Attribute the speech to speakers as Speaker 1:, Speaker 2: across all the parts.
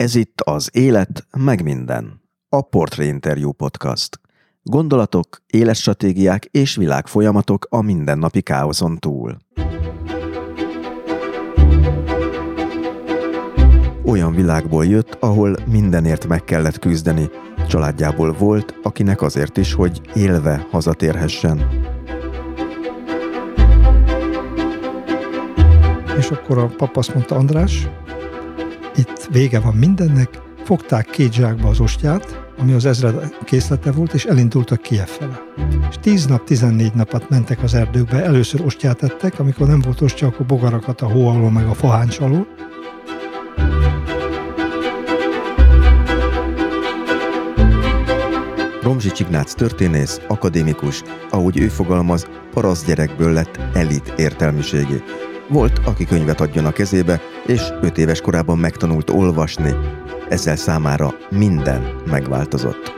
Speaker 1: Ez itt az Élet, meg minden. A Portrait Interview Podcast. Gondolatok, életstratégiák és világfolyamatok a mindennapi káoszon túl. Olyan világból jött, ahol mindenért meg kellett küzdeni. Családjából volt, akinek azért is, hogy élve hazatérhessen.
Speaker 2: És akkor a papa azt mondta, András, itt vége van mindennek, fogták két zsákba az ostját, ami az ezred készlete volt, és elindultak Kiev fele. És tíz nap, tizennégy napot mentek az erdőkbe, először ostját ettek, amikor nem volt ostya, akkor bogarakat a hó alól, meg a faháncs alól.
Speaker 1: Romzsi Ignác történész, akadémikus, ahogy ő fogalmaz, paraszt gyerekből lett elit értelmiségé. Volt, aki könyvet adjon a kezébe, és öt éves korában megtanult olvasni. Ezzel számára minden megváltozott.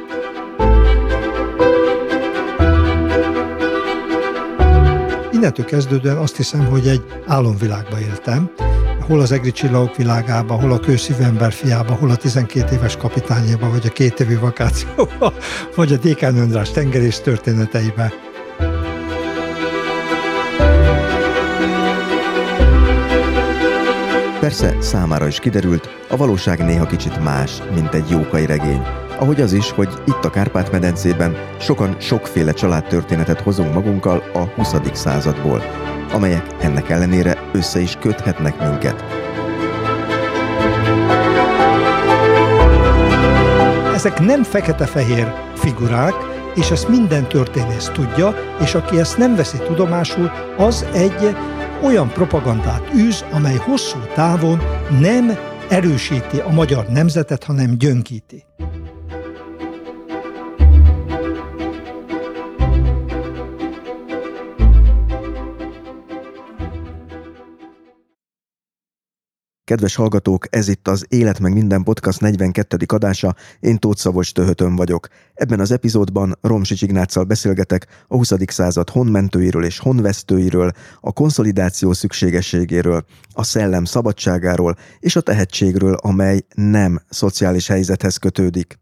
Speaker 2: Innentől kezdődően azt hiszem, hogy egy álomvilágba éltem, hol az egri csillagok világába, hol a kőszívember fiába, hol a 12 éves kapitányéba, vagy a két évi vakációba, vagy a Dékán Öndrás tengerész történeteibe.
Speaker 1: Persze számára is kiderült, a valóság néha kicsit más, mint egy jókai regény. Ahogy az is, hogy itt a Kárpát-medencében sokan sokféle családtörténetet hozunk magunkkal a 20. századból, amelyek ennek ellenére össze is köthetnek minket.
Speaker 2: Ezek nem fekete-fehér figurák, és ezt minden történész tudja, és aki ezt nem veszi tudomásul, az egy olyan propagandát űz, amely hosszú távon nem erősíti a magyar nemzetet, hanem gyönkíti.
Speaker 1: Kedves hallgatók, ez itt az Élet meg minden podcast 42. adása, én Tóth Szavos Töhötön vagyok. Ebben az epizódban Romsics Ignáccal beszélgetek a 20. század honmentőiről és honvesztőiről, a konszolidáció szükségességéről, a szellem szabadságáról és a tehetségről, amely nem szociális helyzethez kötődik.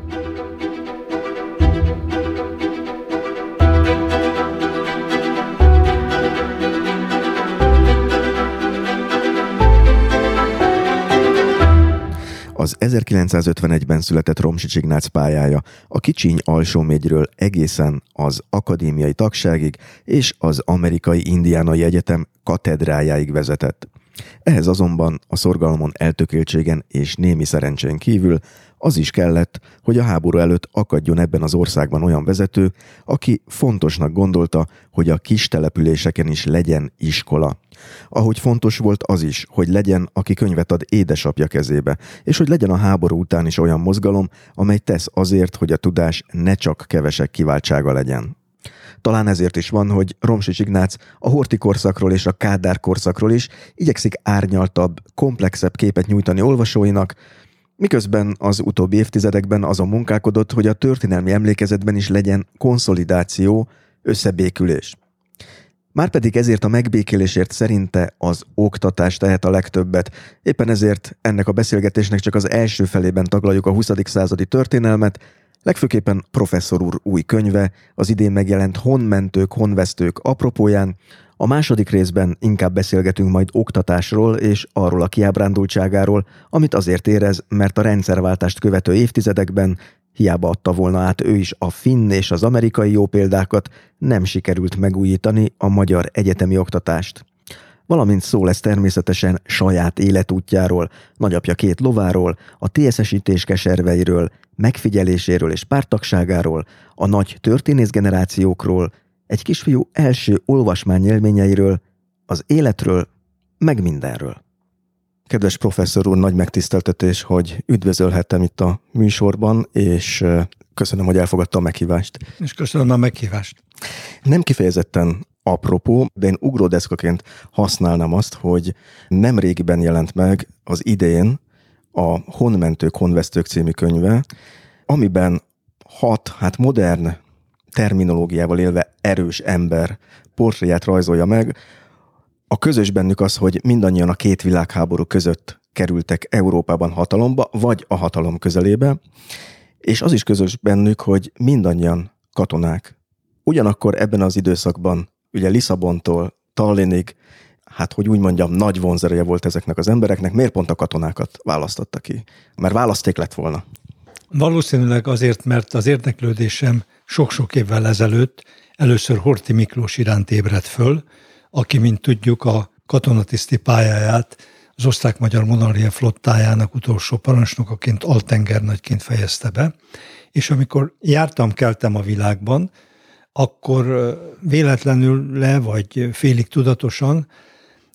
Speaker 1: Az 1951-ben született Romsics Ignác pályája a Kicsiny alsómégyről egészen az akadémiai tagságig és az amerikai indiánai egyetem katedrájáig vezetett. Ehhez azonban a szorgalmon eltökéltségen és némi szerencsén kívül az is kellett, hogy a háború előtt akadjon ebben az országban olyan vezető, aki fontosnak gondolta, hogy a kis településeken is legyen iskola. Ahogy fontos volt az is, hogy legyen, aki könyvet ad édesapja kezébe, és hogy legyen a háború után is olyan mozgalom, amely tesz azért, hogy a tudás ne csak kevesek kiváltsága legyen. Talán ezért is van, hogy Romsics Ignác a Horti korszakról és a Kádár korszakról is igyekszik árnyaltabb, komplexebb képet nyújtani olvasóinak, miközben az utóbbi évtizedekben azon munkálkodott, hogy a történelmi emlékezetben is legyen konszolidáció, összebékülés. Márpedig ezért a megbékélésért szerinte az oktatás tehet a legtöbbet. Éppen ezért ennek a beszélgetésnek csak az első felében taglaljuk a 20. századi történelmet, legfőképpen professzor úr új könyve, az idén megjelent Honmentők, Honvesztők apropóján, a második részben inkább beszélgetünk majd oktatásról és arról a kiábrándultságáról, amit azért érez, mert a rendszerváltást követő évtizedekben Hiába adta volna át ő is a finn és az amerikai jó példákat, nem sikerült megújítani a magyar egyetemi oktatást. valamint szó lesz természetesen saját életútjáról, nagyapja két lováról, a TSS-ítés keserveiről, megfigyeléséről és pártagságáról, a nagy történészgenerációkról, egy kisfiú első olvasmány élményeiről, az életről, meg mindenről. Kedves professzor úr, nagy megtiszteltetés, hogy üdvözölhettem itt a műsorban, és köszönöm, hogy elfogadta a meghívást.
Speaker 2: És köszönöm a meghívást.
Speaker 1: Nem kifejezetten apropó, de én ugródeszkaként használnám azt, hogy nem régiben jelent meg az idén a Honmentők, Honvesztők című könyve, amiben hat, hát modern terminológiával élve erős ember portréját rajzolja meg. A közös bennük az, hogy mindannyian a két világháború között kerültek Európában hatalomba, vagy a hatalom közelébe, és az is közös bennük, hogy mindannyian katonák. Ugyanakkor ebben az időszakban, ugye Lisszabontól Tallinnig, hát hogy úgy mondjam, nagy vonzereje volt ezeknek az embereknek, miért pont a katonákat választotta ki? Mert választék lett volna.
Speaker 2: Valószínűleg azért, mert az érdeklődésem sok-sok évvel ezelőtt először Horti Miklós iránt ébredt föl, aki, mint tudjuk, a katonatiszti pályáját az osztrák-magyar monarchia flottájának utolsó parancsnokaként, altengernagyként fejezte be, és amikor jártam, keltem a világban, akkor véletlenül le, vagy félig tudatosan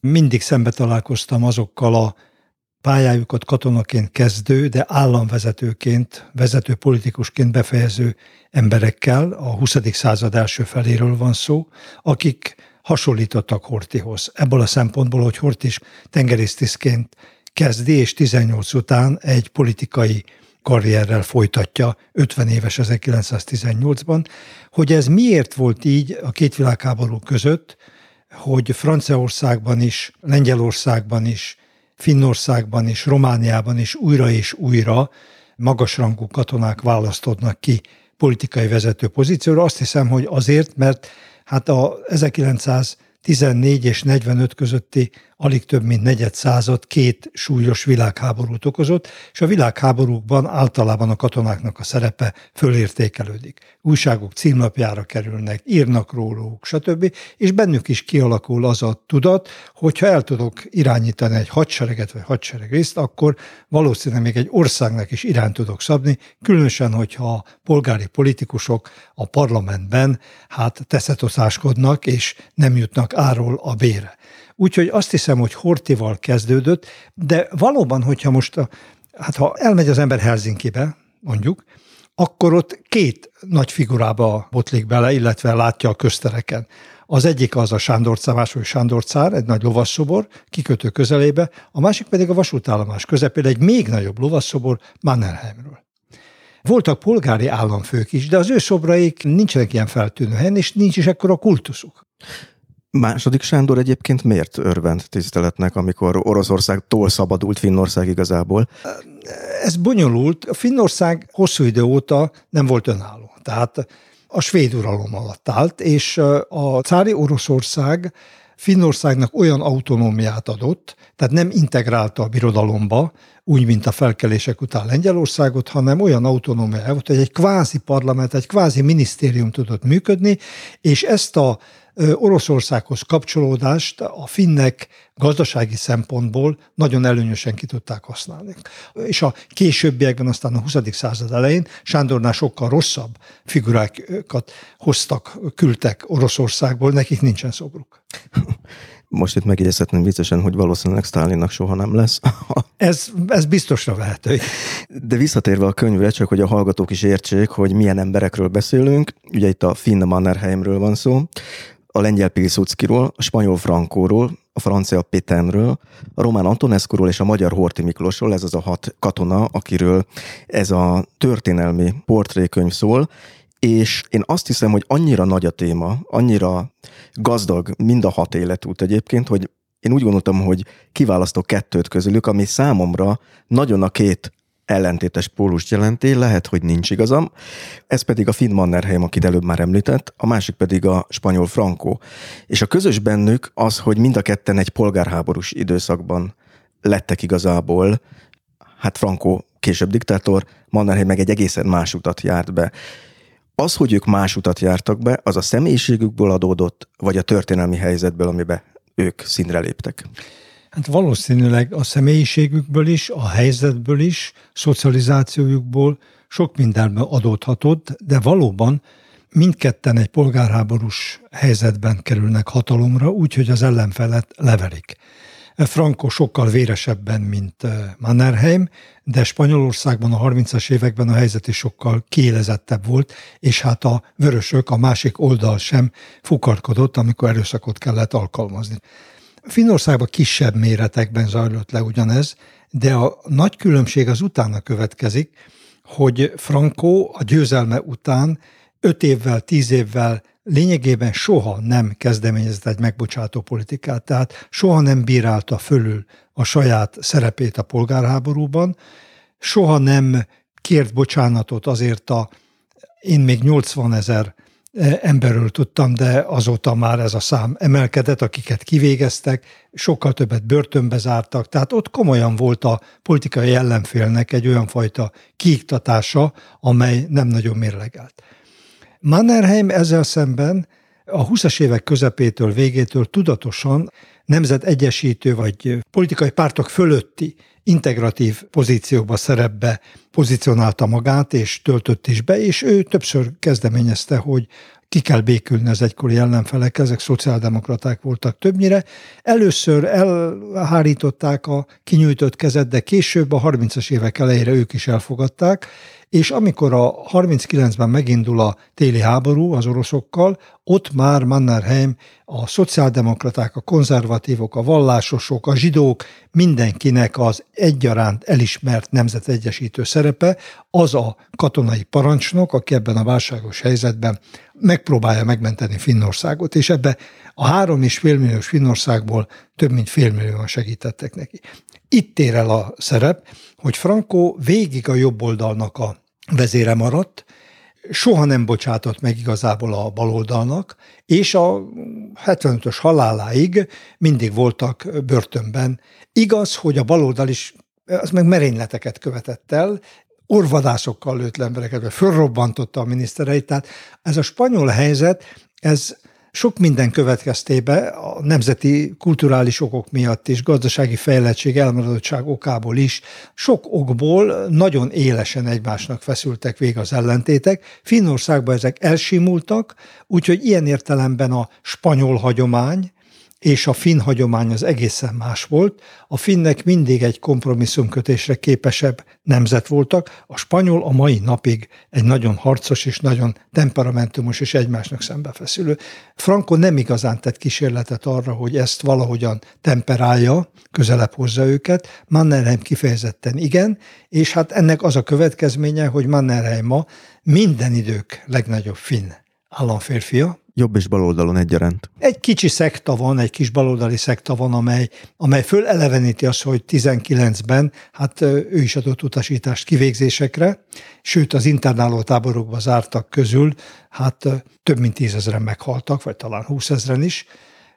Speaker 2: mindig szembe találkoztam azokkal a pályájukat katonaként kezdő, de államvezetőként, vezető politikusként befejező emberekkel, a 20. század első feléről van szó, akik hasonlítottak Hortihoz. Ebből a szempontból, hogy Hort is tengerésztisztként kezdi, és 18 után egy politikai karrierrel folytatja 50 éves 1918-ban. Hogy ez miért volt így a két világháború között, hogy Franciaországban is, Lengyelországban is, Finnországban is, Romániában is újra és újra magasrangú katonák választodnak ki politikai vezető pozícióra. Azt hiszem, hogy azért, mert hát a 1900 14 és 45 közötti alig több mint negyed század két súlyos világháborút okozott, és a világháborúkban általában a katonáknak a szerepe fölértékelődik. Újságok címlapjára kerülnek, írnak róluk, stb. És bennük is kialakul az a tudat, hogyha el tudok irányítani egy hadsereget vagy hadsereg részt, akkor valószínűleg még egy országnak is irány tudok szabni, különösen, hogyha a polgári politikusok a parlamentben hát teszetosáskodnak és nem jutnak áról a bére. Úgyhogy azt hiszem, hogy Hortival kezdődött, de valóban, hogyha most, a, hát ha elmegy az ember Helsinkibe, mondjuk, akkor ott két nagy figurába botlik bele, illetve látja a köztereken. Az egyik az a Sándor vagy Sándor Cár, egy nagy lovasszobor, kikötő közelébe, a másik pedig a vasútállomás közepén egy még nagyobb lovasszobor Mannerheimről. Voltak polgári államfők is, de az ő szobraik nincsenek ilyen feltűnő helyen, és nincs is ekkora kultuszuk.
Speaker 1: Második Sándor egyébként miért örvend tiszteletnek, amikor Oroszországtól szabadult Finnország igazából?
Speaker 2: Ez bonyolult. A Finnország hosszú idő óta nem volt önálló. Tehát a svéd uralom alatt állt, és a cári Oroszország Finnországnak olyan autonómiát adott, tehát nem integrálta a birodalomba, úgy, mint a felkelések után Lengyelországot, hanem olyan autonómiát volt, hogy egy kvázi parlament, egy kvázi minisztérium tudott működni, és ezt a Oroszországhoz kapcsolódást a finnek gazdasági szempontból nagyon előnyösen ki tudták használni. És a későbbiekben, aztán a 20. század elején Sándornál sokkal rosszabb figurákat hoztak, küldtek Oroszországból, nekik nincsen szobruk.
Speaker 1: Most itt megjegyezhetném biztosan, hogy valószínűleg Stalinnak soha nem lesz.
Speaker 2: ez, ez biztosra vehető.
Speaker 1: De visszatérve a könyvre, csak hogy a hallgatók is értsék, hogy milyen emberekről beszélünk. Ugye itt a Finn Mannerheimről van szó, a lengyel Pilsudskiról, a spanyol Frankóról, a francia Pétenről, a román Antonescuról és a magyar Horti Miklósról, ez az a hat katona, akiről ez a történelmi portrékönyv szól, és én azt hiszem, hogy annyira nagy a téma, annyira gazdag mind a hat életút egyébként, hogy én úgy gondoltam, hogy kiválasztok kettőt közülük, ami számomra nagyon a két ellentétes pólust jelenti, lehet, hogy nincs igazam. Ez pedig a Finn Mannerheim, akit előbb már említett, a másik pedig a spanyol Franco. És a közös bennük az, hogy mind a ketten egy polgárháborús időszakban lettek igazából, hát Franco később diktátor, Mannerheim meg egy egészen más utat járt be. Az, hogy ők más utat jártak be, az a személyiségükből adódott, vagy a történelmi helyzetből, amiben ők színre léptek?
Speaker 2: Hát valószínűleg a személyiségükből is, a helyzetből is, szocializációjukból sok mindenben adódhatott, de valóban mindketten egy polgárháborús helyzetben kerülnek hatalomra, úgyhogy az ellenfelet leverik. Franco sokkal véresebben, mint eh, Mannerheim, de Spanyolországban a 30-as években a helyzet is sokkal kiélezettebb volt, és hát a vörösök, a másik oldal sem fukarkodott, amikor erőszakot kellett alkalmazni. Finnországban kisebb méretekben zajlott le ugyanez, de a nagy különbség az utána következik, hogy Franco a győzelme után öt évvel, tíz évvel lényegében soha nem kezdeményezett egy megbocsátó politikát, tehát soha nem bírálta fölül a saját szerepét a polgárháborúban, soha nem kért bocsánatot azért a én még 80 ezer emberről tudtam, de azóta már ez a szám emelkedett, akiket kivégeztek, sokkal többet börtönbe zártak, tehát ott komolyan volt a politikai ellenfélnek egy olyan fajta kiiktatása, amely nem nagyon mérlegelt. Mannerheim ezzel szemben a 20-as évek közepétől, végétől tudatosan nemzet egyesítő vagy politikai pártok fölötti integratív pozícióba, szerepbe pozícionálta magát, és töltött is be, és ő többször kezdeményezte, hogy ki kell békülni az egykori ellenfelek, ezek szociáldemokraták voltak többnyire. Először elhárították a kinyújtott kezet, de később a 30-as évek elejére ők is elfogadták, és amikor a 39-ben megindul a téli háború az oroszokkal, ott már Mannerheim a szociáldemokraták, a konzervatívok, a vallásosok, a zsidók, mindenkinek az egyaránt elismert nemzetegyesítő szerepe, az a katonai parancsnok, aki ebben a válságos helyzetben megpróbálja megmenteni Finnországot, és ebbe a három és fél milliós Finnországból több mint fél millióan segítettek neki. Itt ér el a szerep, hogy Franco végig a jobb oldalnak a vezére maradt, soha nem bocsátott meg igazából a baloldalnak, és a 75-ös haláláig mindig voltak börtönben. Igaz, hogy a baloldal is az meg merényleteket követett el, orvadászokkal lőtt embereket, vagy fölrobbantotta a minisztereit, tehát ez a spanyol helyzet, ez sok minden következtébe a nemzeti kulturális okok miatt és gazdasági fejlettség, elmaradottság okából is sok okból nagyon élesen egymásnak feszültek vég az ellentétek. Finnországban ezek elsimultak, úgyhogy ilyen értelemben a spanyol hagyomány, és a finn hagyomány az egészen más volt. A finnek mindig egy kompromisszumkötésre képesebb nemzet voltak, a spanyol a mai napig egy nagyon harcos és nagyon temperamentumos és egymásnak szembefeszülő. Franco nem igazán tett kísérletet arra, hogy ezt valahogyan temperálja, közelebb hozza őket, Mannerheim kifejezetten igen, és hát ennek az a következménye, hogy Mannerheim ma minden idők legnagyobb finn államférfia,
Speaker 1: jobb és baloldalon egyaránt.
Speaker 2: Egy kicsi szekta van, egy kis baloldali szekta van, amely, amely föleleveníti azt, hogy 19-ben hát ő is adott utasítást kivégzésekre, sőt az internáló táborokba zártak közül, hát több mint tízezren meghaltak, vagy talán húszezren is,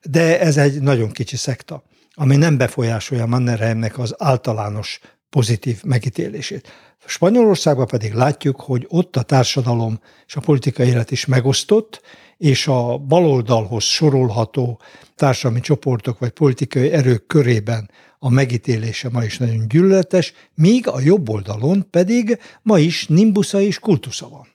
Speaker 2: de ez egy nagyon kicsi szekta, ami nem befolyásolja Mannerheimnek az általános pozitív megítélését. Spanyolországban pedig látjuk, hogy ott a társadalom és a politikai élet is megosztott, és a baloldalhoz sorolható társadalmi csoportok vagy politikai erők körében a megítélése ma is nagyon gyűlöletes, míg a jobb oldalon pedig ma is nimbusza és kultusza van.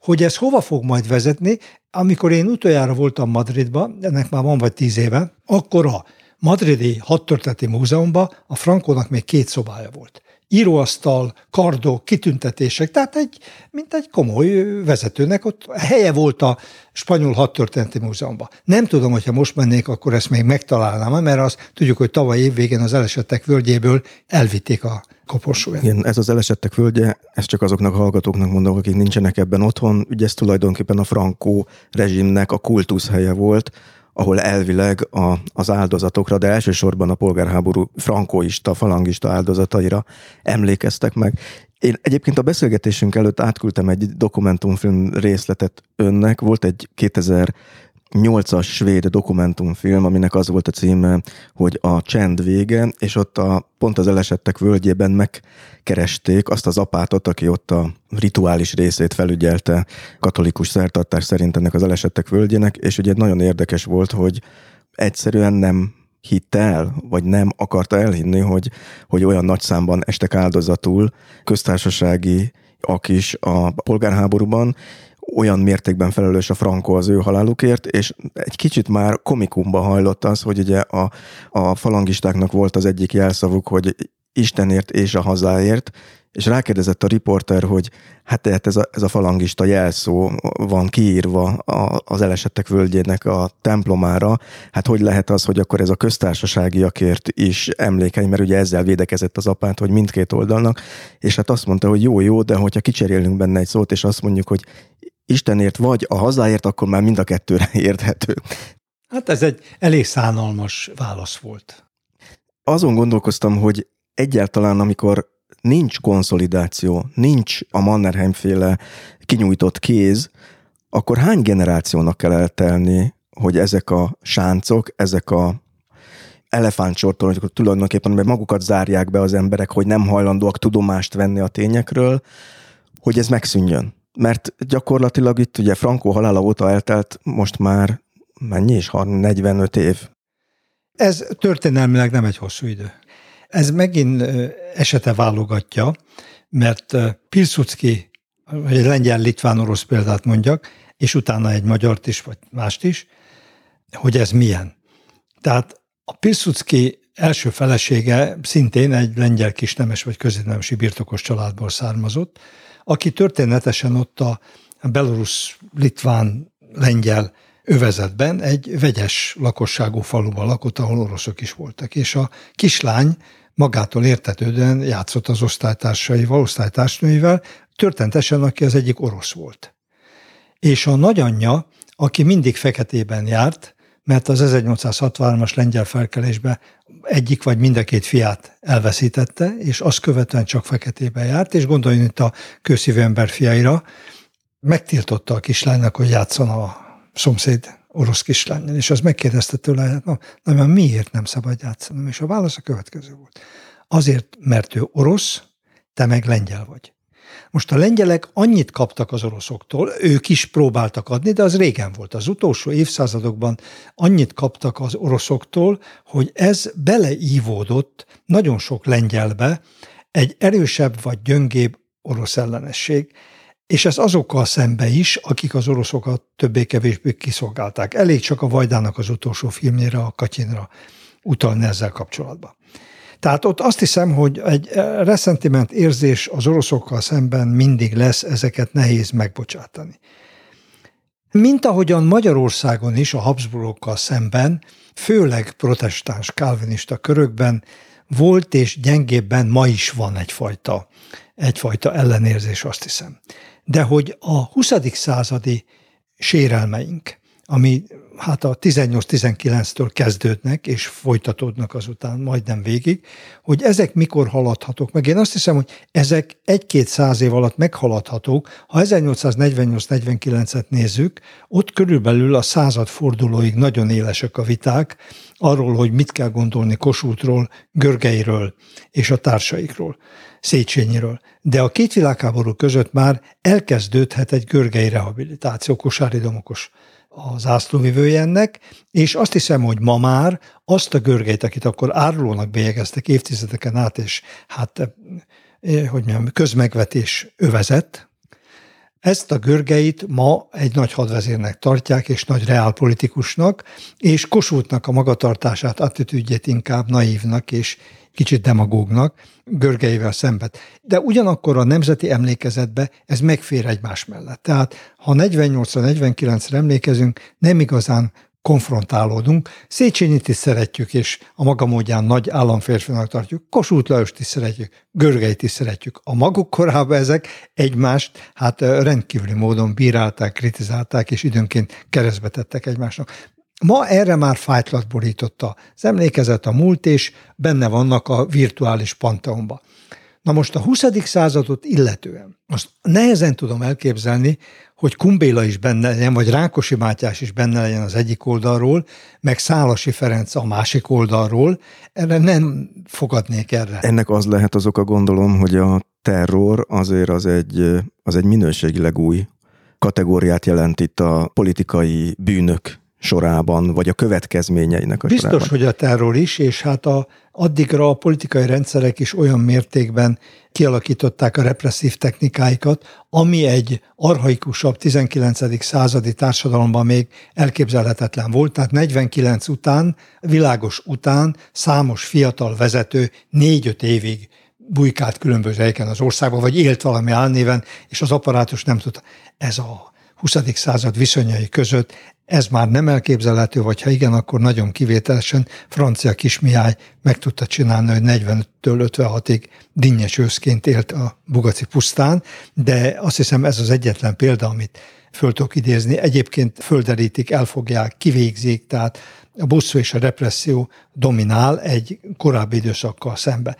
Speaker 2: Hogy ez hova fog majd vezetni, amikor én utoljára voltam Madridban, ennek már van vagy tíz éve, akkor a Madridi Hadtörténeti Múzeumban a Frankónak még két szobája volt íróasztal, kardok, kitüntetések, tehát egy, mint egy komoly vezetőnek ott helye volt a Spanyol Hadtörténeti Múzeumban. Nem tudom, hogyha most mennék, akkor ezt még megtalálnám, mert azt tudjuk, hogy tavaly évvégén az elesettek völgyéből elvitték a koporsóját.
Speaker 1: Igen, ez az elesettek völgye, ezt csak azoknak a hallgatóknak mondom, akik nincsenek ebben otthon, ugye ez tulajdonképpen a Frankó rezsimnek a kultuszhelye volt, ahol elvileg a, az áldozatokra, de elsősorban a polgárháború frankóista, falangista áldozataira emlékeztek meg. Én egyébként a beszélgetésünk előtt átküldtem egy dokumentumfilm részletet önnek, volt egy 2000 nyolcas svéd dokumentumfilm, aminek az volt a címe, hogy a csend vége, és ott a, pont az elesettek völgyében megkeresték azt az apátot, aki ott a rituális részét felügyelte katolikus szertartás szerint ennek az elesettek völgyének, és ugye nagyon érdekes volt, hogy egyszerűen nem hitte el, vagy nem akarta elhinni, hogy, hogy olyan nagy számban estek áldozatul köztársasági akis a polgárháborúban, olyan mértékben felelős a Franco az ő halálukért, és egy kicsit már komikumba hajlott az, hogy ugye a, a falangistáknak volt az egyik jelszavuk, hogy Istenért és a hazáért, és rákérdezett a riporter, hogy hát tehát ez a, ez a falangista jelszó van kiírva a, az elesettek völgyének a templomára, hát hogy lehet az, hogy akkor ez a köztársaságiakért is emlékeny, mert ugye ezzel védekezett az apát, hogy mindkét oldalnak, és hát azt mondta, hogy jó, jó, de hogyha kicserélünk benne egy szót, és azt mondjuk, hogy Istenért vagy a hazáért, akkor már mind a kettőre érthető.
Speaker 2: Hát ez egy elég szánalmas válasz volt.
Speaker 1: Azon gondolkoztam, hogy egyáltalán, amikor nincs konszolidáció, nincs a Mannerheim féle kinyújtott kéz, akkor hány generációnak kell eltelni, hogy ezek a sáncok, ezek a elefántsortól, hogy tulajdonképpen mert magukat zárják be az emberek, hogy nem hajlandóak tudomást venni a tényekről, hogy ez megszűnjön. Mert gyakorlatilag itt ugye Franco halála óta eltelt most már mennyi is? 45 év.
Speaker 2: Ez történelmileg nem egy hosszú idő. Ez megint esete válogatja, mert Pilsudski, vagy egy lengyel-litván-orosz példát mondjak, és utána egy magyart is, vagy mást is, hogy ez milyen. Tehát a Pilsudski első felesége szintén egy lengyel kisnemes vagy középnemesi birtokos családból származott, aki történetesen ott a belorusz, litván, övezetben egy vegyes lakosságú faluban lakott, ahol oroszok is voltak. És a kislány magától értetődően játszott az osztálytársaival, osztálytársnőivel, történetesen, aki az egyik orosz volt. És a nagyanyja, aki mindig feketében járt, mert az 1863-as lengyel felkelésben egyik vagy mind a két fiát elveszítette, és azt követően csak feketében járt, és gondoljon itt a kőszívű ember fiaira, megtiltotta a kislánynak, hogy játszon a szomszéd orosz kislányon, és az megkérdezte tőle, hát na, na, na miért nem szabad játszanom? És a válasz a következő volt. Azért, mert ő orosz, te meg lengyel vagy. Most a lengyelek annyit kaptak az oroszoktól, ők is próbáltak adni, de az régen volt. Az utolsó évszázadokban annyit kaptak az oroszoktól, hogy ez beleívódott nagyon sok lengyelbe egy erősebb vagy gyöngébb orosz ellenesség, és ez azokkal szembe is, akik az oroszokat többé-kevésbé kiszolgálták. Elég csak a Vajdának az utolsó filmjére, a Katyinra utalni ezzel kapcsolatban. Tehát ott azt hiszem, hogy egy reszentiment érzés az oroszokkal szemben mindig lesz, ezeket nehéz megbocsátani. Mint ahogyan Magyarországon is a Habsburgokkal szemben, főleg protestáns kálvinista körökben volt és gyengébben ma is van egyfajta, egyfajta ellenérzés, azt hiszem. De hogy a 20. századi sérelmeink, ami hát a 18-19-től kezdődnek, és folytatódnak azután majdnem végig, hogy ezek mikor haladhatók meg. Én azt hiszem, hogy ezek egy-két száz év alatt meghaladhatók. Ha 1848-49-et nézzük, ott körülbelül a századfordulóig nagyon élesek a viták arról, hogy mit kell gondolni Kossuthról, Görgeiről és a társaikról, Széchenyiről. De a két világháború között már elkezdődhet egy görgei rehabilitáció, Kosári Domokos a zászlóvivője ennek, és azt hiszem, hogy ma már azt a görgeit, akit akkor árulónak bélyegeztek évtizedeken át, és hát, eh, hogy mondjam, közmegvetés övezett, ezt a görgeit ma egy nagy hadvezérnek tartják, és nagy reálpolitikusnak, és Kossuthnak a magatartását, attitűdjét inkább naívnak és kicsit demagógnak, görgeivel szemben. De ugyanakkor a nemzeti emlékezetbe ez megfér egymás mellett. Tehát ha 48-49-re emlékezünk, nem igazán konfrontálódunk. Széchenyit is szeretjük, és a maga módján nagy államférfinak tartjuk. Kossuth Lajost is szeretjük, Görgeit is szeretjük. A maguk korában ezek egymást hát rendkívüli módon bírálták, kritizálták, és időnként keresztbe tettek egymásnak. Ma erre már fájtlat borította az emlékezet, a múlt, és benne vannak a virtuális panteonba. Na most a 20. századot illetően, azt nehezen tudom elképzelni, hogy Kumbéla is benne legyen, vagy Rákosi Mátyás is benne legyen az egyik oldalról, meg Szálasi Ferenc a másik oldalról. Erre nem fogadnék erre.
Speaker 1: Ennek az lehet az oka, gondolom, hogy a terror azért az egy, az egy minőségileg új kategóriát jelent itt a politikai bűnök sorában, vagy a következményeinek a
Speaker 2: Biztos,
Speaker 1: sorában.
Speaker 2: hogy a terror is, és hát a, addigra a politikai rendszerek is olyan mértékben kialakították a represszív technikáikat, ami egy arhaikusabb 19. századi társadalomban még elképzelhetetlen volt. Tehát 49 után, világos után számos fiatal vezető négy-öt évig bujkált különböző helyeken az országban, vagy élt valami álnéven, és az apparátus nem tudta. Ez a 20. század viszonyai között ez már nem elképzelhető, vagy ha igen, akkor nagyon kivételesen francia kismiáj meg tudta csinálni, hogy 40-től 56-ig dinnyes őszként élt a Bugaci pusztán, de azt hiszem ez az egyetlen példa, amit föl tudok idézni. Egyébként földerítik, elfogják, kivégzik, tehát a bosszú és a represszió dominál egy korábbi időszakkal szembe.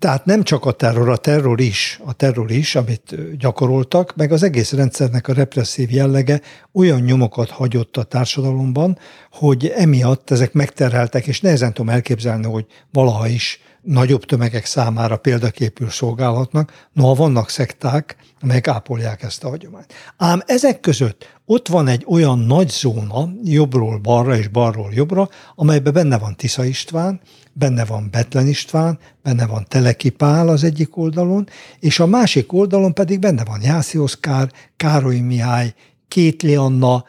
Speaker 2: Tehát nem csak a terror, a terror is, a terror is, amit gyakoroltak, meg az egész rendszernek a represszív jellege olyan nyomokat hagyott a társadalomban, hogy emiatt ezek megterheltek, és nehezen tudom elképzelni, hogy valaha is nagyobb tömegek számára példaképül szolgálhatnak, noha vannak szekták, amelyek ápolják ezt a hagyományt. Ám ezek között ott van egy olyan nagy zóna, jobbról balra és balról jobbra, amelyben benne van Tisza István, benne van Betlen István, benne van Teleki Pál az egyik oldalon, és a másik oldalon pedig benne van Jászi Oszkár, Károly Mihály, Kétli Anna,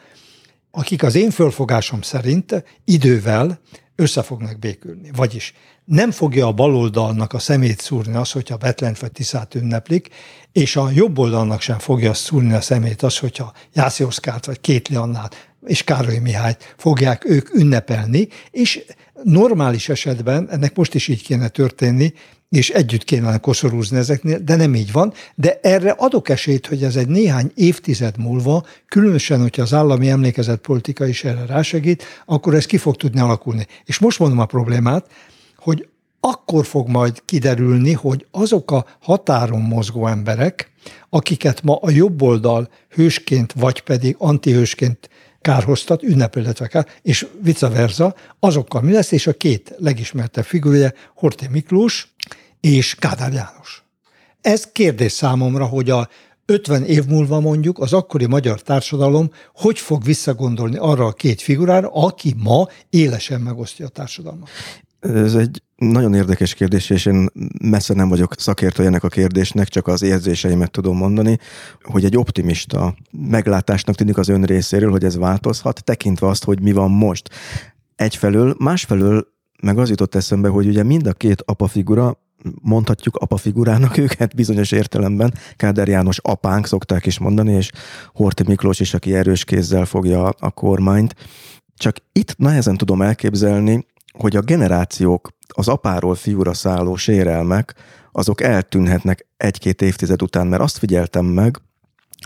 Speaker 2: akik az én fölfogásom szerint idővel össze fognak békülni. Vagyis nem fogja a baloldalnak a szemét szúrni az, hogyha Betlen vagy Tiszát ünneplik, és a jobb oldalnak sem fogja szúrni a szemét az, hogyha Jászi Oszkárt vagy Kétli Annát és Károly Mihályt fogják ők ünnepelni, és normális esetben ennek most is így kéne történni, és együtt kéne koszorúzni ezeknél, de nem így van. De erre adok esélyt, hogy ez egy néhány évtized múlva, különösen, hogyha az állami emlékezett politika is erre rásegít, akkor ez ki fog tudni alakulni. És most mondom a problémát, hogy akkor fog majd kiderülni, hogy azok a határon mozgó emberek, akiket ma a jobb oldal hősként, vagy pedig antihősként kárhoztat, ünnepel, illetve kár, és vice versa, azokkal mi lesz, és a két legismertebb figurja, Horté Miklós és Kádár János. Ez kérdés számomra, hogy a 50 év múlva mondjuk az akkori magyar társadalom hogy fog visszagondolni arra a két figurára, aki ma élesen megosztja a társadalmat.
Speaker 1: Ez egy nagyon érdekes kérdés, és én messze nem vagyok szakértő ennek a kérdésnek, csak az érzéseimet tudom mondani, hogy egy optimista meglátásnak tűnik az ön részéről, hogy ez változhat, tekintve azt, hogy mi van most. Egyfelől, másfelől meg az jutott eszembe, hogy ugye mind a két apafigura mondhatjuk apafigurának őket bizonyos értelemben. Káder János apánk szokták is mondani, és Horti Miklós is, aki erős kézzel fogja a kormányt. Csak itt nehezen tudom elképzelni, hogy a generációk, az apáról fiúra szálló sérelmek, azok eltűnhetnek egy-két évtized után, mert azt figyeltem meg,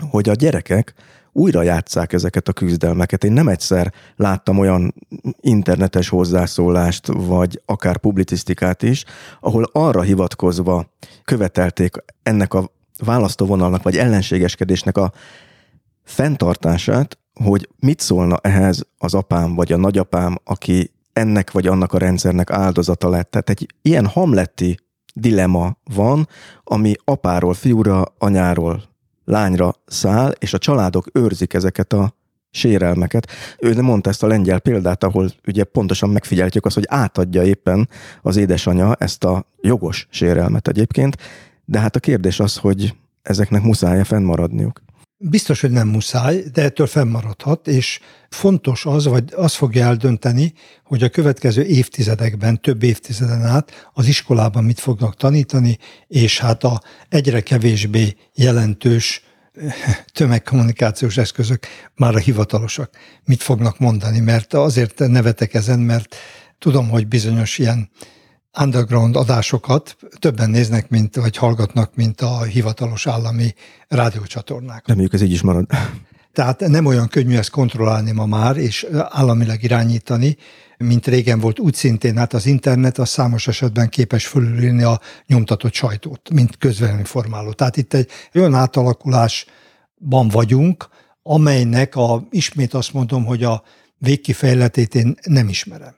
Speaker 1: hogy a gyerekek újra játszák ezeket a küzdelmeket. Én nem egyszer láttam olyan internetes hozzászólást, vagy akár publicisztikát is, ahol arra hivatkozva követelték ennek a választóvonalnak, vagy ellenségeskedésnek a fenntartását, hogy mit szólna ehhez az apám, vagy a nagyapám, aki ennek vagy annak a rendszernek áldozata lett. Tehát egy ilyen hamletti dilema van, ami apáról fiúra, anyáról lányra száll, és a családok őrzik ezeket a sérelmeket. Ő nem mondta ezt a lengyel példát, ahol ugye pontosan megfigyeltjük azt, hogy átadja éppen az édesanyja ezt a jogos sérelmet egyébként, de hát a kérdés az, hogy ezeknek muszáj fennmaradniuk.
Speaker 2: Biztos, hogy nem muszáj, de ettől fennmaradhat, és fontos az, vagy az fogja eldönteni, hogy a következő évtizedekben, több évtizeden át az iskolában mit fognak tanítani, és hát a egyre kevésbé jelentős tömegkommunikációs eszközök már a hivatalosak mit fognak mondani, mert azért nevetek ezen, mert tudom, hogy bizonyos ilyen underground adásokat többen néznek, mint, vagy hallgatnak, mint a hivatalos állami rádiócsatornák.
Speaker 1: Reméljük ez így is marad.
Speaker 2: Tehát nem olyan könnyű ezt kontrollálni ma már, és államileg irányítani, mint régen volt. Úgy szintén hát az internet az számos esetben képes fölülírni a nyomtatott sajtót, mint közvéleményformáló. Tehát itt egy olyan átalakulásban vagyunk, amelynek a, ismét azt mondom, hogy a végkifejletét én nem ismerem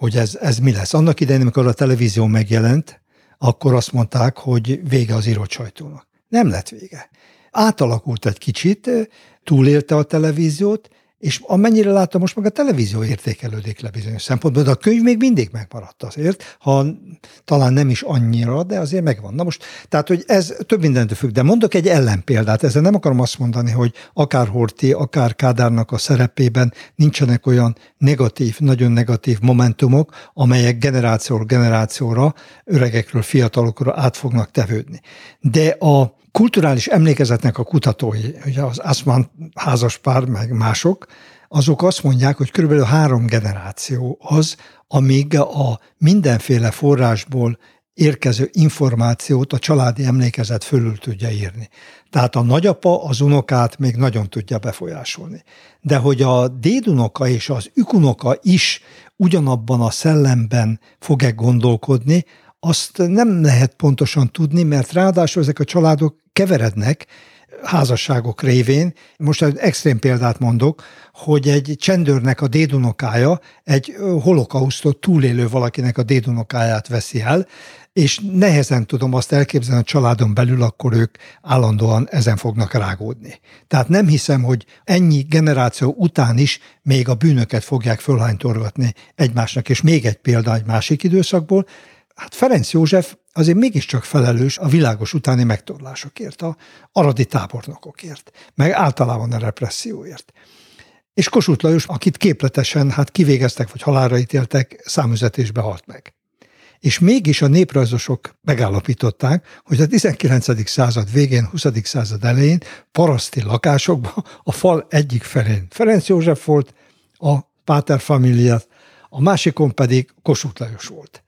Speaker 2: hogy ez, ez mi lesz. Annak idején, amikor a televízió megjelent, akkor azt mondták, hogy vége az írott sajtónak. Nem lett vége. Átalakult egy kicsit, túlélte a televíziót, és amennyire látom, most meg a televízió értékelődik le bizonyos szempontból, de a könyv még mindig megmaradt azért, ha talán nem is annyira, de azért megvan. Na most, tehát, hogy ez több mindentől függ, de mondok egy ellenpéldát, ezzel nem akarom azt mondani, hogy akár Horti, akár Kádárnak a szerepében nincsenek olyan negatív, nagyon negatív momentumok, amelyek generációról generációra, öregekről fiatalokra át fognak tevődni. De a kulturális emlékezetnek a kutatói, ugye az Asman házaspár, meg mások, azok azt mondják, hogy körülbelül három generáció az, amíg a mindenféle forrásból érkező információt a családi emlékezet fölül tudja írni. Tehát a nagyapa az unokát még nagyon tudja befolyásolni. De hogy a dédunoka és az ükunoka is ugyanabban a szellemben fog-e gondolkodni, azt nem lehet pontosan tudni, mert ráadásul ezek a családok keverednek házasságok révén. Most egy extrém példát mondok, hogy egy csendőrnek a dédunokája egy holokausztot túlélő valakinek a dédunokáját veszi el, és nehezen tudom azt elképzelni a családon belül, akkor ők állandóan ezen fognak rágódni. Tehát nem hiszem, hogy ennyi generáció után is még a bűnöket fogják fölhánytorgatni egymásnak. És még egy példa egy másik időszakból, Hát Ferenc József azért mégiscsak felelős a világos utáni megtorlásokért, a aradi tábornokokért, meg általában a represszióért. És Kossuth Lajos, akit képletesen hát kivégeztek vagy halálra ítéltek, számüzetésbe halt meg. És mégis a néprajzosok megállapították, hogy a 19. század végén, 20. század elején paraszti lakásokban a fal egyik felén Ferenc József volt, a Páter Familia, a másikon pedig Kossuth Lajos volt.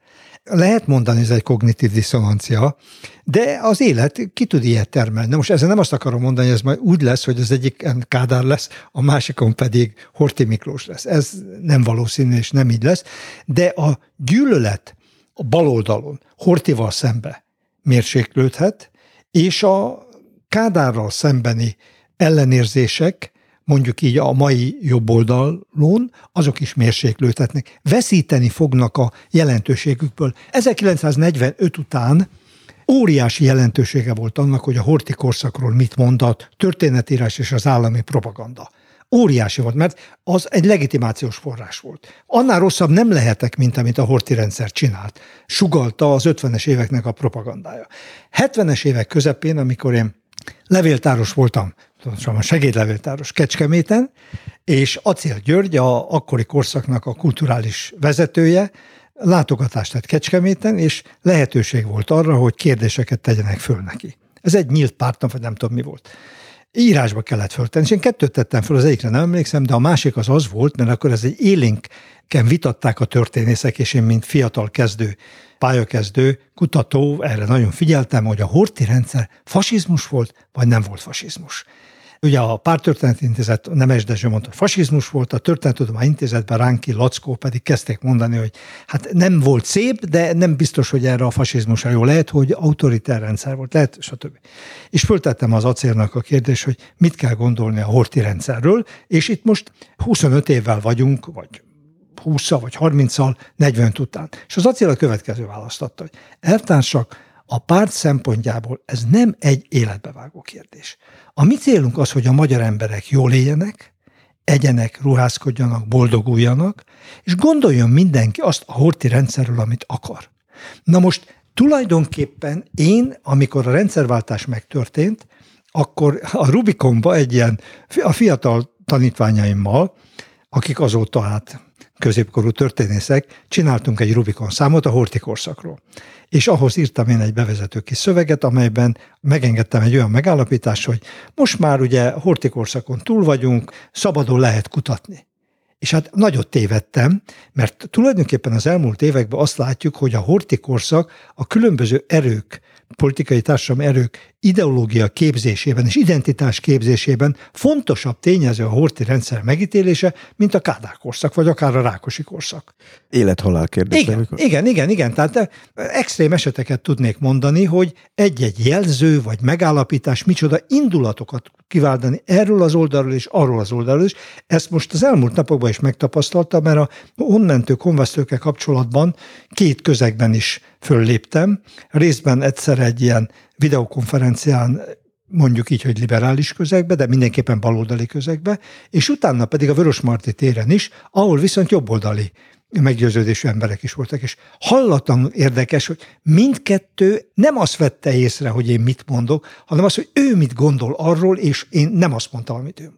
Speaker 2: Lehet mondani, ez egy kognitív diszonancia, de az élet ki tud ilyet termelni. Na most ezzel nem azt akarom mondani, hogy ez majd úgy lesz, hogy az egyik Kádár lesz, a másikon pedig Horti Miklós lesz. Ez nem valószínű, és nem így lesz. De a gyűlölet a bal oldalon Hortival szembe mérséklődhet, és a Kádárral szembeni ellenérzések mondjuk így a mai jobb oldalon, azok is mérséklődhetnek. Veszíteni fognak a jelentőségükből. 1945 után óriási jelentősége volt annak, hogy a horti korszakról mit mondott történetírás és az állami propaganda. Óriási volt, mert az egy legitimációs forrás volt. Annál rosszabb nem lehetek, mint amit a horti rendszer csinált. Sugalta az 50-es éveknek a propagandája. 70-es évek közepén, amikor én levéltáros voltam a segédlevéltáros Kecskeméten, és Acél György, a akkori korszaknak a kulturális vezetője, látogatást tett Kecskeméten, és lehetőség volt arra, hogy kérdéseket tegyenek föl neki. Ez egy nyílt pártam, vagy nem tudom mi volt. Írásba kellett föltenni, és én kettőt tettem föl, az egyikre nem emlékszem, de a másik az az volt, mert akkor ez egy élénken vitatták a történészek, és én, mint fiatal kezdő pályakezdő kutató, erre nagyon figyeltem, hogy a horti rendszer fasizmus volt, vagy nem volt fasizmus. Ugye a Pártörténeti Intézet Nemes Dezső mondta, hogy fasizmus volt, a Történettudomány Intézetben Ránki Lackó pedig kezdték mondani, hogy hát nem volt szép, de nem biztos, hogy erre a fasizmusra jó. Lehet, hogy autoritár rendszer volt, lehet, stb. És föltettem az acérnak a kérdést, hogy mit kell gondolni a horti rendszerről, és itt most 25 évvel vagyunk, vagy 20 vagy 30-al, 40 után. És az acél a következő választotta, hogy eltársak, a párt szempontjából ez nem egy életbevágó kérdés. A mi célunk az, hogy a magyar emberek jól éljenek, egyenek, ruházkodjanak, boldoguljanak, és gondoljon mindenki azt a horti rendszerről, amit akar. Na most tulajdonképpen én, amikor a rendszerváltás megtörtént, akkor a Rubikonba egy ilyen, a fiatal tanítványaimmal, akik azóta hát középkorú történészek, csináltunk egy Rubikon számot a horti korszakról. És ahhoz írtam én egy bevezető kis szöveget, amelyben megengedtem egy olyan megállapítást, hogy most már ugye horti korszakon túl vagyunk, szabadon lehet kutatni. És hát nagyot tévedtem, mert tulajdonképpen az elmúlt években azt látjuk, hogy a horti korszak a különböző erők politikai társadalmi erők ideológia képzésében és identitás képzésében fontosabb tényező a horti rendszer megítélése, mint a Kádár korszak, vagy akár a Rákosi korszak.
Speaker 1: Élet-halál kérdés.
Speaker 2: Igen, igen, igen, igen. Tehát eh, extrém eseteket tudnék mondani, hogy egy-egy jelző vagy megállapítás micsoda indulatokat kiváltani erről az oldalról és arról az oldalról is. Ezt most az elmúlt napokban is megtapasztaltam, mert a onmentő konvesztőkkel kapcsolatban két közegben is fölléptem. Részben egyszer egy ilyen videokonferencián mondjuk így, hogy liberális közegbe, de mindenképpen baloldali közegbe, és utána pedig a Vörösmarty téren is, ahol viszont jobboldali meggyőződésű emberek is voltak, és hallatlan érdekes, hogy mindkettő nem azt vette észre, hogy én mit mondok, hanem azt, hogy ő mit gondol arról, és én nem azt mondtam, amit ő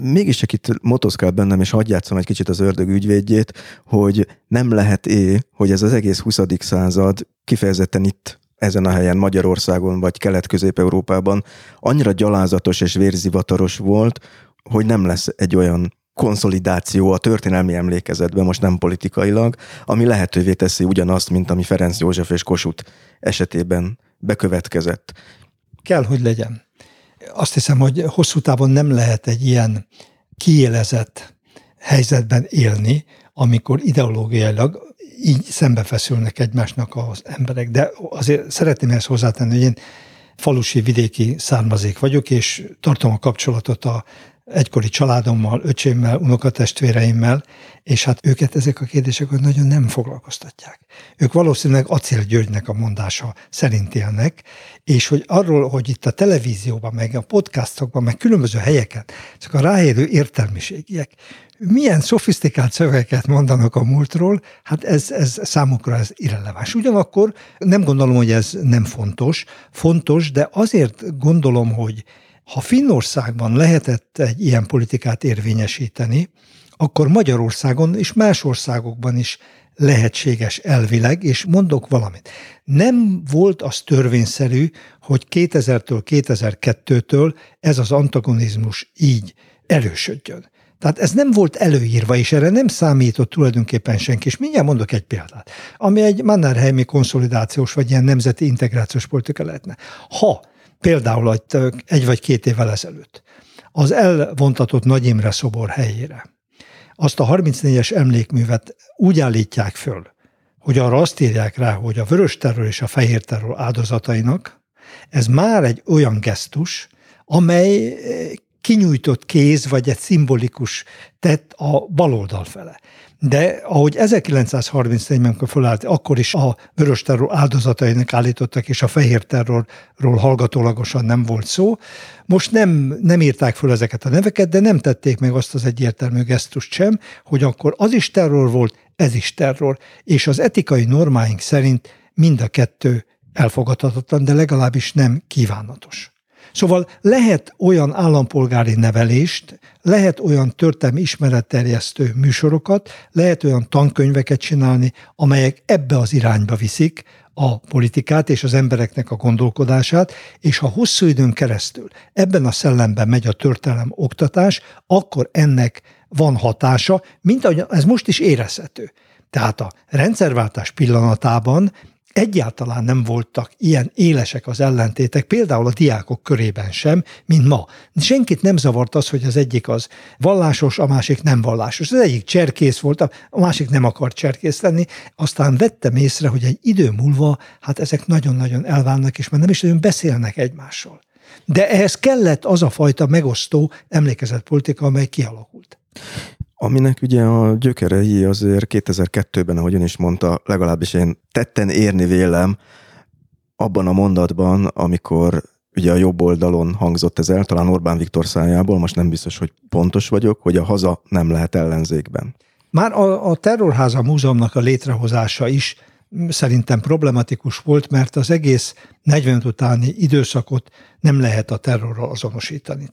Speaker 1: mégis csak itt motoszkál bennem, és hagyj játszom egy kicsit az ördög ügyvédjét, hogy nem lehet é, hogy ez az egész 20. század kifejezetten itt ezen a helyen Magyarországon vagy Kelet-Közép-Európában annyira gyalázatos és vérzivataros volt, hogy nem lesz egy olyan konszolidáció a történelmi emlékezetben, most nem politikailag, ami lehetővé teszi ugyanazt, mint ami Ferenc József és Kossuth esetében bekövetkezett.
Speaker 2: Kell, hogy legyen. Azt hiszem, hogy hosszú távon nem lehet egy ilyen kiélezett helyzetben élni, amikor ideológiailag így szembefeszülnek egymásnak az emberek. De azért szeretném ezt hozzátenni, hogy én falusi vidéki származék vagyok, és tartom a kapcsolatot a egykori családommal, öcsémmel, unokatestvéreimmel, és hát őket ezek a kérdések nagyon nem foglalkoztatják. Ők valószínűleg Acél Györgynek a mondása szerint élnek, és hogy arról, hogy itt a televízióban, meg a podcastokban, meg különböző helyeken, csak a ráérő értelmiségiek milyen szofisztikált szövegeket mondanak a múltról, hát ez, ez számukra ez irreleváns. Ugyanakkor nem gondolom, hogy ez nem fontos. Fontos, de azért gondolom, hogy ha Finnországban lehetett egy ilyen politikát érvényesíteni, akkor Magyarországon és más országokban is lehetséges elvileg, és mondok valamit. Nem volt az törvényszerű, hogy 2000-től 2002-től ez az antagonizmus így erősödjön. Tehát ez nem volt előírva, és erre nem számított tulajdonképpen senki. És mindjárt mondok egy példát, ami egy Mannerheimi konszolidációs vagy ilyen nemzeti integrációs politika lehetne. Ha például egy vagy két évvel ezelőtt az elvontatott Nagy Imre szobor helyére azt a 34-es emlékművet úgy állítják föl, hogy arra azt írják rá, hogy a vörös terror és a fehér terror áldozatainak, ez már egy olyan gesztus, amely kinyújtott kéz, vagy egy szimbolikus tett a baloldal fele. De ahogy 1934-ben, amikor fölállt, akkor is a vörös terror áldozatainak állítottak, és a fehér terrorról hallgatólagosan nem volt szó. Most nem, nem írták föl ezeket a neveket, de nem tették meg azt az egyértelmű gesztust sem, hogy akkor az is terror volt, ez is terror, és az etikai normáink szerint mind a kettő elfogadhatatlan, de legalábbis nem kívánatos. Szóval lehet olyan állampolgári nevelést, lehet olyan történelmi ismeretterjesztő műsorokat, lehet olyan tankönyveket csinálni, amelyek ebbe az irányba viszik a politikát és az embereknek a gondolkodását, és ha hosszú időn keresztül ebben a szellemben megy a történelem oktatás, akkor ennek van hatása, mint ahogy ez most is érezhető. Tehát a rendszerváltás pillanatában egyáltalán nem voltak ilyen élesek az ellentétek, például a diákok körében sem, mint ma. Senkit nem zavart az, hogy az egyik az vallásos, a másik nem vallásos. Az egyik cserkész volt, a másik nem akart cserkész lenni. Aztán vettem észre, hogy egy idő múlva, hát ezek nagyon-nagyon elválnak, és már nem is nagyon beszélnek egymással. De ehhez kellett az a fajta megosztó emlékezetpolitika, amely kialakult
Speaker 1: aminek ugye a gyökerei azért 2002-ben, ahogy ön is mondta, legalábbis én tetten érni vélem abban a mondatban, amikor ugye a jobb oldalon hangzott ez el, talán Orbán Viktor szájából, most nem biztos, hogy pontos vagyok, hogy a haza nem lehet ellenzékben.
Speaker 2: Már a, a Terrorháza Múzeumnak a létrehozása is szerintem problematikus volt, mert az egész 40 utáni időszakot nem lehet a terrorral azonosítani.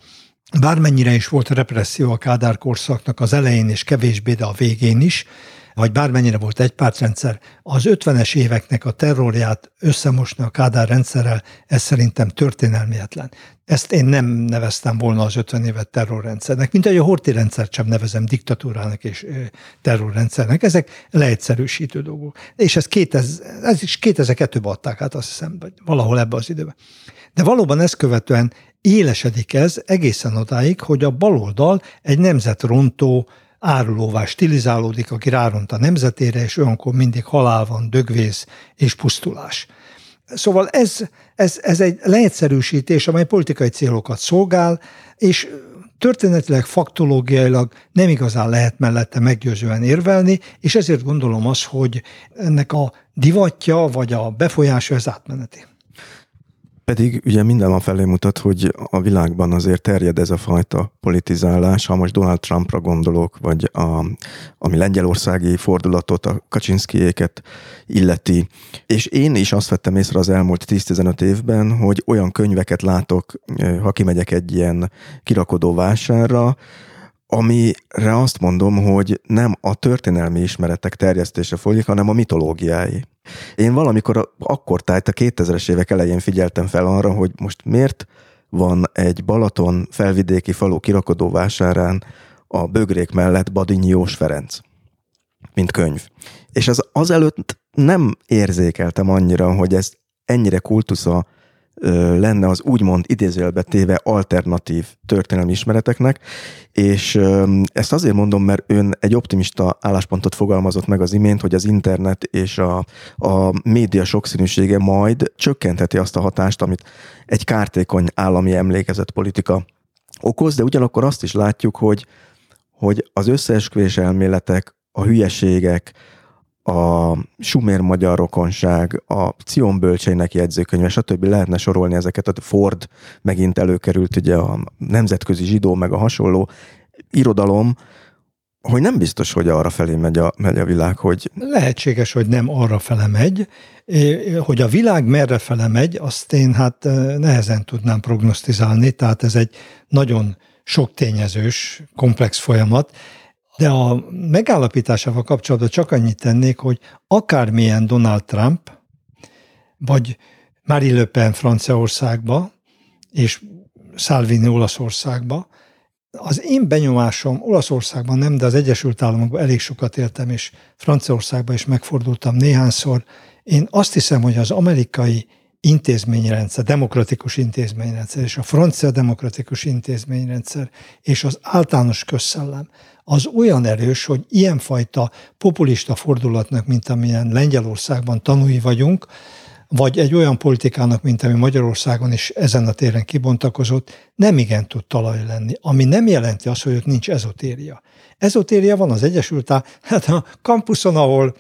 Speaker 2: Bármennyire is volt represszió a Kádár korszaknak az elején és kevésbé, de a végén is, vagy bármennyire volt egy pártrendszer, az 50-es éveknek a terrorját összemosni a Kádár rendszerrel, ez szerintem történelmietlen. Ezt én nem neveztem volna az 50 évet terrorrendszernek, mint ahogy a Horti rendszert sem nevezem diktatúrának és terrorrendszernek. Ezek leegyszerűsítő dolgok. És ez, 2000, ez is 2002-ben adták át, azt hiszem, vagy valahol ebbe az időben. De valóban ezt követően élesedik ez egészen odáig, hogy a baloldal egy nemzetrontó árulóvá stilizálódik, aki ráront a nemzetére, és olyankor mindig halál van, dögvész és pusztulás. Szóval ez, ez, ez egy leegyszerűsítés, amely politikai célokat szolgál, és történetileg, faktológiailag nem igazán lehet mellette meggyőzően érvelni, és ezért gondolom az, hogy ennek a divatja vagy a befolyása ez átmeneti
Speaker 1: Pedig ugye minden van felé mutat, hogy a világban azért terjed ez a fajta politizálás, ha most Donald Trumpra gondolok, vagy a, ami lengyelországi fordulatot, a Kaczynszkijéket illeti. És én is azt vettem észre az elmúlt 10-15 évben, hogy olyan könyveket látok, ha kimegyek egy ilyen kirakodó vásárra, amire azt mondom, hogy nem a történelmi ismeretek terjesztése folyik, hanem a mitológiái. Én valamikor akkor tájt a 2000-es évek elején figyeltem fel arra, hogy most miért van egy Balaton felvidéki falu kirakodó vásárán a bögrék mellett Badinyós Ferenc, mint könyv. És az azelőtt nem érzékeltem annyira, hogy ez ennyire kultusza lenne az úgymond idézőjelbe téve alternatív történelmi ismereteknek, és ezt azért mondom, mert ön egy optimista álláspontot fogalmazott meg az imént, hogy az internet és a, a média sokszínűsége majd csökkentheti azt a hatást, amit egy kártékony állami emlékezett politika okoz, de ugyanakkor azt is látjuk, hogy, hogy az összeesküvés elméletek, a hülyeségek, a Sumer magyar rokonság, a Cion bölcseinek jegyzőkönyve, stb. lehetne sorolni ezeket, a Ford megint előkerült, ugye a nemzetközi zsidó, meg a hasonló irodalom, hogy nem biztos, hogy arra felé megy a, megy a világ, hogy...
Speaker 2: Lehetséges, hogy nem arra fele megy. Hogy a világ merre fele megy, azt én hát nehezen tudnám prognosztizálni, tehát ez egy nagyon sok tényezős, komplex folyamat. De a megállapításával kapcsolatban csak annyit tennék, hogy akármilyen Donald Trump, vagy Marie Le Pen Franciaországba, és Salvini Olaszországba, az én benyomásom Olaszországban nem, de az Egyesült Államokban elég sokat éltem, és Franciaországban is megfordultam néhányszor. Én azt hiszem, hogy az amerikai intézményrendszer, demokratikus intézményrendszer, és a francia demokratikus intézményrendszer, és az általános közszellem, az olyan erős, hogy ilyenfajta populista fordulatnak, mint amilyen Lengyelországban tanúi vagyunk, vagy egy olyan politikának, mint ami Magyarországon is ezen a téren kibontakozott, nem igen tud talaj lenni, ami nem jelenti azt, hogy ott nincs ezotéria. Ezotéria van az Egyesült Államok, hát a kampuszon, ahol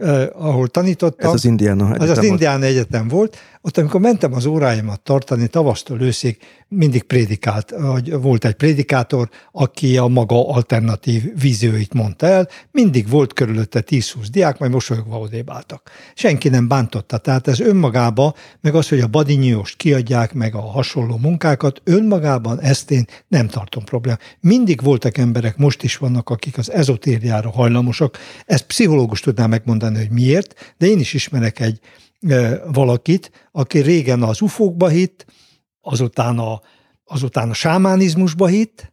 Speaker 2: eh, ahol tanítottam.
Speaker 1: Ez az Indiana
Speaker 2: Egyetem Az az Indiana Egyetem volt. Ott, amikor mentem az óráimat tartani, tavasztól őszig mindig prédikált, vagy volt egy prédikátor, aki a maga alternatív vízióit mondta el, mindig volt körülötte 10-20 diák, majd mosolyogva odébb álltak. Senki nem bántotta, tehát ez önmagába, meg az, hogy a badinyóst kiadják, meg a hasonló munkákat, önmagában ezt én nem tartom problémát. Mindig voltak emberek, most is vannak, akik az ezotériára hajlamosak. Ezt pszichológus tudná megmondani, hogy miért, de én is ismerek egy valakit, aki régen az ufókba hitt, azután a, azután a sámánizmusba hitt,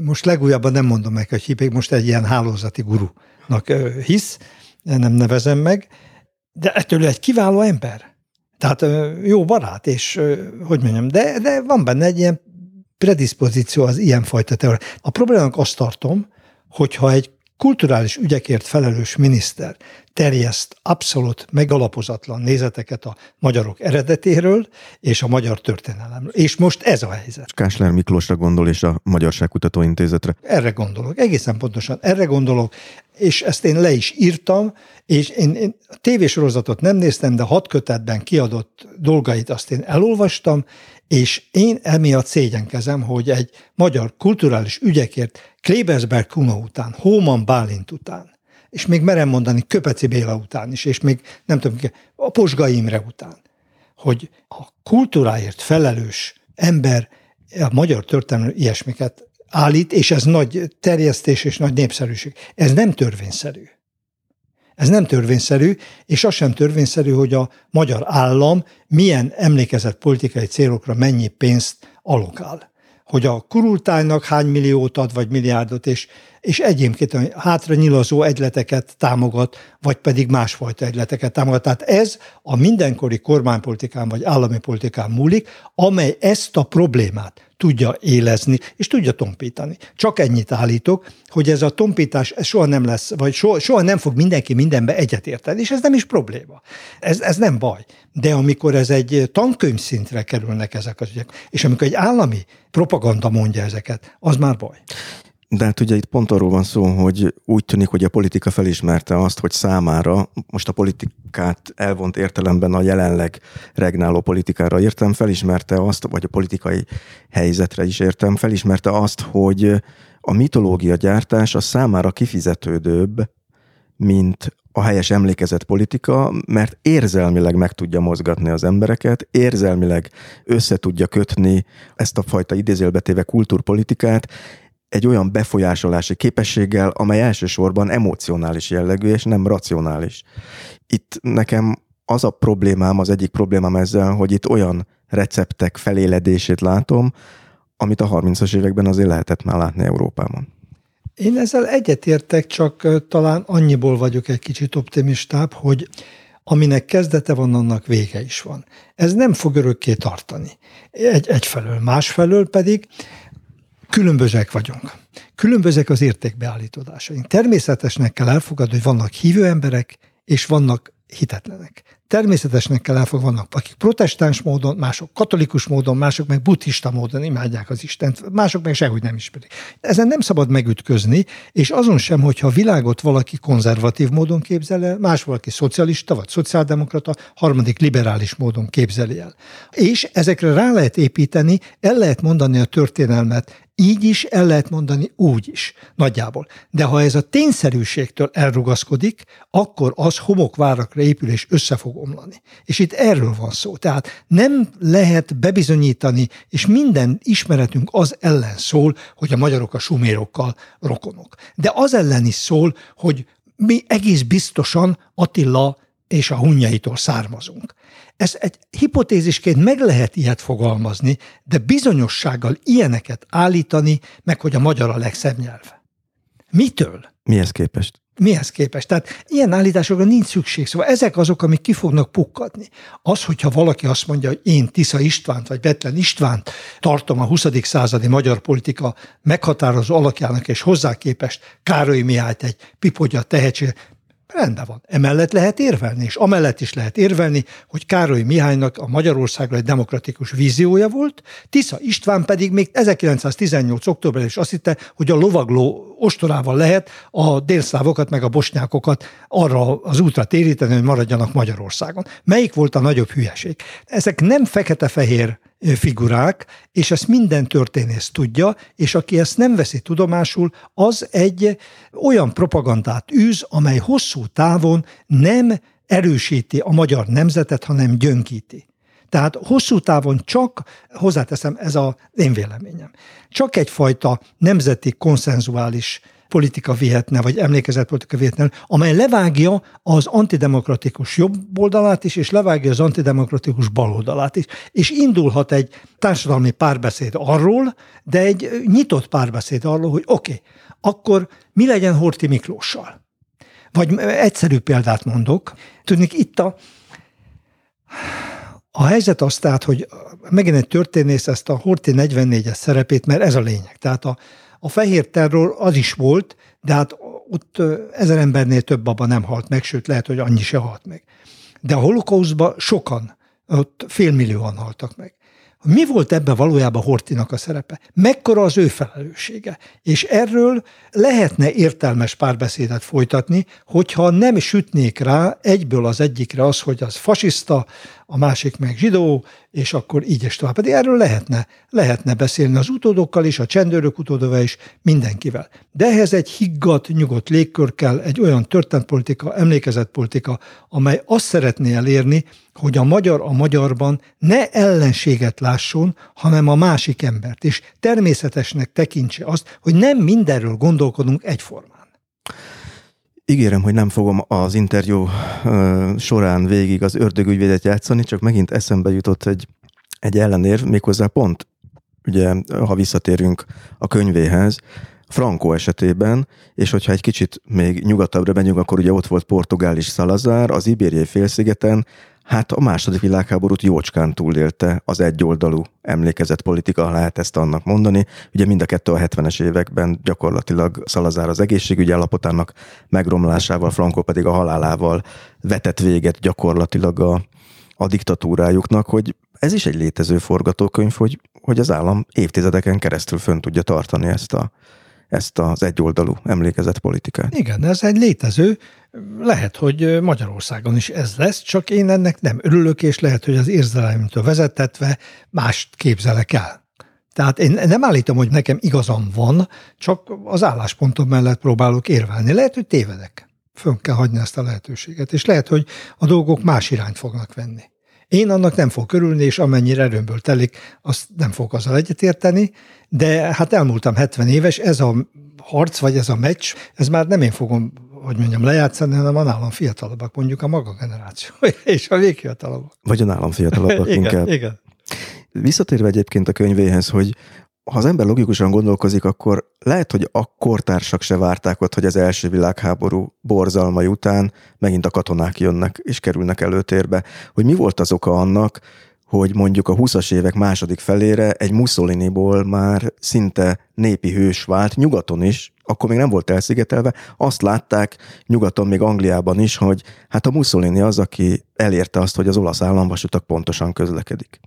Speaker 2: most legújabban nem mondom meg, hogy hívják, most egy ilyen hálózati gurunak hisz, nem nevezem meg, de ettől egy kiváló ember. Tehát jó barát, és hogy mondjam, de, de van benne egy ilyen predispozíció az ilyenfajta teória. A problémának azt tartom, hogyha egy kulturális ügyekért felelős miniszter terjeszt abszolút megalapozatlan nézeteket a magyarok eredetéről és a magyar történelemről. És most ez a helyzet.
Speaker 1: Kásler Miklósra gondol és a Magyarságkutató Intézetre.
Speaker 2: Erre gondolok, egészen pontosan erre gondolok, és ezt én le is írtam, és én, én a tévésorozatot nem néztem, de hat kötetben kiadott dolgait azt én elolvastam, és én emiatt szégyenkezem, hogy egy magyar kulturális ügyekért Klebersberg Kuno után, Hóman Bálint után, és még merem mondani Köpeci Béla után is, és még nem tudom, a Posga Imre után, hogy a kultúráért felelős ember a magyar történelmi ilyesmiket állít, és ez nagy terjesztés és nagy népszerűség. Ez nem törvényszerű. Ez nem törvényszerű, és az sem törvényszerű, hogy a magyar állam milyen emlékezett politikai célokra mennyi pénzt alokál. Hogy a kurultájnak hány milliót ad, vagy milliárdot, és és egyébként a hátra nyilazó egyleteket támogat, vagy pedig másfajta egyleteket támogat. Tehát ez a mindenkori kormánypolitikán vagy állami politikán múlik, amely ezt a problémát tudja élezni, és tudja tompítani. Csak ennyit állítok, hogy ez a tompítás ez soha nem lesz, vagy soha, soha nem fog mindenki mindenbe egyetérteni, és ez nem is probléma. Ez, ez nem baj. De amikor ez egy tankönyv szintre kerülnek ezek az ügyek, és amikor egy állami propaganda mondja ezeket, az már baj.
Speaker 1: De hát ugye itt pont arról van szó, hogy úgy tűnik, hogy a politika felismerte azt, hogy számára, most a politikát elvont értelemben a jelenleg regnáló politikára értem, felismerte azt, vagy a politikai helyzetre is értem, felismerte azt, hogy a mitológia gyártás a számára kifizetődőbb, mint a helyes emlékezett politika, mert érzelmileg meg tudja mozgatni az embereket, érzelmileg össze tudja kötni ezt a fajta idézélbetéve kultúrpolitikát, egy olyan befolyásolási képességgel, amely elsősorban emocionális jellegű, és nem racionális. Itt nekem az a problémám, az egyik problémám ezzel, hogy itt olyan receptek feléledését látom, amit a 30-as években azért lehetett már látni Európában.
Speaker 2: Én ezzel egyetértek, csak talán annyiból vagyok egy kicsit optimistább, hogy aminek kezdete van, annak vége is van. Ez nem fog örökké tartani. Egy, egyfelől, másfelől pedig különbözőek vagyunk. Különbözőek az értékbeállítódásaink. Természetesnek kell elfogadni, hogy vannak hívő emberek, és vannak hitetlenek. Természetesnek kell elfogadni, vannak akik protestáns módon, mások katolikus módon, mások meg buddhista módon imádják az Istent, mások meg sehogy nem ismerik. Ezen nem szabad megütközni, és azon sem, hogyha a világot valaki konzervatív módon képzel el, más valaki szocialista vagy szociáldemokrata, harmadik liberális módon képzeli el. És ezekre rá lehet építeni, el lehet mondani a történelmet így is el lehet mondani, úgy is, nagyjából. De ha ez a tényszerűségtől elrugaszkodik, akkor az homokvárakra épül és össze fog omlani. És itt erről van szó. Tehát nem lehet bebizonyítani, és minden ismeretünk az ellen szól, hogy a magyarok a sumérokkal rokonok. De az ellen is szól, hogy mi egész biztosan Attila és a hunnyaitól származunk. Ez egy hipotézisként meg lehet ilyet fogalmazni, de bizonyossággal ilyeneket állítani, meg hogy a magyar a legszebb nyelv. Mitől?
Speaker 1: Mihez képest?
Speaker 2: Mihez képest? Tehát ilyen állításokra nincs szükség. Szóval ezek azok, amik ki fognak pukkadni. Az, hogyha valaki azt mondja, hogy én Tisza Istvánt vagy Betlen Istvánt tartom a 20. századi magyar politika meghatározó alakjának, és hozzá képest Károly Mihályt egy pipogya tehetség, Rendben van. Emellett lehet érvelni, és amellett is lehet érvelni, hogy Károly Mihálynak a Magyarországra egy demokratikus víziója volt, Tisza István pedig még 1918. októberben is azt hitte, hogy a lovagló ostorával lehet a délszlávokat meg a bosnyákokat arra az útra téríteni, hogy maradjanak Magyarországon. Melyik volt a nagyobb hülyeség? Ezek nem fekete-fehér figurák, és ezt minden történész tudja, és aki ezt nem veszi tudomásul, az egy olyan propagandát űz, amely hosszú távon nem erősíti a magyar nemzetet, hanem gyönkíti. Tehát hosszú távon csak, hozzáteszem, ez az én véleményem, csak egyfajta nemzeti konszenzuális politika vihetne, vagy emlékezetpolitika vihetne, amely levágja az antidemokratikus jobb oldalát is, és levágja az antidemokratikus bal oldalát is. És indulhat egy társadalmi párbeszéd arról, de egy nyitott párbeszéd arról, hogy oké, okay, akkor mi legyen Horti Miklóssal? Vagy egyszerű példát mondok. Tudnik, itt a, a helyzet az tehát, hogy megint egy történész ezt a Horti 44-es szerepét, mert ez a lényeg. Tehát a, a fehér terror az is volt, de hát ott ezer embernél több baba nem halt meg, sőt lehet, hogy annyi se halt meg. De a holokauszban sokan, ott félmillióan haltak meg. Mi volt ebben valójában Hortinak a szerepe? Mekkora az ő felelőssége? És erről lehetne értelmes párbeszédet folytatni, hogyha nem sütnék rá egyből az egyikre az, hogy az fasiszta, a másik meg zsidó, és akkor így is tovább. Pedig erről lehetne, lehetne beszélni az utódokkal is, a csendőrök utódóval is, mindenkivel. De ehhez egy higgadt, nyugodt légkör kell, egy olyan történetpolitika, emlékezetpolitika, amely azt szeretné elérni, hogy a magyar a magyarban ne ellenséget lásson, hanem a másik embert, és természetesnek tekintse azt, hogy nem mindenről gondolkodunk egyformán.
Speaker 1: Ígérem, hogy nem fogom az interjú során végig az ördögügyvédet játszani, csak megint eszembe jutott egy, egy ellenérv, méghozzá pont, ugye, ha visszatérünk a könyvéhez, Franco esetében, és hogyha egy kicsit még nyugatabbra megyünk, akkor ugye ott volt Portugális Salazar, az Ibériai félszigeten Hát a második világháborút jócskán túlélte az egyoldalú emlékezett politika, lehet ezt annak mondani. Ugye mind a kettő a 70-es években gyakorlatilag Szalazár az egészségügyi állapotának megromlásával, Franco pedig a halálával vetett véget gyakorlatilag a, a diktatúrájuknak, hogy ez is egy létező forgatókönyv, hogy, hogy az állam évtizedeken keresztül fönn tudja tartani ezt a, ezt az egyoldalú emlékezett politikát.
Speaker 2: Igen, ez egy létező, lehet, hogy Magyarországon is ez lesz, csak én ennek nem örülök, és lehet, hogy az érzelemtől vezetetve mást képzelek el. Tehát én nem állítom, hogy nekem igazam van, csak az álláspontom mellett próbálok érvelni. Lehet, hogy tévedek. Fönn kell hagyni ezt a lehetőséget, és lehet, hogy a dolgok más irányt fognak venni. Én annak nem fog körülni, és amennyire erőmből telik, azt nem fog azzal egyetérteni, de hát elmúltam 70 éves, ez a harc, vagy ez a meccs, ez már nem én fogom, hogy mondjam, lejátszani, hanem a nálam fiatalabbak, mondjuk a maga generáció, és a végfiatalabbak.
Speaker 1: Vagy a nálam fiatalabbak
Speaker 2: igen,
Speaker 1: inkább.
Speaker 2: Igen.
Speaker 1: Visszatérve egyébként a könyvéhez, hogy ha az ember logikusan gondolkozik, akkor lehet, hogy a kortársak se várták ott, hogy az első világháború borzalmai után megint a katonák jönnek és kerülnek előtérbe. Hogy mi volt az oka annak, hogy mondjuk a 20-as évek második felére egy Mussoliniból már szinte népi hős vált, nyugaton is, akkor még nem volt elszigetelve, azt látták nyugaton, még Angliában is, hogy hát a Mussolini az, aki elérte azt, hogy az olasz államvasutak pontosan közlekedik.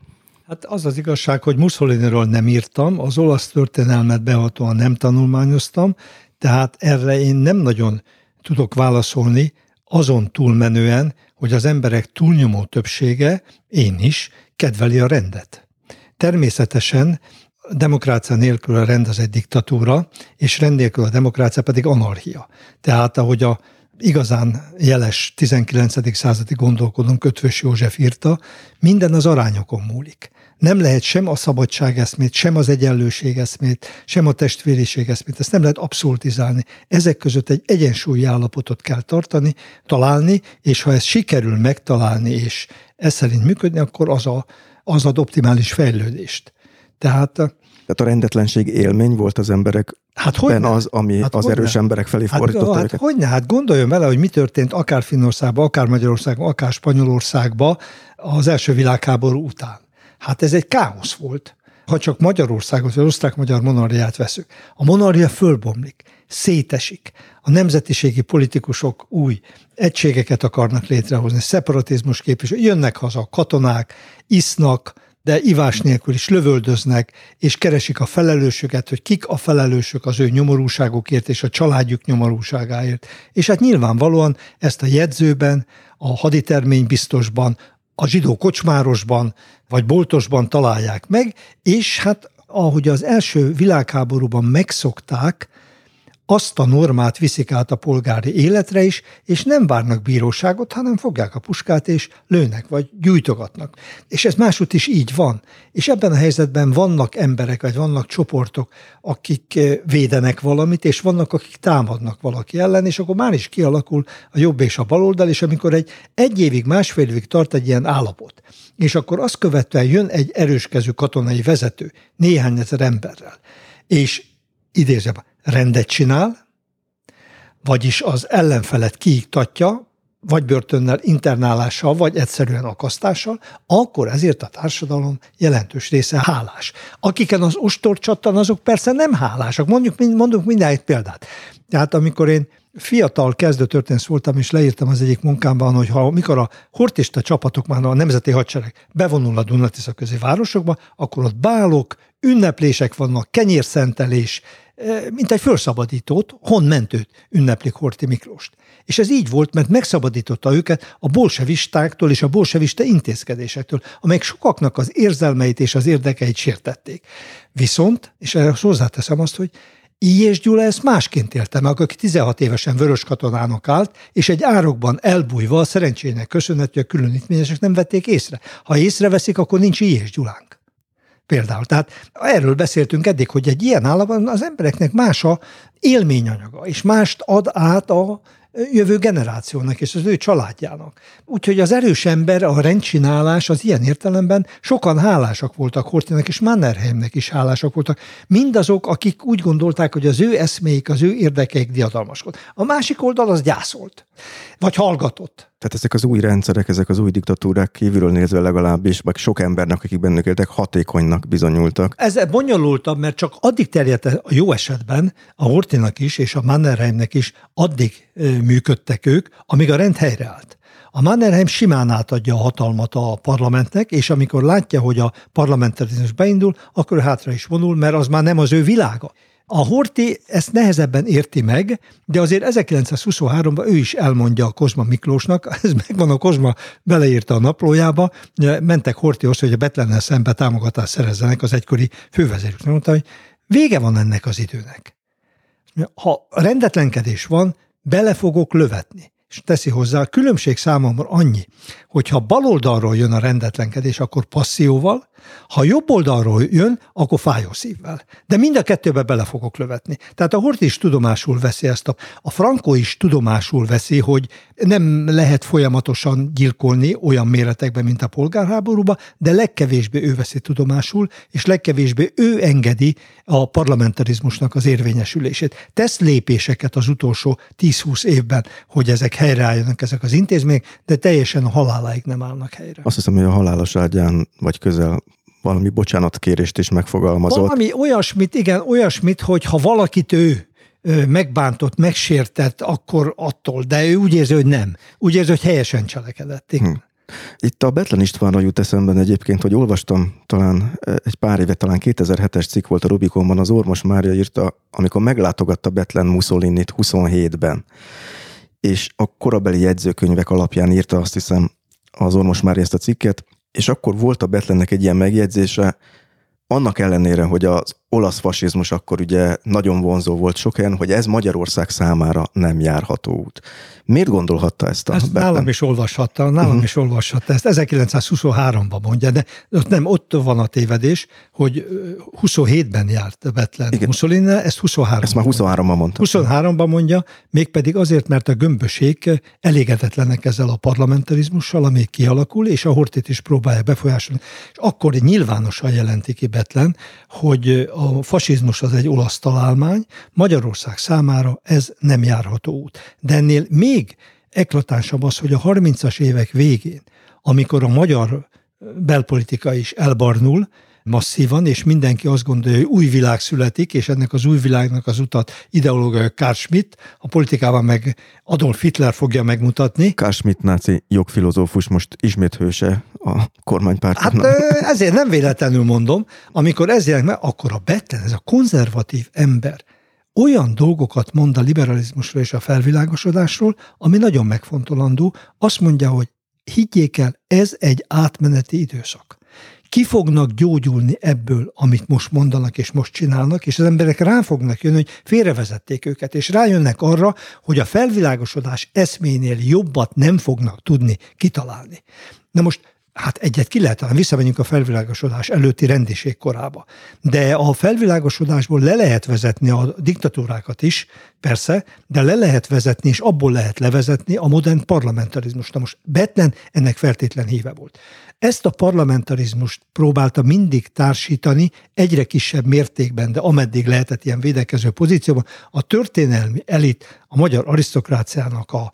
Speaker 2: Hát az az igazság, hogy Mussoliniról nem írtam, az olasz történelmet behatóan nem tanulmányoztam, tehát erre én nem nagyon tudok válaszolni, azon túlmenően, hogy az emberek túlnyomó többsége, én is, kedveli a rendet. Természetesen demokrácia nélkül a rend az egy diktatúra, és rend nélkül a demokrácia pedig anarchia. Tehát ahogy a igazán jeles 19. századi gondolkodónk Ötvös József írta, minden az arányokon múlik. Nem lehet sem a szabadság eszmét, sem az egyenlőség eszmét, sem a testvériség eszmét, ezt nem lehet abszolutizálni. Ezek között egy egyensúlyi állapotot kell tartani, találni, és ha ez sikerül megtalálni, és ez szerint működni, akkor az, a, az ad optimális fejlődést. Tehát
Speaker 1: tehát a rendetlenség élmény volt az emberek Hát hogy az, ami hát az erős emberek felé
Speaker 2: hát,
Speaker 1: fordította
Speaker 2: hát,
Speaker 1: őket?
Speaker 2: Hogyne, hát gondoljon vele, hogy mi történt akár Finnországban, akár Magyarországban, akár Spanyolországban az első világháború után. Hát ez egy káosz volt. Ha csak Magyarországot, vagy osztrák-magyar monarchiát veszük, a monarchia fölbomlik, szétesik. A nemzetiségi politikusok új egységeket akarnak létrehozni, szeparatizmus képviselő, jönnek haza a katonák, isznak, de ivás nélkül is lövöldöznek, és keresik a felelősöket, hogy kik a felelősök az ő nyomorúságokért és a családjuk nyomorúságáért. És hát nyilvánvalóan ezt a jegyzőben, a haditermény biztosban, a zsidó kocsmárosban vagy boltosban találják meg, és hát ahogy az első világháborúban megszokták, azt a normát viszik át a polgári életre is, és nem várnak bíróságot, hanem fogják a puskát és lőnek, vagy gyújtogatnak. És ez másút is így van. És ebben a helyzetben vannak emberek, vagy vannak csoportok, akik eh, védenek valamit, és vannak, akik támadnak valaki ellen, és akkor már is kialakul a jobb és a baloldal, és amikor egy, egy évig, másfél évig tart egy ilyen állapot, és akkor azt követően jön egy erőskező katonai vezető, néhány ezer emberrel, és idézem, rendet csinál, vagyis az ellenfelet kiiktatja, vagy börtönnel, internálással, vagy egyszerűen akasztással, akkor ezért a társadalom jelentős része hálás. Akiken az ostor csattan, azok persze nem hálásak. Mondjuk, mondunk minden egy példát. Tehát amikor én fiatal kezdőtörténész voltam, és leírtam az egyik munkámban, hogy ha mikor a hortista csapatok, már a Nemzeti Hadsereg bevonul a Dunatisza közé városokba, akkor ott bálok, ünneplések vannak, kenyérszentelés, mint egy felszabadítót, honmentőt ünneplik Horti Miklóst. És ez így volt, mert megszabadította őket a bolsevistáktól és a bolsevista intézkedésektől, amelyek sokaknak az érzelmeit és az érdekeit sértették. Viszont, és erre hozzáteszem azt, hogy I. és Gyula ezt másként érte meg, aki 16 évesen vörös katonának állt, és egy árokban elbújva a szerencsének köszönhető, hogy a különítményesek nem vették észre. Ha észreveszik, akkor nincs és Gyulánk. Például. Tehát erről beszéltünk eddig, hogy egy ilyen állapotban az embereknek más a élményanyaga, és mást ad át a jövő generációnak és az ő családjának. Úgyhogy az erős ember, a rendcsinálás az ilyen értelemben sokan hálásak voltak Hortinak és Mannerheimnek is hálásak voltak. Mindazok, akik úgy gondolták, hogy az ő eszméik, az ő érdekeik diadalmaskod. A másik oldal az gyászolt, vagy hallgatott.
Speaker 1: Tehát ezek az új rendszerek, ezek az új diktatúrák kívülről nézve legalábbis, vagy sok embernek, akik bennük éltek, hatékonynak bizonyultak.
Speaker 2: Ez bonyolultabb, mert csak addig terjedt a jó esetben, a Hortinak is és a Mannerheimnek is addig működtek ők, amíg a rend helyreállt. A Mannerheim simán átadja a hatalmat a parlamentnek, és amikor látja, hogy a parlamentarizmus beindul, akkor hátra is vonul, mert az már nem az ő világa. A Horti ezt nehezebben érti meg, de azért 1923-ban ő is elmondja a Kozma Miklósnak, ez megvan a Kozma beleírta a naplójába, mentek Hortihoz, hogy a Betlennel szembe támogatást szerezzenek az egykori fővezérük. Mondta, hogy vége van ennek az időnek. Ha rendetlenkedés van, bele fogok lövetni és teszi hozzá, a különbség számomra annyi, hogy ha bal oldalról jön a rendetlenkedés, akkor passzióval, ha jobb oldalról jön, akkor fájó szívvel. De mind a kettőbe bele fogok lövetni. Tehát a Hort is tudomásul veszi ezt, a, a Franco is tudomásul veszi, hogy nem lehet folyamatosan gyilkolni olyan méretekben, mint a polgárháborúba, de legkevésbé ő veszi tudomásul, és legkevésbé ő engedi a parlamentarizmusnak az érvényesülését. Tesz lépéseket az utolsó 10-20 évben, hogy ezek helyreálljanak ezek az intézmények, de teljesen a haláláig nem állnak helyre.
Speaker 1: Azt hiszem, hogy a halálos ágyán vagy közel valami bocsánatkérést is megfogalmazott.
Speaker 2: Valami olyasmit, igen, olyasmit, hogy ha valakit ő megbántott, megsértett, akkor attól, de ő úgy érzi, hogy nem. Úgy érzi, hogy helyesen cselekedett. Hm.
Speaker 1: Itt a Betlen Istvánra jut eszembe egyébként, hogy olvastam talán egy pár éve, talán 2007-es cikk volt a Rubikonban, az Ormos Mária írta, amikor meglátogatta Betlen Mussolinit 27-ben, és a korabeli jegyzőkönyvek alapján írta azt hiszem az Ormos Mária ezt a cikket, és akkor volt a Betlennek egy ilyen megjegyzése, annak ellenére, hogy az olasz fasizmus akkor ugye nagyon vonzó volt sok helyen, hogy ez Magyarország számára nem járható út. Miért gondolhatta ezt a
Speaker 2: ezt Betlen? Nálam is olvashatta, nálam uh-huh. is olvashatta ezt. 1923-ban mondja, de ott nem, ott van a tévedés, hogy 27-ben járt Betlen Igen. Mussolini, ezt 23
Speaker 1: Ezt már 23-ban mondta.
Speaker 2: 23-ban mondja, mégpedig azért, mert a gömbösék elégedetlenek ezzel a parlamentarizmussal, ami kialakul, és a Hortit is próbálja befolyásolni. És akkor nyilvánosan jelenti ki Betlen, hogy a fasizmus az egy olasz találmány, Magyarország számára ez nem járható út. De ennél még eklatánsabb az, hogy a 30-as évek végén, amikor a magyar belpolitika is elbarnul, masszívan, és mindenki azt gondolja, hogy új világ születik, és ennek az új világnak az utat ideológia Karl Schmidt, a politikában meg Adolf Hitler fogja megmutatni.
Speaker 1: Karl Schmidt náci jogfilozófus most ismét hőse a kormánypártnak.
Speaker 2: Hát ezért nem véletlenül mondom, amikor ez jelent meg, akkor a Betten, ez a konzervatív ember, olyan dolgokat mond a liberalizmusról és a felvilágosodásról, ami nagyon megfontolandó. Azt mondja, hogy higgyék el, ez egy átmeneti időszak ki fognak gyógyulni ebből, amit most mondanak és most csinálnak, és az emberek rá fognak jönni, hogy félrevezették őket, és rájönnek arra, hogy a felvilágosodás eszménél jobbat nem fognak tudni kitalálni. Na most hát egyet ki lehet talán, visszamegyünk a felvilágosodás előtti rendiség korába. De a felvilágosodásból le lehet vezetni a diktatúrákat is, persze, de le lehet vezetni, és abból lehet levezetni a modern parlamentarizmus. Na most Betlen ennek feltétlen híve volt. Ezt a parlamentarizmust próbálta mindig társítani egyre kisebb mértékben, de ameddig lehetett ilyen védekező pozícióban, a történelmi elit, a magyar arisztokráciának a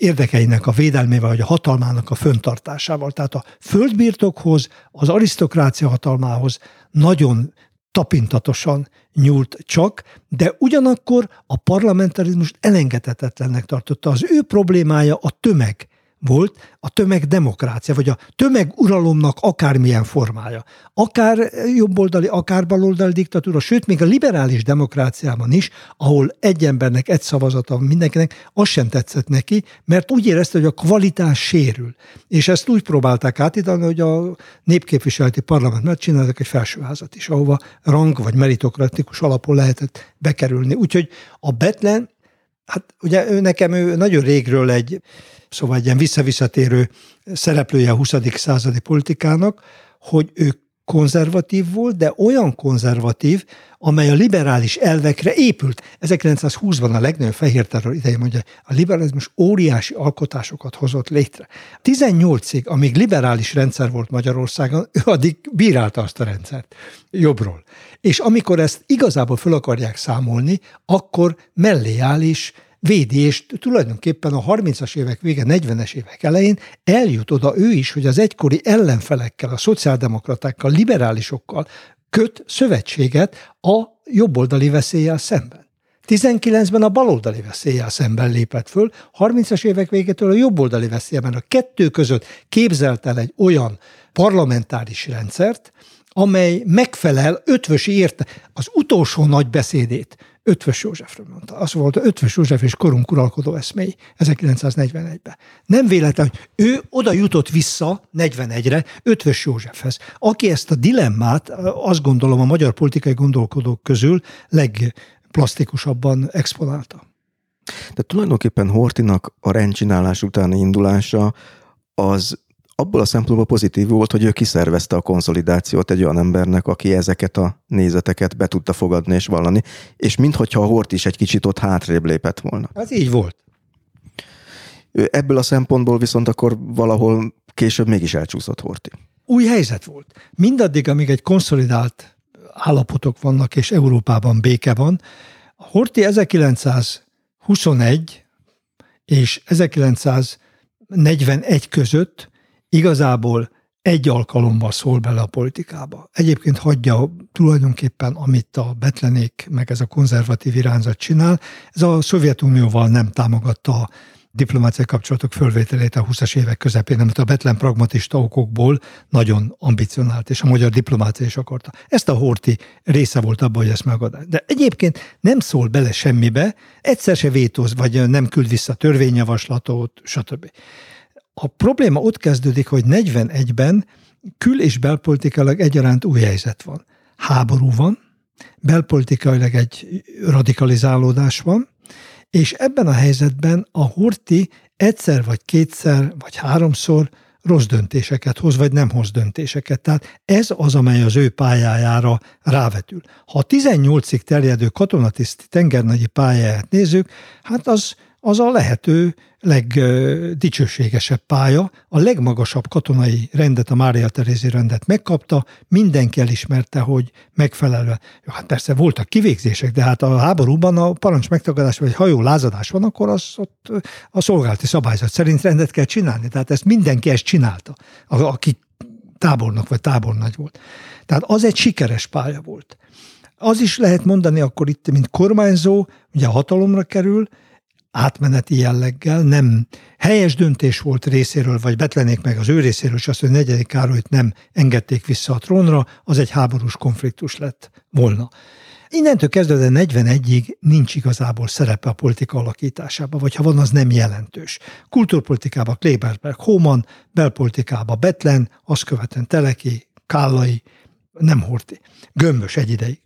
Speaker 2: érdekeinek a védelmével, vagy a hatalmának a föntartásával. Tehát a földbirtokhoz, az arisztokrácia hatalmához nagyon tapintatosan nyúlt csak, de ugyanakkor a parlamentarizmust elengedhetetlennek tartotta. Az ő problémája a tömeg volt a tömegdemokrácia, vagy a tömeguralomnak akármilyen formája. Akár jobboldali, akár baloldali diktatúra, sőt, még a liberális demokráciában is, ahol egy embernek egy szavazata mindenkinek, az sem tetszett neki, mert úgy érezte, hogy a kvalitás sérül. És ezt úgy próbálták átidalni, hogy a népképviseleti parlament mert csináltak egy felsőházat is, ahova rang vagy meritokratikus alapon lehetett bekerülni. Úgyhogy a Betlen, hát ugye ő nekem ő nagyon régről egy szóval egy ilyen visszavisszatérő szereplője a 20. századi politikának, hogy ő konzervatív volt, de olyan konzervatív, amely a liberális elvekre épült. 1920-ban a legnagyobb fehér terror ideje mondja, a liberalizmus óriási alkotásokat hozott létre. 18-ig, amíg liberális rendszer volt Magyarországon, ő addig bírálta azt a rendszert jobbról. És amikor ezt igazából föl akarják számolni, akkor mellé áll is védi, és tulajdonképpen a 30-as évek vége, 40-es évek elején eljut oda ő is, hogy az egykori ellenfelekkel, a szociáldemokratákkal, liberálisokkal köt szövetséget a jobboldali veszéllyel szemben. 19-ben a baloldali veszéllyel szemben lépett föl, 30-as évek végétől a jobboldali veszélyben. A kettő között képzelt el egy olyan parlamentáris rendszert, amely megfelel Ötvösi érte, az utolsó nagy beszédét Ötvös Józsefről mondta. Az volt Ötvös József és korunk uralkodó eszmély 1941-ben. Nem véletlen, hogy ő oda jutott vissza 41-re Ötvös Józsefhez, aki ezt a dilemmát azt gondolom a magyar politikai gondolkodók közül legplastikusabban exponálta.
Speaker 1: De tulajdonképpen Hortinak a rendcsinálás utáni indulása az abból a szempontból pozitív volt, hogy ő kiszervezte a konszolidációt egy olyan embernek, aki ezeket a nézeteket be tudta fogadni és vallani, és minthogyha a Hort is egy kicsit ott hátrébb lépett volna.
Speaker 2: Ez így volt.
Speaker 1: Ebből a szempontból viszont akkor valahol később mégis elcsúszott Horti.
Speaker 2: Új helyzet volt. Mindaddig, amíg egy konszolidált állapotok vannak, és Európában béke van, a Horti 1921 és 1941 között igazából egy alkalommal szól bele a politikába. Egyébként hagyja tulajdonképpen, amit a betlenék, meg ez a konzervatív irányzat csinál. Ez a Szovjetunióval nem támogatta a diplomáciai kapcsolatok fölvételét a 20-as évek közepén, amit a betlen pragmatista okokból nagyon ambicionált, és a magyar diplomácia is akarta. Ezt a Horti része volt abban, hogy ezt megadás. De egyébként nem szól bele semmibe, egyszer se vétóz, vagy nem küld vissza törvényjavaslatot, stb. A probléma ott kezdődik, hogy 41-ben kül- és belpolitikailag egyaránt új helyzet van. Háború van, belpolitikailag egy radikalizálódás van, és ebben a helyzetben a Horti egyszer vagy kétszer vagy háromszor rossz döntéseket hoz, vagy nem hoz döntéseket. Tehát ez az, amely az ő pályájára rávetül. Ha a 18-ig terjedő katonatiszti tengernagyi pályáját nézzük, hát az az a lehető legdicsőségesebb pálya, a legmagasabb katonai rendet, a Mária Terézi rendet megkapta, mindenki elismerte, hogy megfelelő. Hát persze voltak kivégzések, de hát a háborúban a parancs megtagadás vagy hajó lázadás van, akkor az ott a szolgálati szabályzat szerint rendet kell csinálni. Tehát ezt mindenki ezt csinálta, aki tábornok vagy tábornagy volt. Tehát az egy sikeres pálya volt. Az is lehet mondani akkor itt, mint kormányzó, ugye a hatalomra kerül, átmeneti jelleggel, nem helyes döntés volt részéről, vagy betlenék meg az ő részéről, és azt, hogy negyedik Károlyt nem engedték vissza a trónra, az egy háborús konfliktus lett volna. Innentől kezdve 41-ig nincs igazából szerepe a politika alakításában, vagy ha van, az nem jelentős. Kultúrpolitikában Kleberberg, Hóman, belpolitikában Betlen, azt követően Teleki, Kállai, nem Horti. Gömbös egy ideig.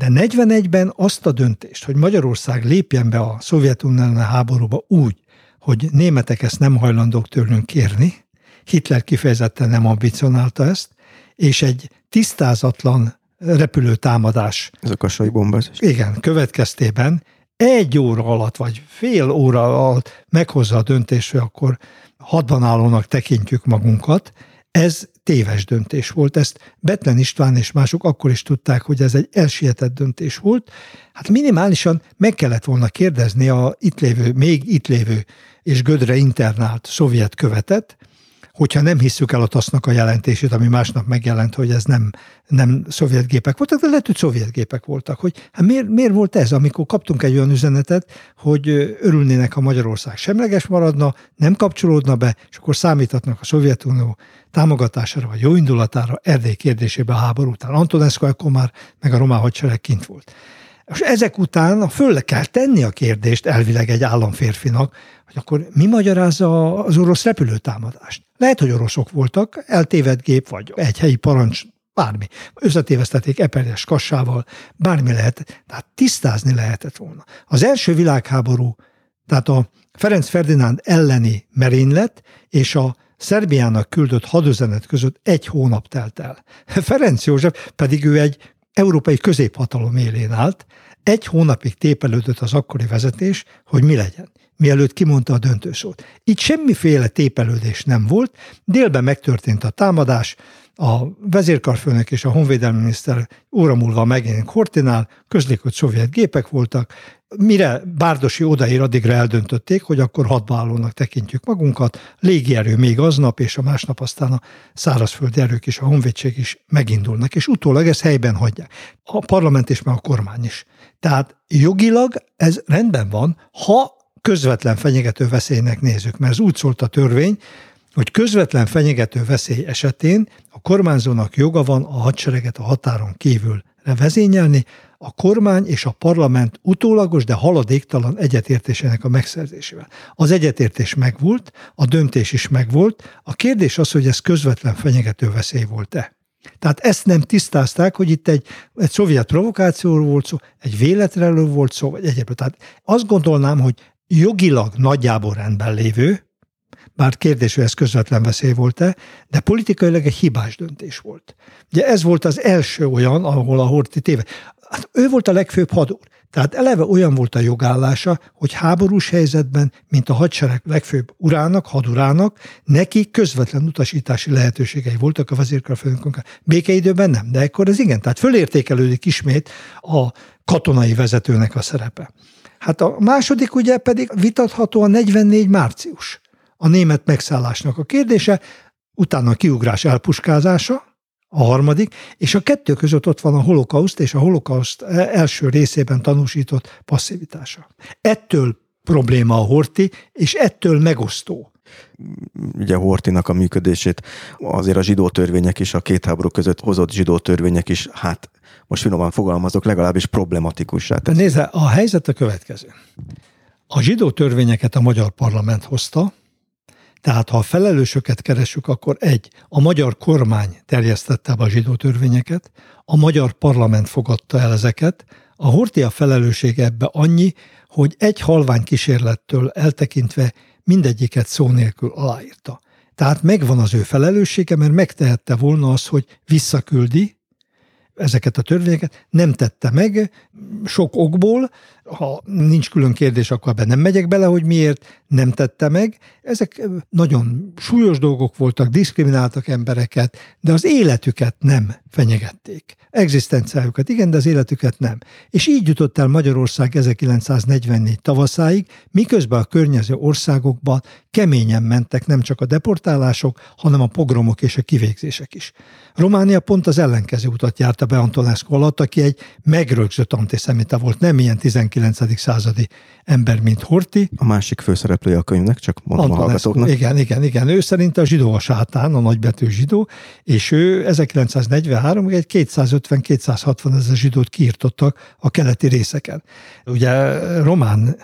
Speaker 2: De 41-ben azt a döntést, hogy Magyarország lépjen be a Szovjetunió háborúba úgy, hogy németek ezt nem hajlandók tőlünk kérni, Hitler kifejezetten nem ambicionálta ezt, és egy tisztázatlan repülőtámadás.
Speaker 1: Ez a kassai bombázás.
Speaker 2: Igen, következtében egy óra alatt, vagy fél óra alatt meghozza a döntést, hogy akkor hadban állónak tekintjük magunkat, ez téves döntés volt. Ezt Betlen István és mások akkor is tudták, hogy ez egy elsietett döntés volt. Hát minimálisan meg kellett volna kérdezni a itt lévő, még itt lévő és Gödre internált szovjet követet, hogyha nem hisszük el a TASZ-nak a jelentését, ami másnap megjelent, hogy ez nem, nem szovjet gépek voltak, de lehet, hogy szovjet gépek voltak. Hogy, hát miért, miért volt ez, amikor kaptunk egy olyan üzenetet, hogy örülnének, ha Magyarország semleges maradna, nem kapcsolódna be, és akkor számíthatnak a Szovjetunió támogatására vagy jó indulatára Erdély kérdésébe a háború után. Antonescu akkor már meg a román hadsereg kint volt. És ezek után föl kell tenni a kérdést elvileg egy államférfinak, hogy akkor mi magyarázza az orosz repülőtámadást. Lehet, hogy oroszok voltak, eltévedt gép, vagy egy helyi parancs, bármi. Összetévesztették Eperjes kassával, bármi lehet, tehát tisztázni lehetett volna. Az első világháború, tehát a Ferenc Ferdinánd elleni merénylet és a Szerbiának küldött hadüzenet között egy hónap telt el. Ferenc József pedig ő egy európai középhatalom élén állt, egy hónapig tépelődött az akkori vezetés, hogy mi legyen, mielőtt kimondta a döntősót. Itt semmiféle tépelődés nem volt, délben megtörtént a támadás, a vezérkarfőnök és a honvédelmi miniszter óra múlva megint Hortinál, közlik, hogy szovjet gépek voltak, mire Bárdosi odaér, addigra eldöntötték, hogy akkor hadbaállónak tekintjük magunkat, légierő még aznap, és a másnap aztán a szárazföldi erők és a honvédség is megindulnak, és utólag ezt helyben hagyják. A parlament és meg a kormány is. Tehát jogilag ez rendben van, ha közvetlen fenyegető veszélynek nézzük, mert ez úgy szólt a törvény, hogy közvetlen fenyegető veszély esetén a kormányzónak joga van a hadsereget a határon kívül vezényelni, a kormány és a parlament utólagos, de haladéktalan egyetértésének a megszerzésével. Az egyetértés megvolt, a döntés is megvolt, a kérdés az, hogy ez közvetlen fenyegető veszély volt-e. Tehát ezt nem tisztázták, hogy itt egy, egy szovjet provokációról volt szó, egy véletlenről volt szó, vagy egyébként. Tehát azt gondolnám, hogy jogilag nagyjából rendben lévő, bár kérdés, hogy ez közvetlen veszély volt-e, de politikailag egy hibás döntés volt. Ugye ez volt az első olyan, ahol a Horti téve. Hát ő volt a legfőbb hadúr. Tehát eleve olyan volt a jogállása, hogy háborús helyzetben, mint a hadsereg legfőbb urának, hadurának, neki közvetlen utasítási lehetőségei voltak a vezérkarfőnökön. Békeidőben nem, de ekkor ez igen. Tehát fölértékelődik ismét a katonai vezetőnek a szerepe. Hát a második ugye pedig vitatható a 44 március, a német megszállásnak a kérdése, utána a kiugrás elpuskázása, a harmadik, és a kettő között ott van a holokauszt és a holokauszt első részében tanúsított passzivitása. Ettől probléma a Horti, és ettől megosztó.
Speaker 1: Ugye Hortinak a működését azért a zsidó törvények is, a két háború között hozott zsidó törvények is, hát most finoman fogalmazok, legalábbis problematikussá.
Speaker 2: Nézze, a helyzet a következő. A zsidó törvényeket a magyar parlament hozta, tehát ha a felelősöket keresünk, akkor egy, a magyar kormány terjesztette be a zsidó törvényeket, a magyar parlament fogadta el ezeket, a Hortia felelősség ebbe annyi, hogy egy halvány kísérlettől eltekintve mindegyiket szó nélkül aláírta. Tehát megvan az ő felelőssége, mert megtehette volna az, hogy visszaküldi ezeket a törvényeket, nem tette meg sok okból, ha nincs külön kérdés, akkor ebben nem megyek bele, hogy miért nem tette meg. Ezek nagyon súlyos dolgok voltak, diszkrimináltak embereket, de az életüket nem fenyegették. Egzisztenciájukat igen, de az életüket nem. És így jutott el Magyarország 1944 tavaszáig, miközben a környező országokban keményen mentek nem csak a deportálások, hanem a pogromok és a kivégzések is. Románia pont az ellenkező utat járta be Antonescu alatt, aki egy megrögzött antiszemita volt, nem ilyen 19. századi ember, mint Horti.
Speaker 1: A másik főszereplője a könyvnek, csak mondom Antonescu, a hallgatóknak.
Speaker 2: Igen, igen, igen. Ő szerint a zsidó a sátán, a nagybetű zsidó, és ő 1943 egy 250-260 ezer zsidót kiirtottak a keleti részeken. Ugye román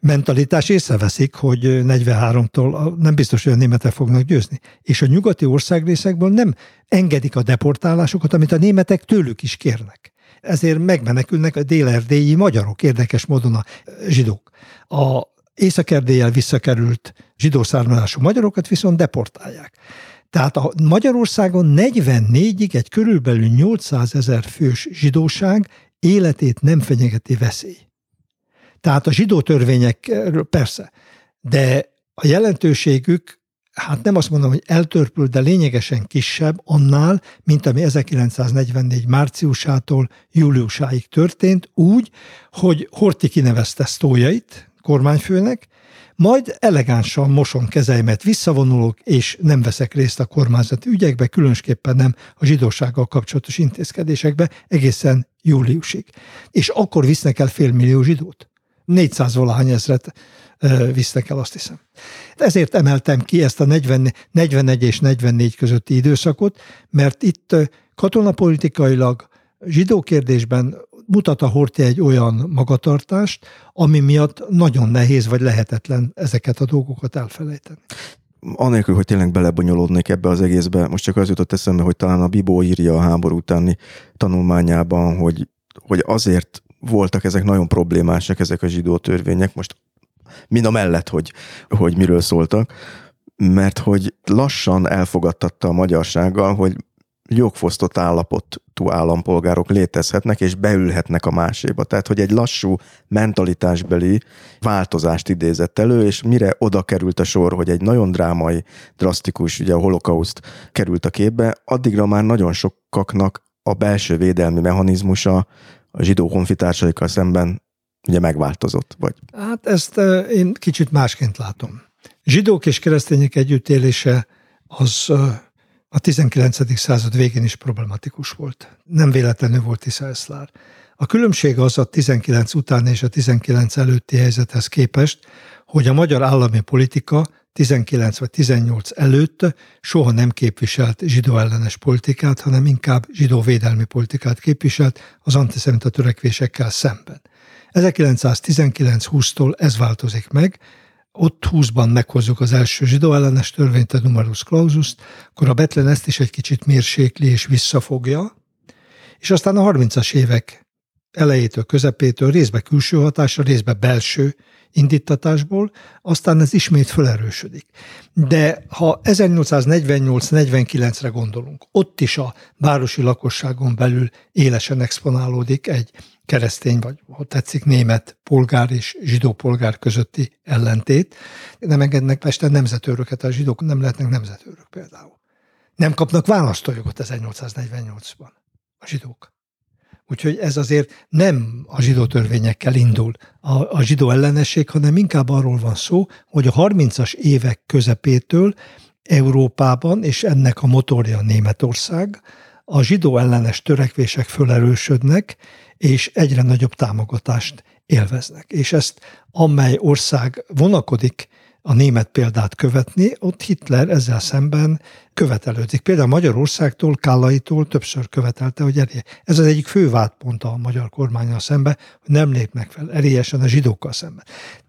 Speaker 2: mentalitás észreveszik, hogy 43-tól nem biztos, hogy a németek fognak győzni. És a nyugati országrészekből nem engedik a deportálásokat, amit a németek tőlük is kérnek. Ezért megmenekülnek a dél magyarok, érdekes módon a zsidók. A észak visszakerült zsidó származású magyarokat viszont deportálják. Tehát a Magyarországon 44-ig egy körülbelül 800 ezer fős zsidóság életét nem fenyegeti veszély. Tehát a zsidó törvények persze, de a jelentőségük, hát nem azt mondom, hogy eltörpül, de lényegesen kisebb annál, mint ami 1944 márciusától júliusáig történt, úgy, hogy Horti kinevezte sztójait kormányfőnek, majd elegánsan moson kezeimet visszavonulok, és nem veszek részt a kormányzati ügyekbe, különösképpen nem a zsidósággal kapcsolatos intézkedésekbe egészen júliusig. És akkor visznek el félmillió zsidót. 400 valahány ezret visznek el, azt hiszem. Ezért emeltem ki ezt a 40, 41 és 44 közötti időszakot, mert itt katonapolitikailag, zsidó kérdésben mutat a Horti egy olyan magatartást, ami miatt nagyon nehéz vagy lehetetlen ezeket a dolgokat elfelejteni
Speaker 1: anélkül, hogy tényleg belebonyolódnék ebbe az egészbe, most csak az jutott eszembe, hogy talán a Bibó írja a háború utáni tanulmányában, hogy, hogy azért voltak ezek nagyon problémásak, ezek a zsidó törvények, most mind a mellett, hogy, hogy miről szóltak, mert hogy lassan elfogadtatta a magyarsággal, hogy jogfosztott állapotú állampolgárok létezhetnek, és beülhetnek a máséba. Tehát, hogy egy lassú mentalitásbeli változást idézett elő, és mire oda került a sor, hogy egy nagyon drámai, drasztikus, ugye a holokauszt került a képbe, addigra már nagyon sokaknak a belső védelmi mechanizmusa a zsidó honfitársaikkal szemben ugye megváltozott? Vagy?
Speaker 2: Hát ezt én kicsit másként látom. Zsidók és keresztények együttélése az a 19. század végén is problematikus volt. Nem véletlenül volt Eszlár. A különbség az a 19 után és a 19 előtti helyzethez képest, hogy a magyar állami politika 19 vagy 18 előtt soha nem képviselt zsidó ellenes politikát, hanem inkább zsidó védelmi politikát képviselt az antiszemita törekvésekkel szemben. 1919-20-tól ez változik meg, ott 20-ban meghozzuk az első zsidó ellenes törvényt, a numerus clausus akkor a Betlen ezt is egy kicsit mérsékli és visszafogja, és aztán a 30-as évek elejétől, közepétől részbe külső hatásra, részbe belső indítatásból, aztán ez ismét felerősödik. De ha 1848-49-re gondolunk, ott is a városi lakosságon belül élesen exponálódik egy keresztény, vagy ha tetszik, német polgár és zsidó polgár közötti ellentét. Nem engednek Pesten nemzetőröket, a zsidók nem lehetnek nemzetőrök például. Nem kapnak választójogot 1848-ban a zsidók. Úgyhogy ez azért nem a zsidó törvényekkel indul a, a zsidó ellenesség, hanem inkább arról van szó, hogy a 30-as évek közepétől Európában, és ennek a motorja Németország, a zsidó ellenes törekvések fölerősödnek, és egyre nagyobb támogatást élveznek. És ezt amely ország vonakodik a német példát követni, ott Hitler ezzel szemben követelődik. Például Magyarországtól, Kállaitól többször követelte, hogy erje. Ez az egyik fő vádpont a magyar kormányal szembe, hogy nem lépnek fel erélyesen a zsidókkal szemben.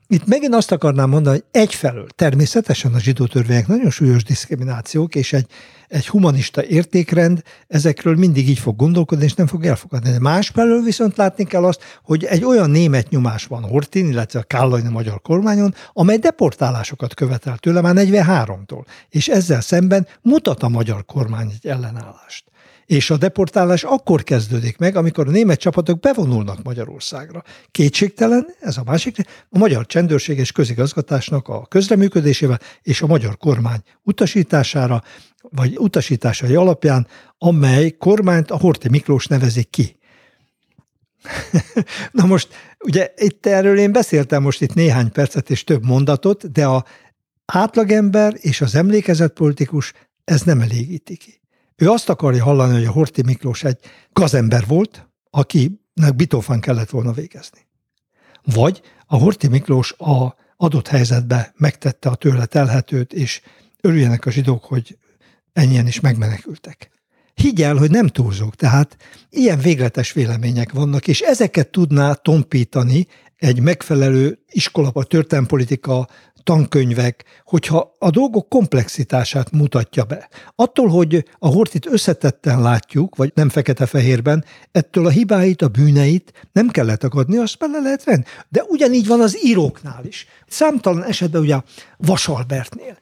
Speaker 2: Itt megint azt akarnám mondani, hogy egyfelől természetesen a zsidó törvények nagyon súlyos diszkriminációk, és egy, egy humanista értékrend ezekről mindig így fog gondolkodni, és nem fog elfogadni. De másfelől viszont látni kell azt, hogy egy olyan német nyomás van Hortin, illetve a Kállai a magyar kormányon, amely deportálásokat követel tőle már 43-tól, és ezzel szemben mutat a magyar kormány egy ellenállást és a deportálás akkor kezdődik meg, amikor a német csapatok bevonulnak Magyarországra. Kétségtelen, ez a másik, a magyar csendőrség és közigazgatásnak a közreműködésével és a magyar kormány utasítására, vagy utasításai alapján, amely kormányt a Horti Miklós nevezik ki. Na most, ugye itt erről én beszéltem most itt néhány percet és több mondatot, de a átlagember és az emlékezett politikus ez nem elégíti ki. Ő azt akarja hallani, hogy a Horti Miklós egy gazember volt, akinek bitofán kellett volna végezni. Vagy a Horti Miklós a adott helyzetbe megtette a tőle telhetőt, és örüljenek a zsidók, hogy ennyien is megmenekültek. Higgy el, hogy nem túlzók, tehát ilyen végletes vélemények vannak, és ezeket tudná tompítani egy megfelelő iskolapa, történelmpolitika tankönyvek, hogyha a dolgok komplexitását mutatja be. Attól, hogy a Hortit összetetten látjuk, vagy nem fekete-fehérben, ettől a hibáit, a bűneit nem kell letagadni, azt bele lehet venni. De ugyanígy van az íróknál is. Számtalan esetben ugye a Vasalbertnél,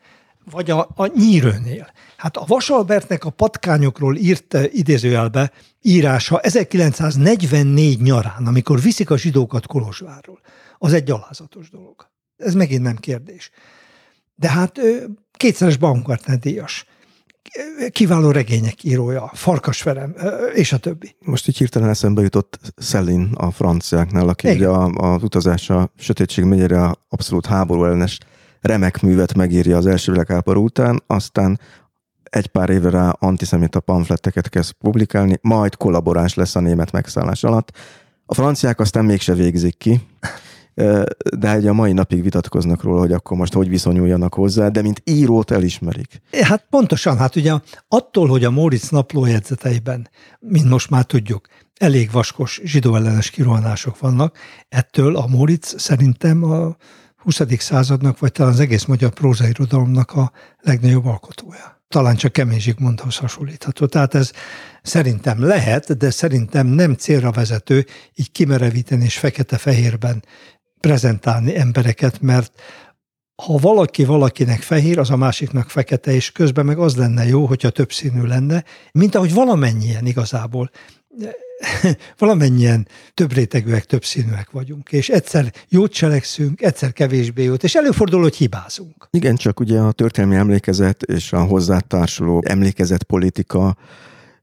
Speaker 2: vagy a, a Nyírőnél. Hát a Vasalbertnek a patkányokról írt idézőjelbe írása 1944 nyarán, amikor viszik a zsidókat Kolozsvárról, az egy gyalázatos dolog. Ez megint nem kérdés. De hát kétszeres Baumgartner díjas, kiváló regények írója, Farkasverem, és a többi.
Speaker 1: Most így hirtelen eszembe jutott Szellin a franciáknál, aki ugye a, a utazása Sötétség megyére abszolút háború ellenes remek művet megírja az első világháború után, aztán egy pár évre rá antiszemita pamfletteket kezd publikálni, majd kollaboráns lesz a német megszállás alatt. A franciák aztán mégse végzik ki, de egy a mai napig vitatkoznak róla, hogy akkor most hogy viszonyuljanak hozzá, de mint írót elismerik.
Speaker 2: Hát pontosan, hát ugye attól, hogy a Móricz naplójegyzeteiben, mint most már tudjuk, elég vaskos zsidó ellenes kirohanások vannak, ettől a Móricz szerintem a 20. századnak, vagy talán az egész magyar prózairodalomnak a legnagyobb alkotója talán csak Kemény Zsigmondhoz hasonlítható. Tehát ez szerintem lehet, de szerintem nem célra vezető így kimerevíteni és fekete-fehérben prezentálni embereket, mert ha valaki valakinek fehér, az a másiknak fekete, és közben meg az lenne jó, hogyha többszínű lenne, mint ahogy valamennyien igazából valamennyien több rétegűek, több színűek vagyunk, és egyszer jót cselekszünk, egyszer kevésbé jót, és előfordul, hogy hibázunk.
Speaker 1: Igen, csak ugye a történelmi emlékezet és a hozzátársuló emlékezet politika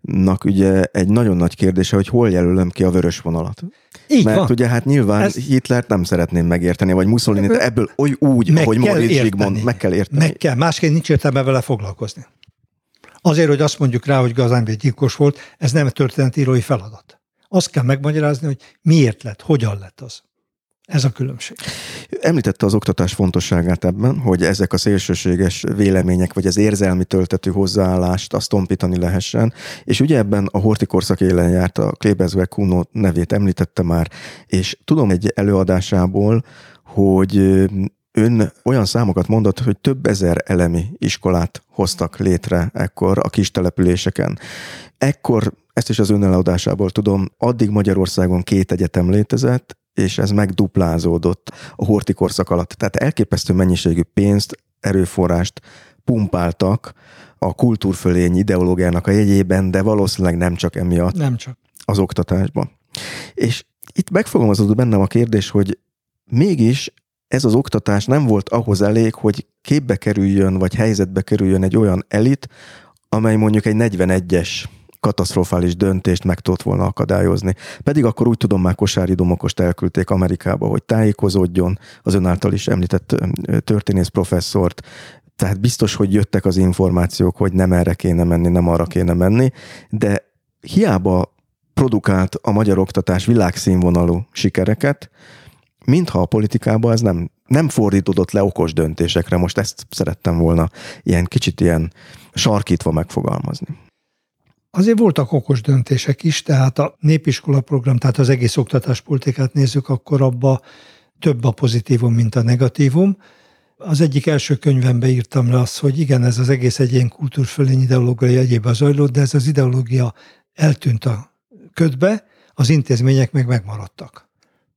Speaker 1: nak ugye egy nagyon nagy kérdése, hogy hol jelölöm ki a vörös vonalat.
Speaker 2: Így
Speaker 1: Mert
Speaker 2: van.
Speaker 1: ugye hát nyilván Ez... Hitlert nem szeretném megérteni, vagy Mussolini, ebből, ebből oly úgy, meg ahogy Moritz Zsigmond, meg kell érteni.
Speaker 2: Meg kell, másként nincs értelme vele foglalkozni. Azért, hogy azt mondjuk rá, hogy Gazánbé gyilkos volt, ez nem történetírói feladat. Azt kell megmagyarázni, hogy miért lett, hogyan lett az. Ez a különbség.
Speaker 1: Említette az oktatás fontosságát ebben, hogy ezek a szélsőséges vélemények, vagy az érzelmi töltető hozzáállást azt tompítani lehessen. És ugye ebben a hortikorszak élen járt a Klebezwer Kuno nevét említette már, és tudom egy előadásából, hogy ön olyan számokat mondott, hogy több ezer elemi iskolát hoztak létre ekkor a kis településeken. Ekkor, ezt is az ön eladásából tudom, addig Magyarországon két egyetem létezett, és ez megduplázódott a hortikorszak alatt. Tehát elképesztő mennyiségű pénzt, erőforrást pumpáltak a kultúrfölény ideológiának a jegyében, de valószínűleg nem csak emiatt.
Speaker 2: Nem csak.
Speaker 1: Az oktatásban. És itt megfogalmazódott bennem a kérdés, hogy mégis ez az oktatás nem volt ahhoz elég, hogy képbe kerüljön, vagy helyzetbe kerüljön egy olyan elit, amely mondjuk egy 41-es katasztrofális döntést meg tudott volna akadályozni. Pedig akkor úgy tudom, már Kosári Domokost elküldték Amerikába, hogy tájékozódjon az ön által is említett történész professzort, tehát biztos, hogy jöttek az információk, hogy nem erre kéne menni, nem arra kéne menni, de hiába produkált a magyar oktatás világszínvonalú sikereket, mintha a politikában ez nem, nem fordítódott le okos döntésekre. Most ezt szerettem volna ilyen kicsit ilyen sarkítva megfogalmazni.
Speaker 2: Azért voltak okos döntések is, tehát a népiskola program, tehát az egész oktatáspolitikát nézzük, akkor abba több a pozitívum, mint a negatívum. Az egyik első könyvembe írtam le azt, hogy igen, ez az egész egy ilyen kultúrfölény ideológiai egyébben zajlott, de ez az ideológia eltűnt a ködbe, az intézmények meg megmaradtak.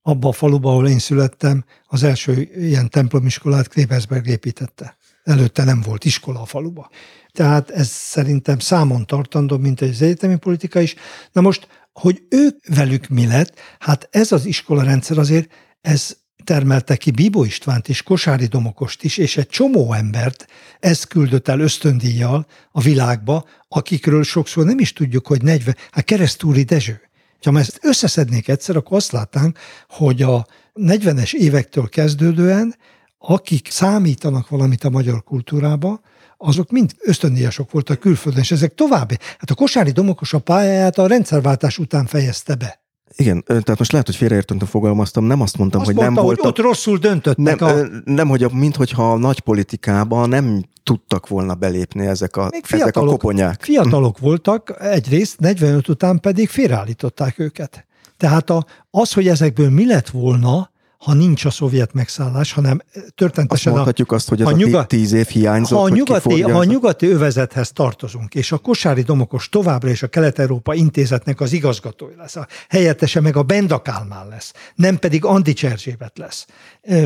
Speaker 2: Abba a faluba, ahol én születtem, az első ilyen templomiskolát Klebesberg építette. Előtte nem volt iskola a faluba. Tehát ez szerintem számon tartandó, mint az egyetemi politika is. Na most, hogy ők velük mi lett, hát ez az iskolarendszer azért, ez termelte ki Bíbó Istvánt és Kosári Domokost is, és egy csomó embert ez küldött el ösztöndíjjal a világba, akikről sokszor nem is tudjuk, hogy 40, hát Keresztúri Dezső. Ha ezt összeszednék egyszer, akkor azt látnánk, hogy a 40-es évektől kezdődően, akik számítanak valamit a magyar kultúrába, azok mind ösztöndíjasok voltak külföldön, és ezek további. Hát a Kosári Domokos a pályáját a rendszerváltás után fejezte be.
Speaker 1: Igen, tehát most lehet, hogy félreértően fogalmaztam, nem azt mondtam,
Speaker 2: azt
Speaker 1: hogy
Speaker 2: mondta,
Speaker 1: nem
Speaker 2: hogy
Speaker 1: voltak...
Speaker 2: ott rosszul döntöttek.
Speaker 1: Nem,
Speaker 2: a...
Speaker 1: nem hogy mint hogyha a nagy politikában nem tudtak volna belépni ezek a,
Speaker 2: Még
Speaker 1: ezek a koponyák.
Speaker 2: Fiatalok voltak, egyrészt 45 után pedig félreállították őket. Tehát a, az, hogy ezekből mi lett volna, ha nincs a szovjet megszállás, hanem történetesen...
Speaker 1: Azt mondhatjuk a, azt, hogy ez a, nyugat, tíz év hiányzott,
Speaker 2: ha a, nyugati,
Speaker 1: ha
Speaker 2: a nyugati övezethez tartozunk, és a Kosári Domokos továbbra is a Kelet-Európa intézetnek az igazgatója lesz, a helyettese meg a Benda Kálmán lesz, nem pedig Andi Cserzsébet lesz,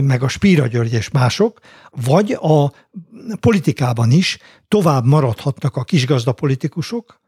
Speaker 2: meg a Spíra György és mások, vagy a politikában is tovább maradhatnak a kisgazda politikusok,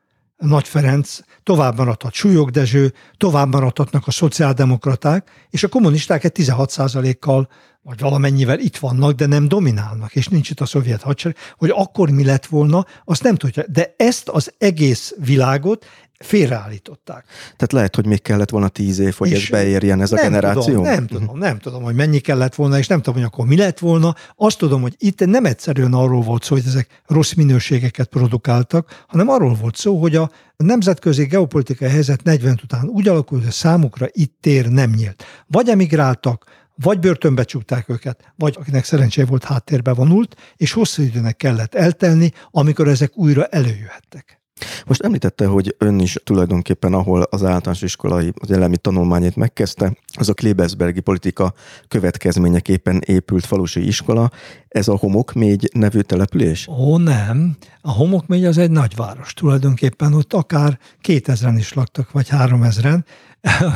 Speaker 2: nagy Ferenc, tovább maradhat Súlyog Dezső, tovább maradhatnak a szociáldemokraták, és a kommunisták egy 16%-kal vagy valamennyivel itt vannak, de nem dominálnak, és nincs itt a szovjet hadsereg, hogy akkor mi lett volna, azt nem tudja. De ezt az egész világot félreállították.
Speaker 1: Tehát lehet, hogy még kellett volna tíz év, hogy és ez beérjen ez a generáció?
Speaker 2: Tudom, nem tudom, nem tudom, hogy mennyi kellett volna, és nem tudom, hogy akkor mi lett volna. Azt tudom, hogy itt nem egyszerűen arról volt szó, hogy ezek rossz minőségeket produkáltak, hanem arról volt szó, hogy a nemzetközi geopolitikai helyzet 40 után úgy alakult, hogy számukra itt tér nem nyílt. Vagy emigráltak, vagy börtönbe csukták őket, vagy akinek szerencséje volt háttérbe vonult, és hosszú időnek kellett eltelni, amikor ezek újra előjöhettek.
Speaker 1: Most említette, hogy ön is tulajdonképpen, ahol az általános iskolai az elemi tanulmányét megkezdte, az a Klebesbergi politika következményeképpen épült falusi iskola. Ez a Homokmégy nevű település?
Speaker 2: Ó, nem. A Homokmégy az egy nagyváros. Tulajdonképpen ott akár 2000-en is laktak, vagy 3000-en,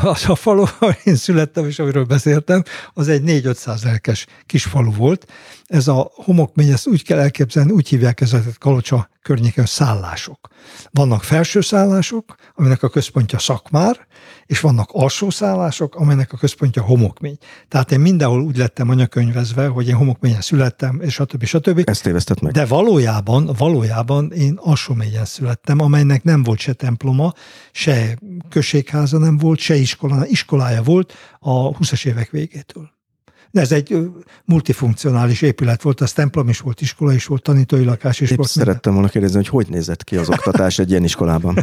Speaker 2: az a falu, ahol én születtem, és amiről beszéltem, az egy 4-500 lelkes kis falu volt. Ez a homokmény, ezt úgy kell elképzelni, úgy hívják ezeket Kalocsa környéken szállások. Vannak felső szállások, aminek a központja Szakmár, és vannak alsó szállások, amelynek a központja homokmény. Tehát én mindenhol úgy lettem anyakönyvezve, hogy én homokményen születtem, és stb. stb.
Speaker 1: Ezt tévesztett meg.
Speaker 2: De valójában, valójában én alsómégyen születtem, amelynek nem volt se temploma, se községháza nem volt, se iskola, iskolája volt a 20-as évek végétől. Ez egy multifunkcionális épület volt, az templom is volt, iskola is volt, tanítói lakás is
Speaker 1: Épp
Speaker 2: volt.
Speaker 1: szerettem volna kérdezni, hogy hogy nézett ki az oktatás egy ilyen iskolában?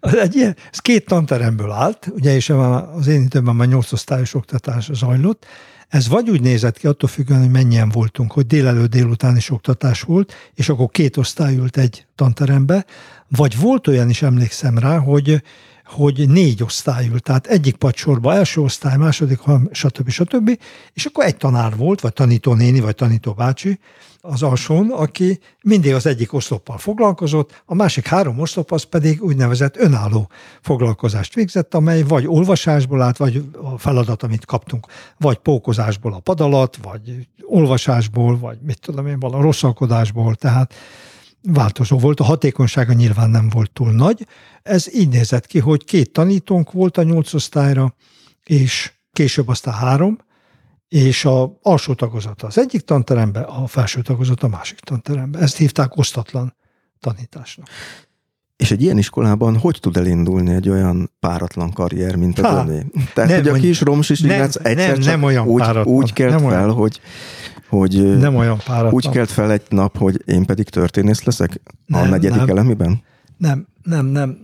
Speaker 2: egy ilyen, ez két tanteremből állt, ugye, és az én időben már nyolc osztályos oktatás zajlott, ez vagy úgy nézett ki, attól függően, hogy mennyien voltunk, hogy délelőtt délután is oktatás volt, és akkor két osztály ült egy tanterembe, vagy volt olyan is, emlékszem rá, hogy hogy négy osztály tehát egyik padsorba első osztály, második, stb. stb. És akkor egy tanár volt, vagy tanítónéni, vagy tanítóbácsi az alsón, aki mindig az egyik oszloppal foglalkozott, a másik három oszlop az pedig úgynevezett önálló foglalkozást végzett, amely vagy olvasásból állt, vagy a feladat, amit kaptunk, vagy pókozásból a padalat, vagy olvasásból, vagy mit tudom én, a rosszalkodásból, tehát változó volt, a hatékonysága nyilván nem volt túl nagy. Ez így nézett ki, hogy két tanítónk volt a nyolc osztályra, és később aztán három, és a alsó tagozat az egyik tanterembe, a felső tagozat a másik tanterembe. Ezt hívták osztatlan tanításnak.
Speaker 1: És egy ilyen iskolában hogy tud elindulni egy olyan páratlan karrier, mint az öné? Tehát,
Speaker 2: nem,
Speaker 1: hogy a kis Romsis
Speaker 2: nem,
Speaker 1: egyszer
Speaker 2: nem, nem olyan
Speaker 1: úgy,
Speaker 2: páratlan.
Speaker 1: úgy kelt
Speaker 2: nem
Speaker 1: fel,
Speaker 2: olyan.
Speaker 1: hogy hogy
Speaker 2: nem olyan páratlan.
Speaker 1: úgy kelt fel egy nap, hogy én pedig történész leszek a
Speaker 2: Nem,
Speaker 1: negyedik
Speaker 2: nem.
Speaker 1: elemiben?
Speaker 2: Nem, nem, nem.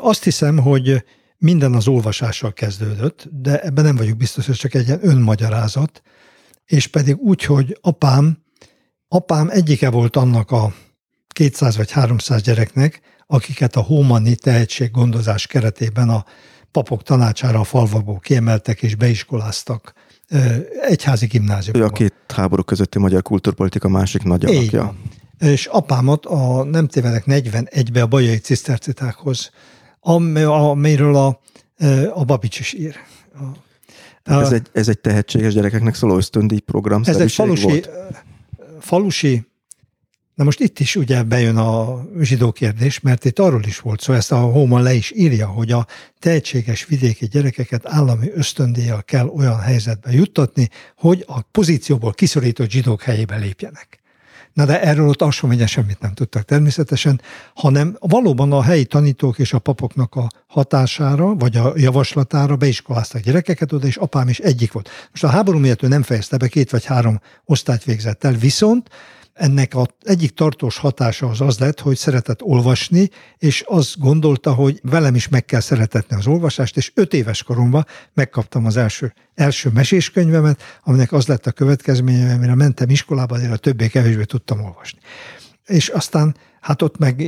Speaker 2: Azt hiszem, hogy minden az olvasással kezdődött, de ebben nem vagyok biztos, ez csak egy ilyen önmagyarázat, és pedig úgy, hogy apám, apám egyike volt annak a 200 vagy 300 gyereknek, akiket a Hómani tehetséggondozás keretében a papok tanácsára a falvakból kiemeltek és beiskoláztak egyházi
Speaker 1: Ő
Speaker 2: gimnáziumban.
Speaker 1: a két háború közötti magyar kultúrpolitika másik nagy alakja.
Speaker 2: És apámat a nem tévedek 41-be a bajai cisztercitákhoz, am- amiről a, a Babics is ír. A,
Speaker 1: Ez egy, ez egy tehetséges gyerekeknek szóló ösztöndíj program
Speaker 2: ez egy falusi,
Speaker 1: volt?
Speaker 2: falusi, na most itt is ugye bejön a zsidó kérdés, mert itt arról is volt szó, ezt a Hóman le is írja, hogy a tehetséges vidéki gyerekeket állami ösztöndíjjal kell olyan helyzetbe juttatni, hogy a pozícióból kiszorított zsidók helyébe lépjenek. Na de erről ott alsó semmit nem tudtak természetesen, hanem valóban a helyi tanítók és a papoknak a hatására, vagy a javaslatára beiskoláztak gyerekeket oda, és apám is egyik volt. Most a háború miatt ő nem fejezte be, két vagy három osztályt végzett el, viszont ennek az egyik tartós hatása az az lett, hogy szeretett olvasni, és azt gondolta, hogy velem is meg kell szeretetni az olvasást, és öt éves koromban megkaptam az első, első meséskönyvemet, aminek az lett a következménye, amire mentem iskolába, de a többé-kevésbé tudtam olvasni. És aztán hát ott meg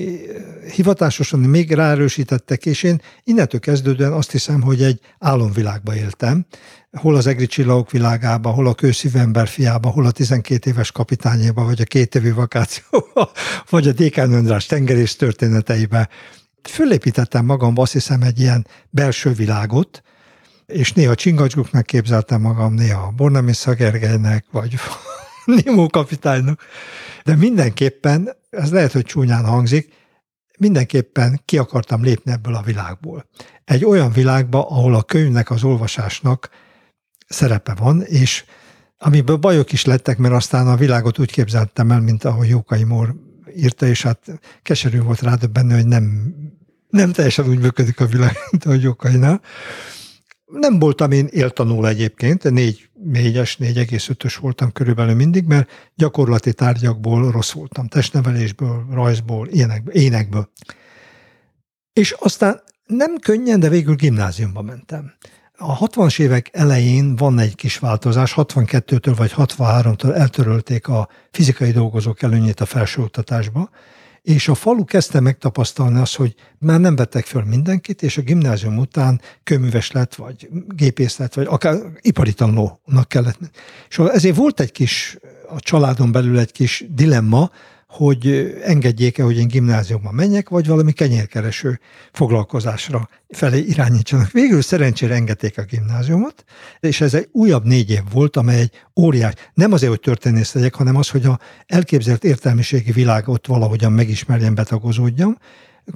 Speaker 2: hivatásosan még ráerősítettek, és én innentől kezdődően azt hiszem, hogy egy álomvilágba éltem, hol az egri csillagok világába, hol a kőszívember fiába, hol a 12 éves kapitányéba, vagy a két évi vakációba, vagy a Dékán Öndrás tengerész történeteibe. Fölépítettem magamba azt hiszem egy ilyen belső világot, és néha csingacsguknak képzeltem magam, néha Bornemisza Gergelynek, vagy Nimó kapitánynak. De mindenképpen, ez lehet, hogy csúnyán hangzik, mindenképpen ki akartam lépni ebből a világból. Egy olyan világba, ahol a könyvnek, az olvasásnak szerepe van, és amiből bajok is lettek, mert aztán a világot úgy képzeltem el, mint ahogy Jókai Mór írta, és hát keserű volt rádöbbenni, hogy nem, nem teljesen úgy működik a világ, mint ahogy Jókainál. Nem voltam én éltanul egyébként, négy, négyes, 4,5-ös voltam körülbelül mindig, mert gyakorlati tárgyakból rossz voltam, testnevelésből, rajzból, ilyenekből, énekből. És aztán nem könnyen, de végül gimnáziumba mentem. A 60-as évek elején van egy kis változás, 62-től vagy 63-től eltörölték a fizikai dolgozók előnyét a felsőoktatásba, és a falu kezdte megtapasztalni azt, hogy már nem vettek föl mindenkit, és a gimnázium után kőműves lett, vagy gépész lett, vagy akár ipari tanulónak kellett. És ezért volt egy kis, a családon belül egy kis dilemma, hogy engedjék-e, hogy én gimnáziumban menjek, vagy valami kenyérkereső foglalkozásra felé irányítsanak. Végül szerencsére engedték a gimnáziumot, és ez egy újabb négy év volt, amely egy óriás, nem azért, hogy történész legyek, hanem az, hogy a elképzelt értelmiségi világot valahogyan megismerjem, betagozódjam.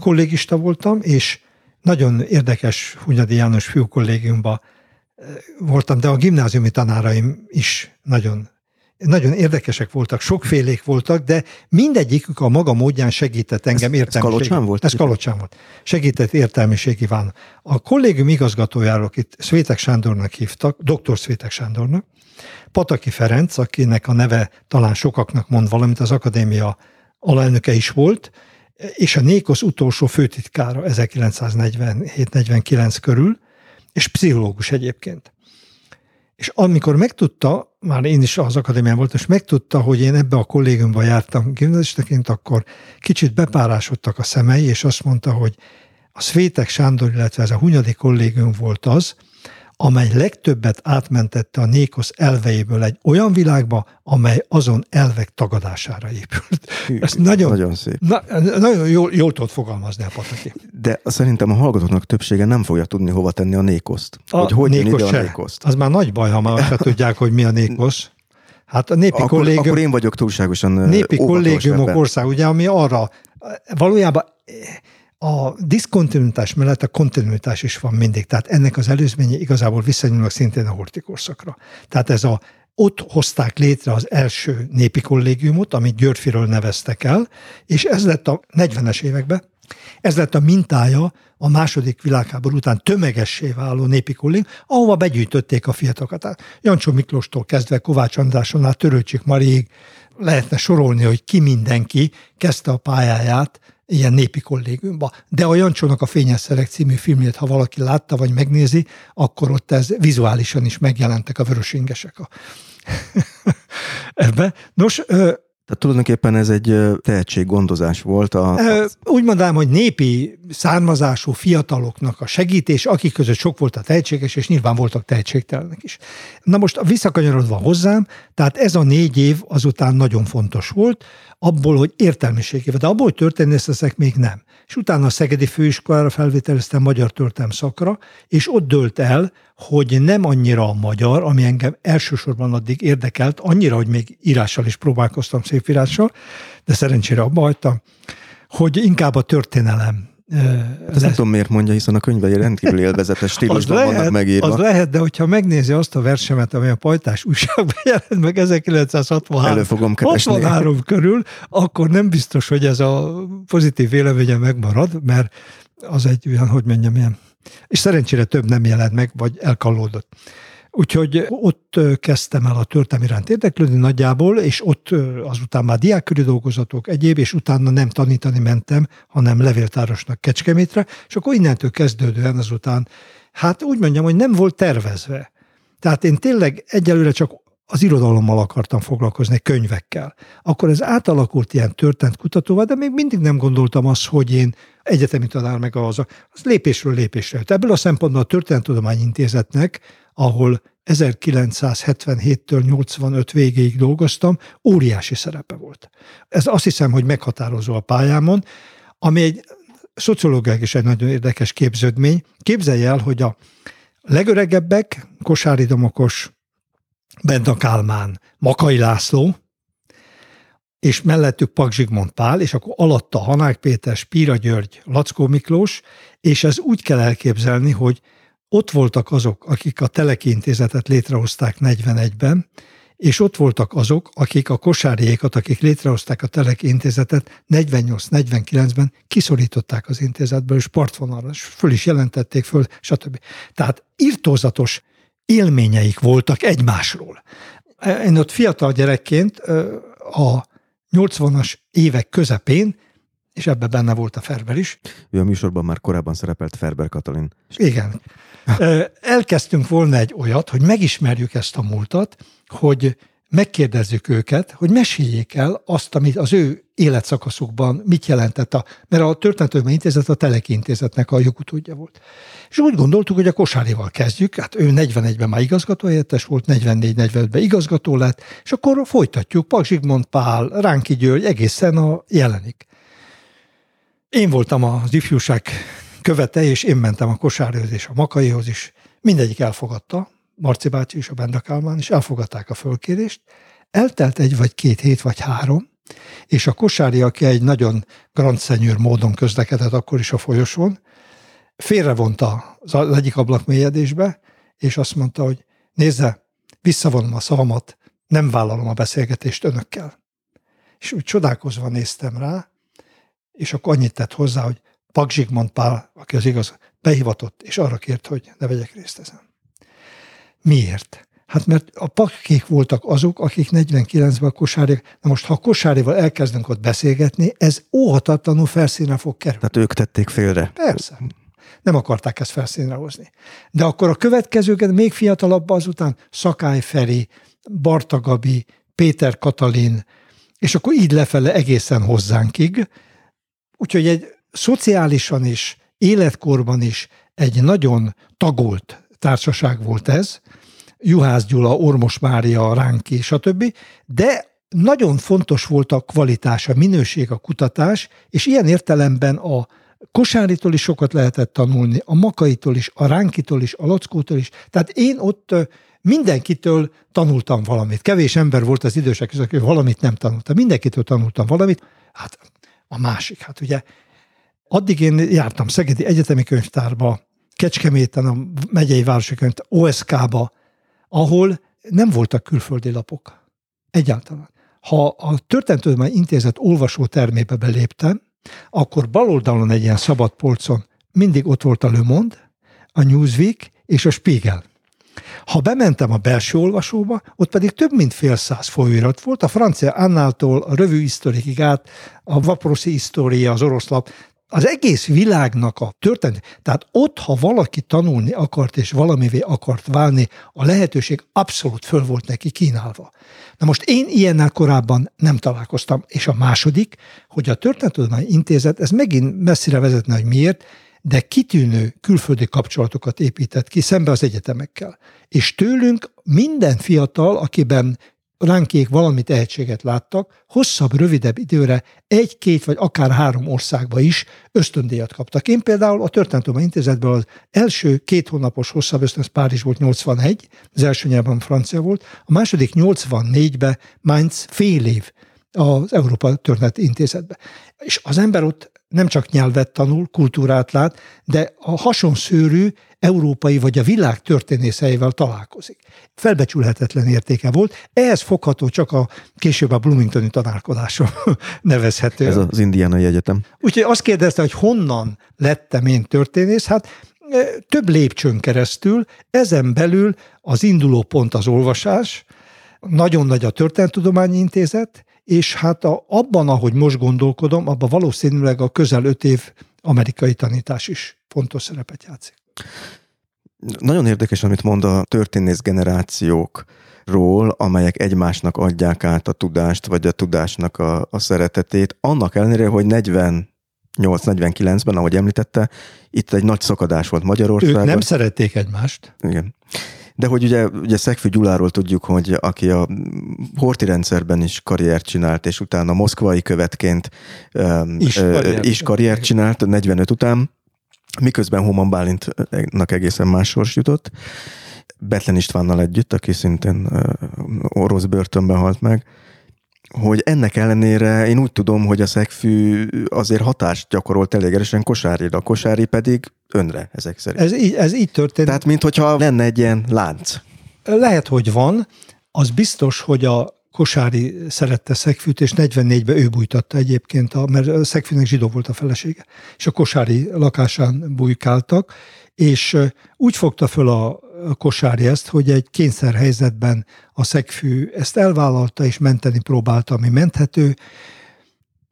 Speaker 2: Kollégista voltam, és nagyon érdekes Hunyadi János fiúkollégiumban voltam, de a gimnáziumi tanáraim is nagyon nagyon érdekesek voltak, sokfélék voltak, de mindegyikük a maga módján segített engem értelmiségi.
Speaker 1: Ez Kalocsán volt?
Speaker 2: Ez Kalocsán volt. Segített értelmiségi van. A kollégium igazgatójáról, akit Szvétek Sándornak hívtak, dr. Szvétek Sándornak, Pataki Ferenc, akinek a neve talán sokaknak mond valamit, az akadémia alelnöke is volt, és a Nékosz utolsó főtitkára 1947-49 körül, és pszichológus egyébként. És amikor megtudta, már én is az akadémián voltam, és megtudta, hogy én ebbe a kollégiumba jártam gimnazistaként, akkor kicsit bepárásodtak a szemei, és azt mondta, hogy a Szvétek Sándor, illetve ez a Hunyadi kollégium volt az, amely legtöbbet átmentette a Nékosz elveiből egy olyan világba, amely azon elvek tagadására épült.
Speaker 1: Hű, Ez nagyon, nagyon szép.
Speaker 2: Na, nagyon jól, jól tudod fogalmazni a Pataki.
Speaker 1: De szerintem a hallgatóknak többsége nem fogja tudni hova tenni a Nékoszt. A hogy hogy Nékos ide a Nékoszt.
Speaker 2: Az már nagy baj, ha már se tudják, hogy mi a Nékosz. Hát a népi
Speaker 1: akkor,
Speaker 2: kollégium...
Speaker 1: Akkor én vagyok túlságosan
Speaker 2: Népi kollégiumok ország, ugye, ami arra valójában a diszkontinuitás mellett a kontinuitás is van mindig. Tehát ennek az előzménye igazából visszanyúlnak szintén a hortikorszakra. Tehát ez a ott hozták létre az első népi kollégiumot, amit Györfiről neveztek el, és ez lett a 40-es években, ez lett a mintája a második világháború után tömegessé váló népi kollégium, ahova begyűjtötték a fiatalokat. Tehát Jancsó Miklóstól kezdve Kovács Andráson át Törőcsik Mariig lehetne sorolni, hogy ki mindenki kezdte a pályáját ilyen népi kollégiumba. De a Jancsónak a Fényes Szerek című filmjét, ha valaki látta vagy megnézi, akkor ott ez vizuálisan is megjelentek a vörösingesek a ebbe. Nos,
Speaker 1: tehát tulajdonképpen ez egy tehetséggondozás volt. A,
Speaker 2: a... Úgy mondanám, hogy népi származású fiataloknak a segítés, akik között sok volt a tehetséges, és nyilván voltak tehetségtelenek is. Na most visszakanyarodva hozzám, tehát ez a négy év azután nagyon fontos volt, abból, hogy értelmiségével, de abból, hogy történész leszek, még nem. És utána a Szegedi Főiskolára felvételeztem magyar történelm szakra, és ott dölt el, hogy nem annyira a magyar, ami engem elsősorban addig érdekelt, annyira, hogy még írással is próbálkoztam szépírással, de szerencsére abba hagytam, hogy inkább a történelem
Speaker 1: ezt nem tudom, miért mondja, hiszen a könyvei rendkívül élvezetes stílusban lehet, vannak megírva.
Speaker 2: Az lehet, de hogyha megnézi azt a versemet, ami a Pajtás újságban jelent meg 1963 Elő fogom 63 körül, akkor nem biztos, hogy ez a pozitív véleménye megmarad, mert az egy olyan, hogy mondjam, ilyen. És szerencsére több nem jelent meg, vagy elkallódott. Úgyhogy ott kezdtem el a történelmi iránt érdeklődni nagyjából, és ott azután már diákköri dolgozatok, egyéb, és utána nem tanítani mentem, hanem levéltárosnak Kecskemétre, és akkor innentől kezdődően azután, hát úgy mondjam, hogy nem volt tervezve. Tehát én tényleg egyelőre csak az irodalommal akartam foglalkozni, könyvekkel. Akkor ez átalakult ilyen történt kutatóval, de még mindig nem gondoltam azt, hogy én egyetemi tanár meg az, az lépésről lépésre. Tehát ebből a szempontból a Történetudományintézetnek ahol 1977-től 85 végéig dolgoztam, óriási szerepe volt. Ez azt hiszem, hogy meghatározó a pályámon, ami egy szociológiai is egy nagyon érdekes képződmény. Képzelj el, hogy a legöregebbek, Kosári Domokos, Benda Kálmán, Makai László, és mellettük Pak Zsigmond Pál, és akkor alatta Hanák Péter, Spíra György, Lackó Miklós, és ez úgy kell elképzelni, hogy ott voltak azok, akik a Telekintézetet létrehozták 41-ben, és ott voltak azok, akik a kosáriékat, akik létrehozták a Telekintézetet 48-49-ben kiszorították az intézetből, és partvonalra, és föl is jelentették föl, stb. Tehát írtózatos élményeik voltak egymásról. Én ott fiatal gyerekként a 80-as évek közepén és ebben benne volt a Ferber is.
Speaker 1: Ő a műsorban már korábban szerepelt Ferber Katalin.
Speaker 2: Igen. Elkezdtünk volna egy olyat, hogy megismerjük ezt a múltat, hogy megkérdezzük őket, hogy meséljék el azt, amit az ő életszakaszukban mit jelentett, a, mert a Történetőrben Intézet a Teleki Intézetnek a jogutódja volt. És úgy gondoltuk, hogy a Kosárival kezdjük, hát ő 41-ben már igazgatóhelyettes volt, 44-45-ben igazgató lett, és akkor folytatjuk, Pak Zsigmond Pál, Ránki György, egészen a jelenik. Én voltam az ifjúság követe, és én mentem a kosárhoz és a makaihoz is. Mindegyik elfogadta, Marci bácsi és a Benda Kálmán is elfogadták a fölkérést. Eltelt egy vagy két hét vagy három, és a kosári, aki egy nagyon grandszenyőr módon közlekedett akkor is a folyosón, félrevonta az egyik ablak mélyedésbe, és azt mondta, hogy nézze, visszavonom a szavamat, nem vállalom a beszélgetést önökkel. És úgy csodálkozva néztem rá, és akkor annyit tett hozzá, hogy Pak Zsigmond Pál, aki az igaz, behivatott, és arra kért, hogy ne vegyek részt ezen. Miért? Hát mert a pakék voltak azok, akik 49-ben a kosári, na most ha a kosárival elkezdünk ott beszélgetni, ez óhatatlanul felszínre fog kerülni.
Speaker 1: Tehát ők tették félre.
Speaker 2: Persze. Nem akarták ezt felszínre hozni. De akkor a következőket még fiatalabb azután Szakály Feri, Barta Gabi, Péter Katalin, és akkor így lefele egészen hozzánkig. Úgyhogy egy szociálisan is, életkorban is egy nagyon tagolt társaság volt ez, Juhász Gyula, Ormos Mária, Ránki, stb., de nagyon fontos volt a kvalitás, a minőség, a kutatás, és ilyen értelemben a Kosáritól is sokat lehetett tanulni, a Makaitól is, a Ránkitól is, a Lockótól is. Tehát én ott mindenkitől tanultam valamit. Kevés ember volt az idősek között, aki valamit nem tanultam. Mindenkitől tanultam valamit. Hát a másik, hát ugye addig én jártam Szegedi Egyetemi Könyvtárba, Kecskeméten, a megyei városi könyv, OSK-ba, ahol nem voltak külföldi lapok. Egyáltalán. Ha a Történettudomány Intézet olvasó termébe beléptem, akkor bal oldalon egy ilyen szabad polcon mindig ott volt a Le Monde, a Newsweek és a Spiegel. Ha bementem a belső olvasóba, ott pedig több mint fél száz folyóirat volt, a francia Annáltól a Revue Historikig át, a Vaproszi História, az oroszlap, az egész világnak a történet, tehát ott, ha valaki tanulni akart és valamivé akart válni, a lehetőség abszolút föl volt neki kínálva. Na most én ilyennel korábban nem találkoztam. És a második, hogy a Történettudományi Intézet, ez megint messzire vezetne, hogy miért, de kitűnő külföldi kapcsolatokat épített ki szembe az egyetemekkel. És tőlünk minden fiatal, akiben ránkék valami tehetséget láttak, hosszabb, rövidebb időre egy-két vagy akár három országba is ösztöndíjat kaptak. Én például a Történetudományi Intézetből az első két hónapos hosszabb ösztönz Párizs volt 81, az első nyelven francia volt, a második 84-be Mainz fél év az Európa Történet Intézetbe. És az ember ott nem csak nyelvet tanul, kultúrát lát, de a hasonszőrű európai vagy a világ történészeivel találkozik. Felbecsülhetetlen értéke volt. Ehhez fogható csak a később a Bloomingtoni tanálkozáson nevezhető.
Speaker 1: Ez az Indiánai Egyetem.
Speaker 2: Úgyhogy azt kérdezte, hogy honnan lettem én történész, hát e, több lépcsőn keresztül, ezen belül az induló pont az olvasás, nagyon nagy a Történettudományi Intézet, és hát a, abban, ahogy most gondolkodom, abban valószínűleg a közel öt év amerikai tanítás is fontos szerepet játszik.
Speaker 1: Nagyon érdekes, amit mond a történész generációkról, amelyek egymásnak adják át a tudást, vagy a tudásnak a, a szeretetét, annak ellenére, hogy 40 8-49-ben, ahogy említette, itt egy nagy szakadás volt Magyarországon.
Speaker 2: Ők nem szerették egymást.
Speaker 1: Igen. De hogy ugye, ugye Szegfű Gyuláról tudjuk, hogy aki a Horti rendszerben is karriert csinált, és utána moszkvai követként is, karriert, is karriert csinált 45 után, miközben Homan Bálintnak egészen más sors jutott. Betlen Istvánnal együtt, aki szintén orosz börtönben halt meg, hogy ennek ellenére én úgy tudom, hogy a szegfű azért hatást gyakorolt elég erősen Kosárira, a Kosári pedig önre ezek szerint.
Speaker 2: Ez így, ez így történt.
Speaker 1: Tehát, mintha lenne egy ilyen lánc.
Speaker 2: Lehet, hogy van. Az biztos, hogy a Kosári szerette Szegfűt, és 44-ben ő bújtatta egyébként, a, mert Szegfűnek zsidó volt a felesége, és a Kosári lakásán bujkáltak, és úgy fogta föl a Kosári ezt, hogy egy kényszerhelyzetben a Szegfű ezt elvállalta, és menteni próbálta, ami menthető,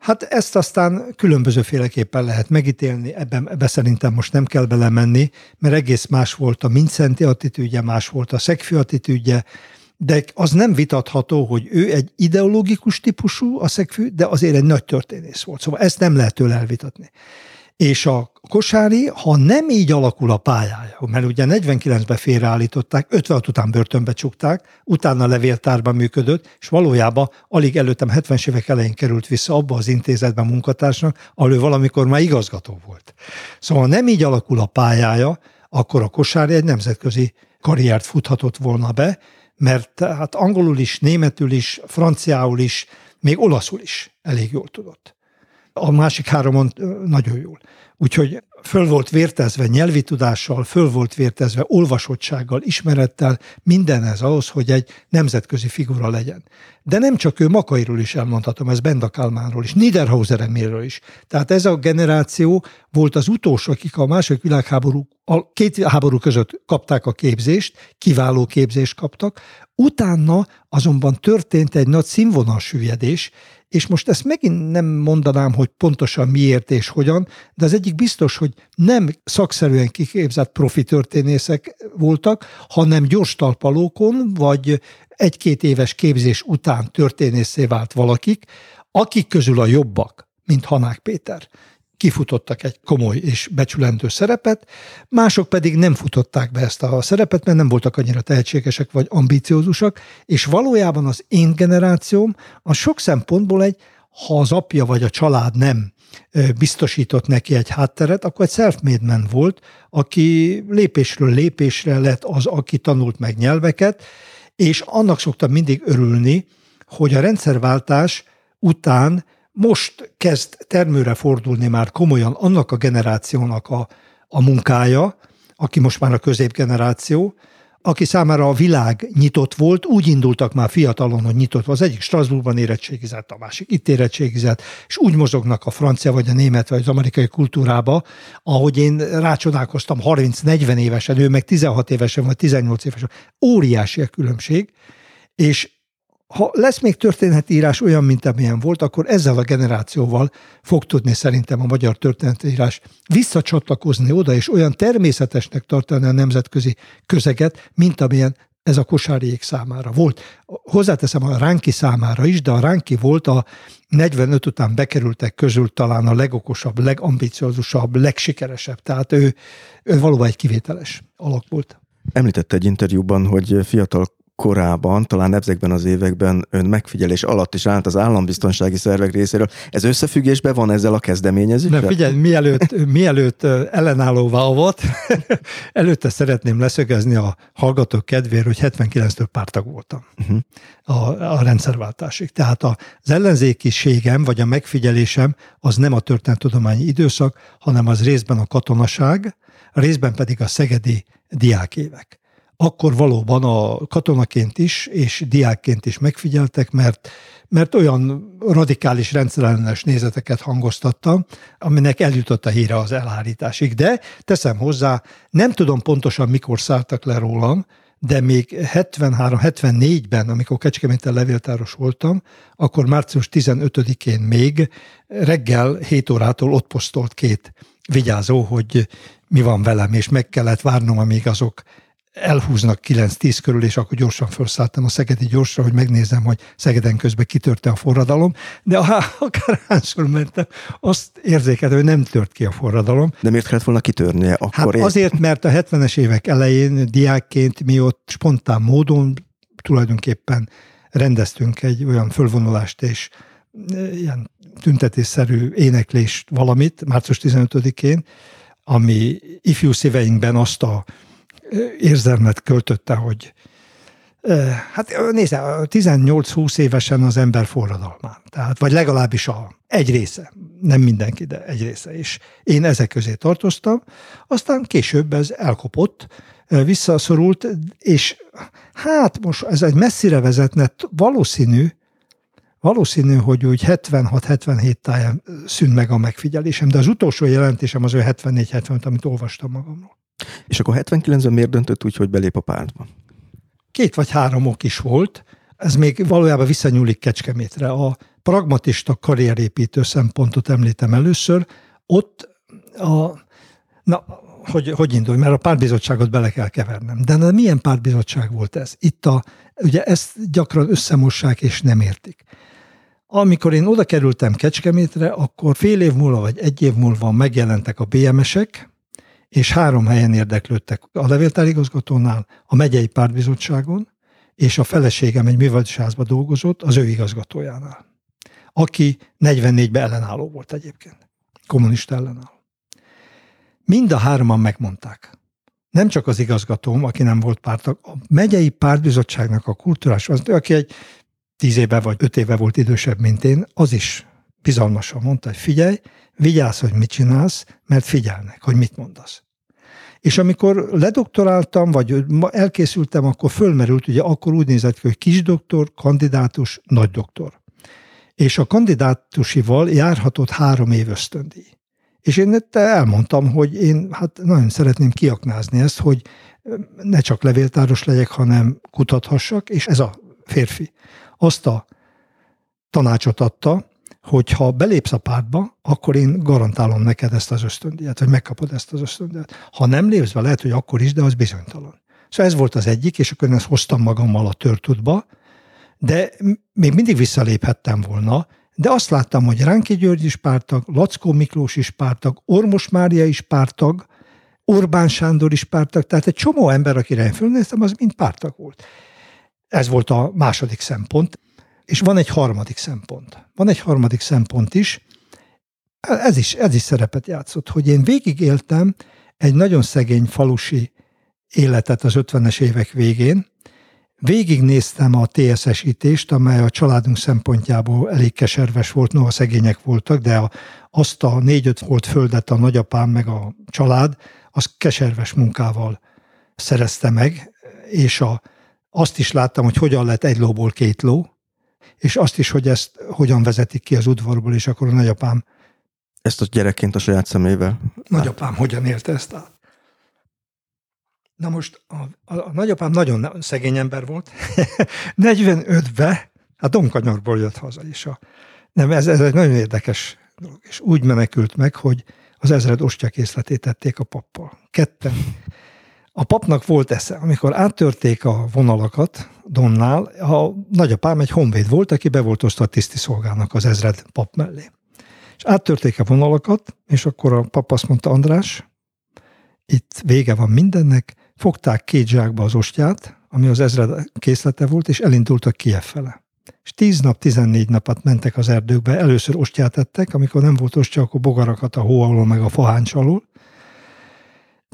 Speaker 2: Hát ezt aztán különbözőféleképpen lehet megítélni, ebben, ebbe szerintem most nem kell belemenni, mert egész más volt a Mincenti attitűdje, más volt a Szegfű attitűdje, de az nem vitatható, hogy ő egy ideológikus típusú a szegfű, de azért egy nagy történész volt. Szóval ezt nem lehet tőle elvitatni. És a Kosári, ha nem így alakul a pályája, mert ugye 49-ben félreállították, 56 után börtönbe csukták, utána levéltárban működött, és valójában alig előttem 70-es évek elején került vissza abba az intézetben munkatársnak, ahol ő valamikor már igazgató volt. Szóval nem így alakul a pályája, akkor a Kosári egy nemzetközi karriert futhatott volna be, mert hát angolul is, németül is, franciául is, még olaszul is elég jól tudott. A másik háromon nagyon jól. Úgyhogy föl volt vértezve nyelvi tudással, föl volt vértezve olvasottsággal, ismerettel, mindenhez ahhoz, hogy egy nemzetközi figura legyen. De nem csak ő, Makairól is elmondhatom, ez Benda Kalmánról is, Niederhauser is. Tehát ez a generáció volt az utolsó, akik a második világháború, a két háború között kapták a képzést, kiváló képzést kaptak, utána azonban történt egy nagy színvonalsüllyedés, és most ezt megint nem mondanám, hogy pontosan miért és hogyan, de az egyik biztos, hogy nem szakszerűen kiképzett profi történészek voltak, hanem gyors talpalókon, vagy egy-két éves képzés után történészé vált valakik, akik közül a jobbak, mint Hanák Péter, kifutottak egy komoly és becsülendő szerepet, mások pedig nem futották be ezt a szerepet, mert nem voltak annyira tehetségesek vagy ambíciózusak, és valójában az én generációm a sok szempontból egy, ha az apja vagy a család nem biztosított neki egy hátteret, akkor egy self-made man volt, aki lépésről lépésre lett az, aki tanult meg nyelveket, és annak szoktam mindig örülni, hogy a rendszerváltás után most kezd termőre fordulni már komolyan annak a generációnak a, a munkája, aki most már a középgeneráció, aki számára a világ nyitott volt, úgy indultak már fiatalon, hogy nyitott Az egyik Strasbourgban érettségizett, a másik itt érettségizett, és úgy mozognak a francia, vagy a német, vagy az amerikai kultúrába, ahogy én rácsodálkoztam 30-40 évesen, ő meg 16 évesen, vagy 18 évesen. Óriási a különbség, és ha lesz még történetírás olyan, mint amilyen volt, akkor ezzel a generációval fog tudni szerintem a magyar történetírás visszacsatlakozni oda, és olyan természetesnek tartani a nemzetközi közeget, mint amilyen ez a kosáriék számára volt. Hozzáteszem a Ránki számára is, de a Ránki volt a 45 után bekerültek közül talán a legokosabb, legambiciózusabb, legsikeresebb. Tehát ő, ő valóban egy kivételes alak volt.
Speaker 1: Említette egy interjúban, hogy fiatal korában, talán ezekben az években ön megfigyelés alatt is állt az állambiztonsági szervek részéről. Ez összefüggésben van ezzel a kezdeményezéssel?
Speaker 2: Nem, figyelj, mielőtt, mielőtt ellenállóvá volt, előtte szeretném leszögezni a hallgatók kedvéért, hogy 79-től pártag voltam uh-huh. a, a rendszerváltásig. Tehát az ellenzékiségem, vagy a megfigyelésem az nem a történettudományi időszak, hanem az részben a katonaság, részben pedig a szegedi diákévek akkor valóban a katonaként is, és diákként is megfigyeltek, mert, mert olyan radikális rendszerellenes nézeteket hangoztattam, aminek eljutott a híre az elhárításig. De teszem hozzá, nem tudom pontosan mikor szálltak le rólam, de még 73-74-ben, amikor Kecskeméten levéltáros voltam, akkor március 15-én még reggel 7 órától ott posztolt két vigyázó, hogy mi van velem, és meg kellett várnom, amíg azok elhúznak 9-10 körül, és akkor gyorsan felszálltam a Szegedi gyorsra, hogy megnézem, hogy Szegeden közben kitörte a forradalom, de akárhányszor mentem, azt érzékeltem, hogy nem tört ki a forradalom.
Speaker 1: De miért kellett volna kitörnie
Speaker 2: akkor? Hát én... azért, mert a 70-es évek elején diákként mi ott spontán módon tulajdonképpen rendeztünk egy olyan fölvonulást és e, ilyen tüntetésszerű éneklést valamit, március 15-én, ami ifjú szíveinkben azt a érzelmet költötte, hogy Hát nézze, 18-20 évesen az ember forradalmán. Tehát, vagy legalábbis a, egy része, nem mindenki, de egy része is. Én ezek közé tartoztam, aztán később ez elkopott, visszaszorult, és hát most ez egy messzire vezetne, valószínű, valószínű, hogy úgy 76-77 táján szűnt meg a megfigyelésem, de az utolsó jelentésem az ő 74-75, amit olvastam magamról.
Speaker 1: És akkor 79-ben miért döntött úgy, hogy belép a pártba?
Speaker 2: Két vagy három ok is volt. Ez még valójában visszanyúlik Kecskemétre. A pragmatista karrierépítő szempontot említem először. Ott a, na, hogy, hogy indulj, mert a pártbizottságot bele kell kevernem. De, de milyen pártbizottság volt ez? Itt a, ugye ezt gyakran összemossák és nem értik. Amikor én oda kerültem Kecskemétre, akkor fél év múlva vagy egy év múlva megjelentek a BMS-ek, és három helyen érdeklődtek a levéltárigazgatónál, a megyei pártbizottságon, és a feleségem egy művelősházba dolgozott az ő igazgatójánál, aki 44-ben ellenálló volt egyébként, kommunista ellenálló. Mind a hárman megmondták. Nem csak az igazgatóm, aki nem volt pártag, a megyei pártbizottságnak a kultúrás, az, aki egy tíz éve vagy öt éve volt idősebb, mint én, az is bizalmasan mondta, hogy figyelj, vigyázz, hogy mit csinálsz, mert figyelnek, hogy mit mondasz. És amikor ledoktoráltam, vagy elkészültem, akkor fölmerült, ugye akkor úgy nézett ki, hogy kisdoktor, kandidátus, nagy doktor. És a kandidátusival járhatott három év ösztöndíj. És én elmondtam, hogy én hát nagyon szeretném kiaknázni ezt, hogy ne csak levéltáros legyek, hanem kutathassak, és ez a férfi azt a tanácsot adta, hogy ha belépsz a pártba, akkor én garantálom neked ezt az ösztöndíjat, vagy megkapod ezt az ösztöndíjat. Ha nem lépsz be, lehet, hogy akkor is, de az bizonytalan. Szóval ez volt az egyik, és akkor én ezt hoztam magammal a törtudba, de még mindig visszaléphettem volna, de azt láttam, hogy Ránki György is pártag, Lackó Miklós is pártag, Ormos Mária is pártag, Orbán Sándor is pártag, tehát egy csomó ember, akire én fölnéztem, az mind pártag volt. Ez volt a második szempont. És van egy harmadik szempont. Van egy harmadik szempont is, ez is, ez is szerepet játszott, hogy én végigéltem egy nagyon szegény falusi életet az 50-es évek végén, Végignéztem a TSS-ítést, amely a családunk szempontjából elég keserves volt, noha szegények voltak, de a, azt a négy-öt volt földet a nagyapám meg a család, az keserves munkával szerezte meg, és a, azt is láttam, hogy hogyan lett egy lóból két ló, és azt is, hogy ezt hogyan vezetik ki az udvarból, és akkor a nagyapám
Speaker 1: ezt a gyerekként a saját szemével?
Speaker 2: Nagyapám hogyan érte ezt át? Na most a, a, a nagyapám nagyon szegény ember volt. 45-be, hát Domkanyarból jött haza is. A, nem, ez, ez egy nagyon érdekes dolog. És úgy menekült meg, hogy az ezred ostyakészletét tették a pappal. Ketten. A papnak volt esze, amikor áttörték a vonalakat Donnál, a nagyapám egy honvéd volt, aki be volt tiszti szolgának az ezred pap mellé. És áttörték a vonalakat, és akkor a pap azt mondta, András, itt vége van mindennek, fogták két zsákba az ostját, ami az ezred készlete volt, és elindultak Kiev fele. És tíz nap, tizennégy napot mentek az erdőkbe, először ostját ettek, amikor nem volt ostya, akkor bogarakat a hó alól, meg a faháncs alól.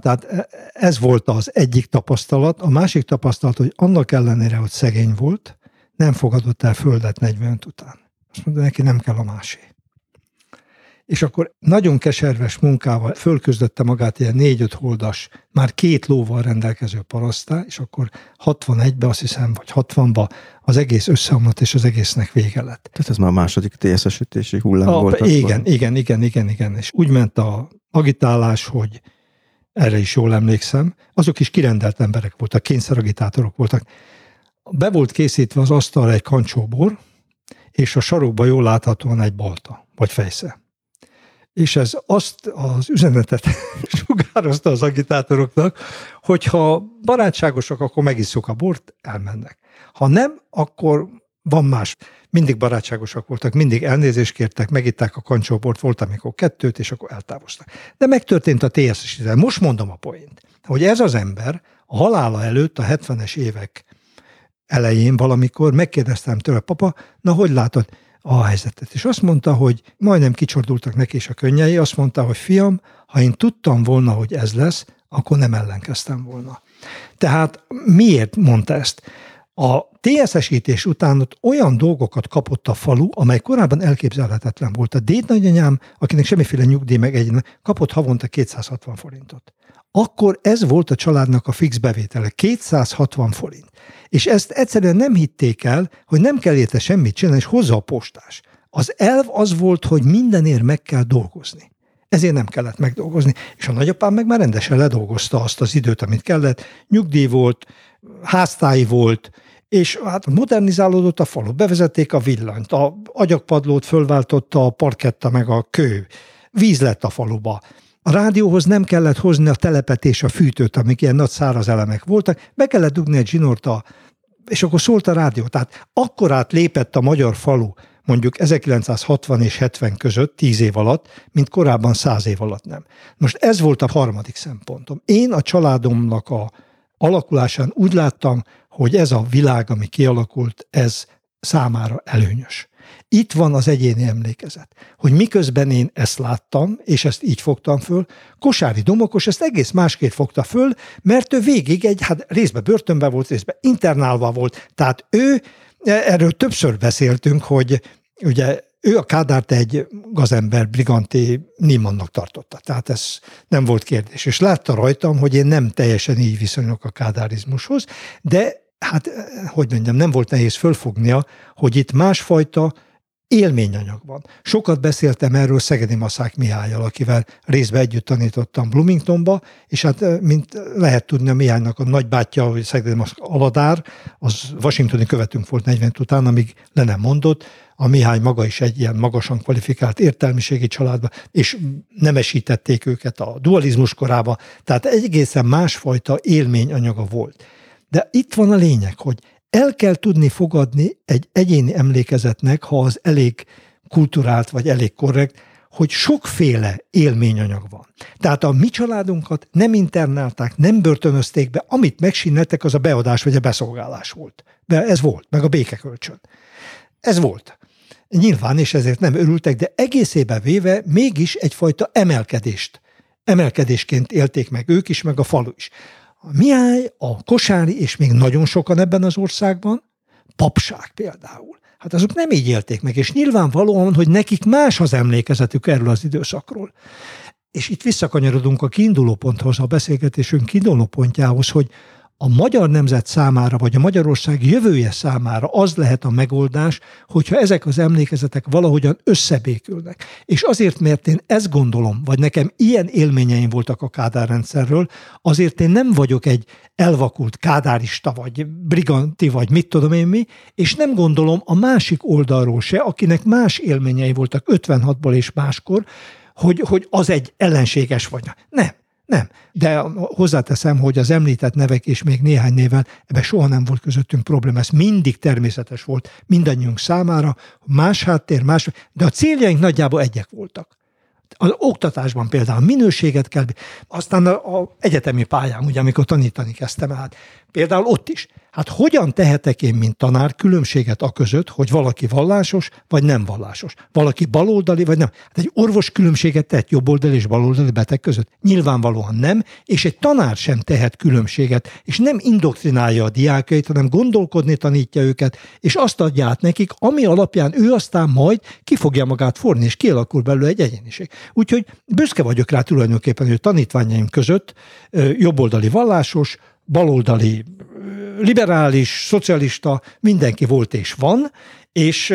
Speaker 2: Tehát e, ez volt az egyik tapasztalat. A másik tapasztalat, hogy annak ellenére, hogy szegény volt, nem fogadott el földet 45 után. Azt mondta, neki nem kell a másé és akkor nagyon keserves munkával fölközdötte magát ilyen négy-öt holdas, már két lóval rendelkező parasztá, és akkor 61-be azt hiszem, vagy 60-ba az egész összeomlott, és az egésznek vége lett.
Speaker 1: Tehát ez már a második TSS-ütési hullám
Speaker 2: a,
Speaker 1: volt.
Speaker 2: Igen, akkor. igen, igen, igen, igen. És úgy ment a agitálás, hogy erre is jól emlékszem, azok is kirendelt emberek voltak, kényszeragitátorok voltak. Be volt készítve az asztalra egy kancsóbor, és a sarokba jól láthatóan egy balta, vagy fejsze és ez azt az üzenetet sugározta az agitátoroknak, hogyha barátságosak, akkor megisszuk a bort, elmennek. Ha nem, akkor van más. Mindig barátságosak voltak, mindig elnézést kértek, megitták a kancsóbort, volt, amikor kettőt, és akkor eltávoztak. De megtörtént a TSS -idel. Most mondom a poént, hogy ez az ember a halála előtt, a 70-es évek elején valamikor megkérdeztem tőle, papa, na hogy látod, a helyzetet. És azt mondta, hogy majdnem kicsordultak neki is a könnyei, azt mondta, hogy fiam, ha én tudtam volna, hogy ez lesz, akkor nem ellenkeztem volna. Tehát miért mondta ezt? A TSS-ítés után ott olyan dolgokat kapott a falu, amely korábban elképzelhetetlen volt. A déd nagyanyám, akinek semmiféle nyugdíj meg egy, kapott havonta 260 forintot. Akkor ez volt a családnak a fix bevétele, 260 forint. És ezt egyszerűen nem hitték el, hogy nem kell érte semmit csinálni, és hozza a postás. Az elv az volt, hogy mindenért meg kell dolgozni. Ezért nem kellett megdolgozni. És a nagyapám meg már rendesen ledolgozta azt az időt, amit kellett. Nyugdíj volt, háztáji volt, és hát modernizálódott a falu. Bevezették a villanyt, a agyakpadlót fölváltotta a parketta meg a kő. Víz lett a faluba. A rádióhoz nem kellett hozni a telepet és a fűtőt, amik ilyen nagy száraz elemek voltak, be kellett dugni egy zsinort a, és akkor szólt a rádió. Tehát akkorát lépett a magyar falu mondjuk 1960 és 70 között, 10 év alatt, mint korábban 100 év alatt nem. Most ez volt a harmadik szempontom. Én a családomnak a alakulásán úgy láttam, hogy ez a világ, ami kialakult, ez számára előnyös. Itt van az egyéni emlékezet, hogy miközben én ezt láttam, és ezt így fogtam föl, Kosári Domokos ezt egész másképp fogta föl, mert ő végig egy, hát részben börtönben volt, részben internálva volt, tehát ő, erről többször beszéltünk, hogy ugye ő a Kádárt egy gazember, briganti Nimannak tartotta. Tehát ez nem volt kérdés. És látta rajtam, hogy én nem teljesen így viszonyulok a kádárizmushoz, de hát, hogy mondjam, nem volt nehéz fölfognia, hogy itt másfajta élményanyag van. Sokat beszéltem erről Szegedi Maszák Mihályal, akivel részben együtt tanítottam Bloomingtonba, és hát mint lehet tudni a Mihálynak a nagybátyja, hogy Szegedi Maszák Aladár, az washingtoni követünk volt 40 után, amíg le nem mondott, a Mihály maga is egy ilyen magasan kvalifikált értelmiségi családba, és nemesítették őket a dualizmus korába, tehát egészen másfajta élményanyaga volt. De itt van a lényeg, hogy el kell tudni fogadni egy egyéni emlékezetnek, ha az elég kulturált vagy elég korrekt, hogy sokféle élményanyag van. Tehát a mi családunkat nem internálták, nem börtönözték be, amit megsineltek, az a beadás vagy a beszolgálás volt. De ez volt, meg a békekölcsön. Ez volt. Nyilván, és ezért nem örültek, de egészében véve mégis egyfajta emelkedést, emelkedésként élték meg ők is, meg a falu is. A Mihály, a Kosári, és még nagyon sokan ebben az országban, papság például. Hát azok nem így élték meg, és nyilvánvalóan, hogy nekik más az emlékezetük erről az időszakról. És itt visszakanyarodunk a kiinduló ponthoz, a beszélgetésünk kiinduló pontjához, hogy a magyar nemzet számára, vagy a Magyarország jövője számára az lehet a megoldás, hogyha ezek az emlékezetek valahogyan összebékülnek. És azért, mert én ezt gondolom, vagy nekem ilyen élményeim voltak a Kádár rendszerről, azért én nem vagyok egy elvakult kádárista, vagy briganti, vagy mit tudom én mi, és nem gondolom a másik oldalról se, akinek más élményei voltak 56-ból és máskor, hogy, hogy az egy ellenséges vagy. Nem. Nem. De hozzáteszem, hogy az említett nevek és még néhány néven ebben soha nem volt közöttünk probléma. Ez mindig természetes volt mindannyiunk számára, más háttér, más, de a céljaink nagyjából egyek voltak. Az oktatásban például minőséget kell, aztán a, a egyetemi pályán, ugye, amikor tanítani kezdtem, hát például ott is Hát hogyan tehetek én, mint tanár, különbséget a között, hogy valaki vallásos, vagy nem vallásos? Valaki baloldali, vagy nem? Hát egy orvos különbséget tehet jobboldali és baloldali beteg között? Nyilvánvalóan nem, és egy tanár sem tehet különbséget, és nem indoktrinálja a diákait, hanem gondolkodni tanítja őket, és azt adja át nekik, ami alapján ő aztán majd ki fogja magát forni, és kialakul belőle egy egyéniség. Úgyhogy büszke vagyok rá tulajdonképpen, hogy a tanítványaim között jobboldali vallásos, baloldali liberális, szocialista, mindenki volt és van, és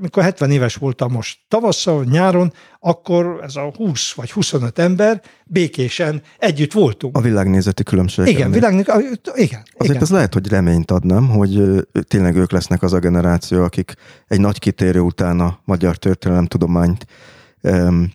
Speaker 2: mikor 70 éves voltam most tavasszal, nyáron, akkor ez a 20 vagy 25 ember békésen együtt voltunk.
Speaker 1: A világnézeti különbség.
Speaker 2: Igen, világnézeti, igen.
Speaker 1: Azért
Speaker 2: igen.
Speaker 1: ez lehet, hogy reményt ad, nem? Hogy tényleg ők lesznek az a generáció, akik egy nagy kitérő után a magyar történelemtudományt um,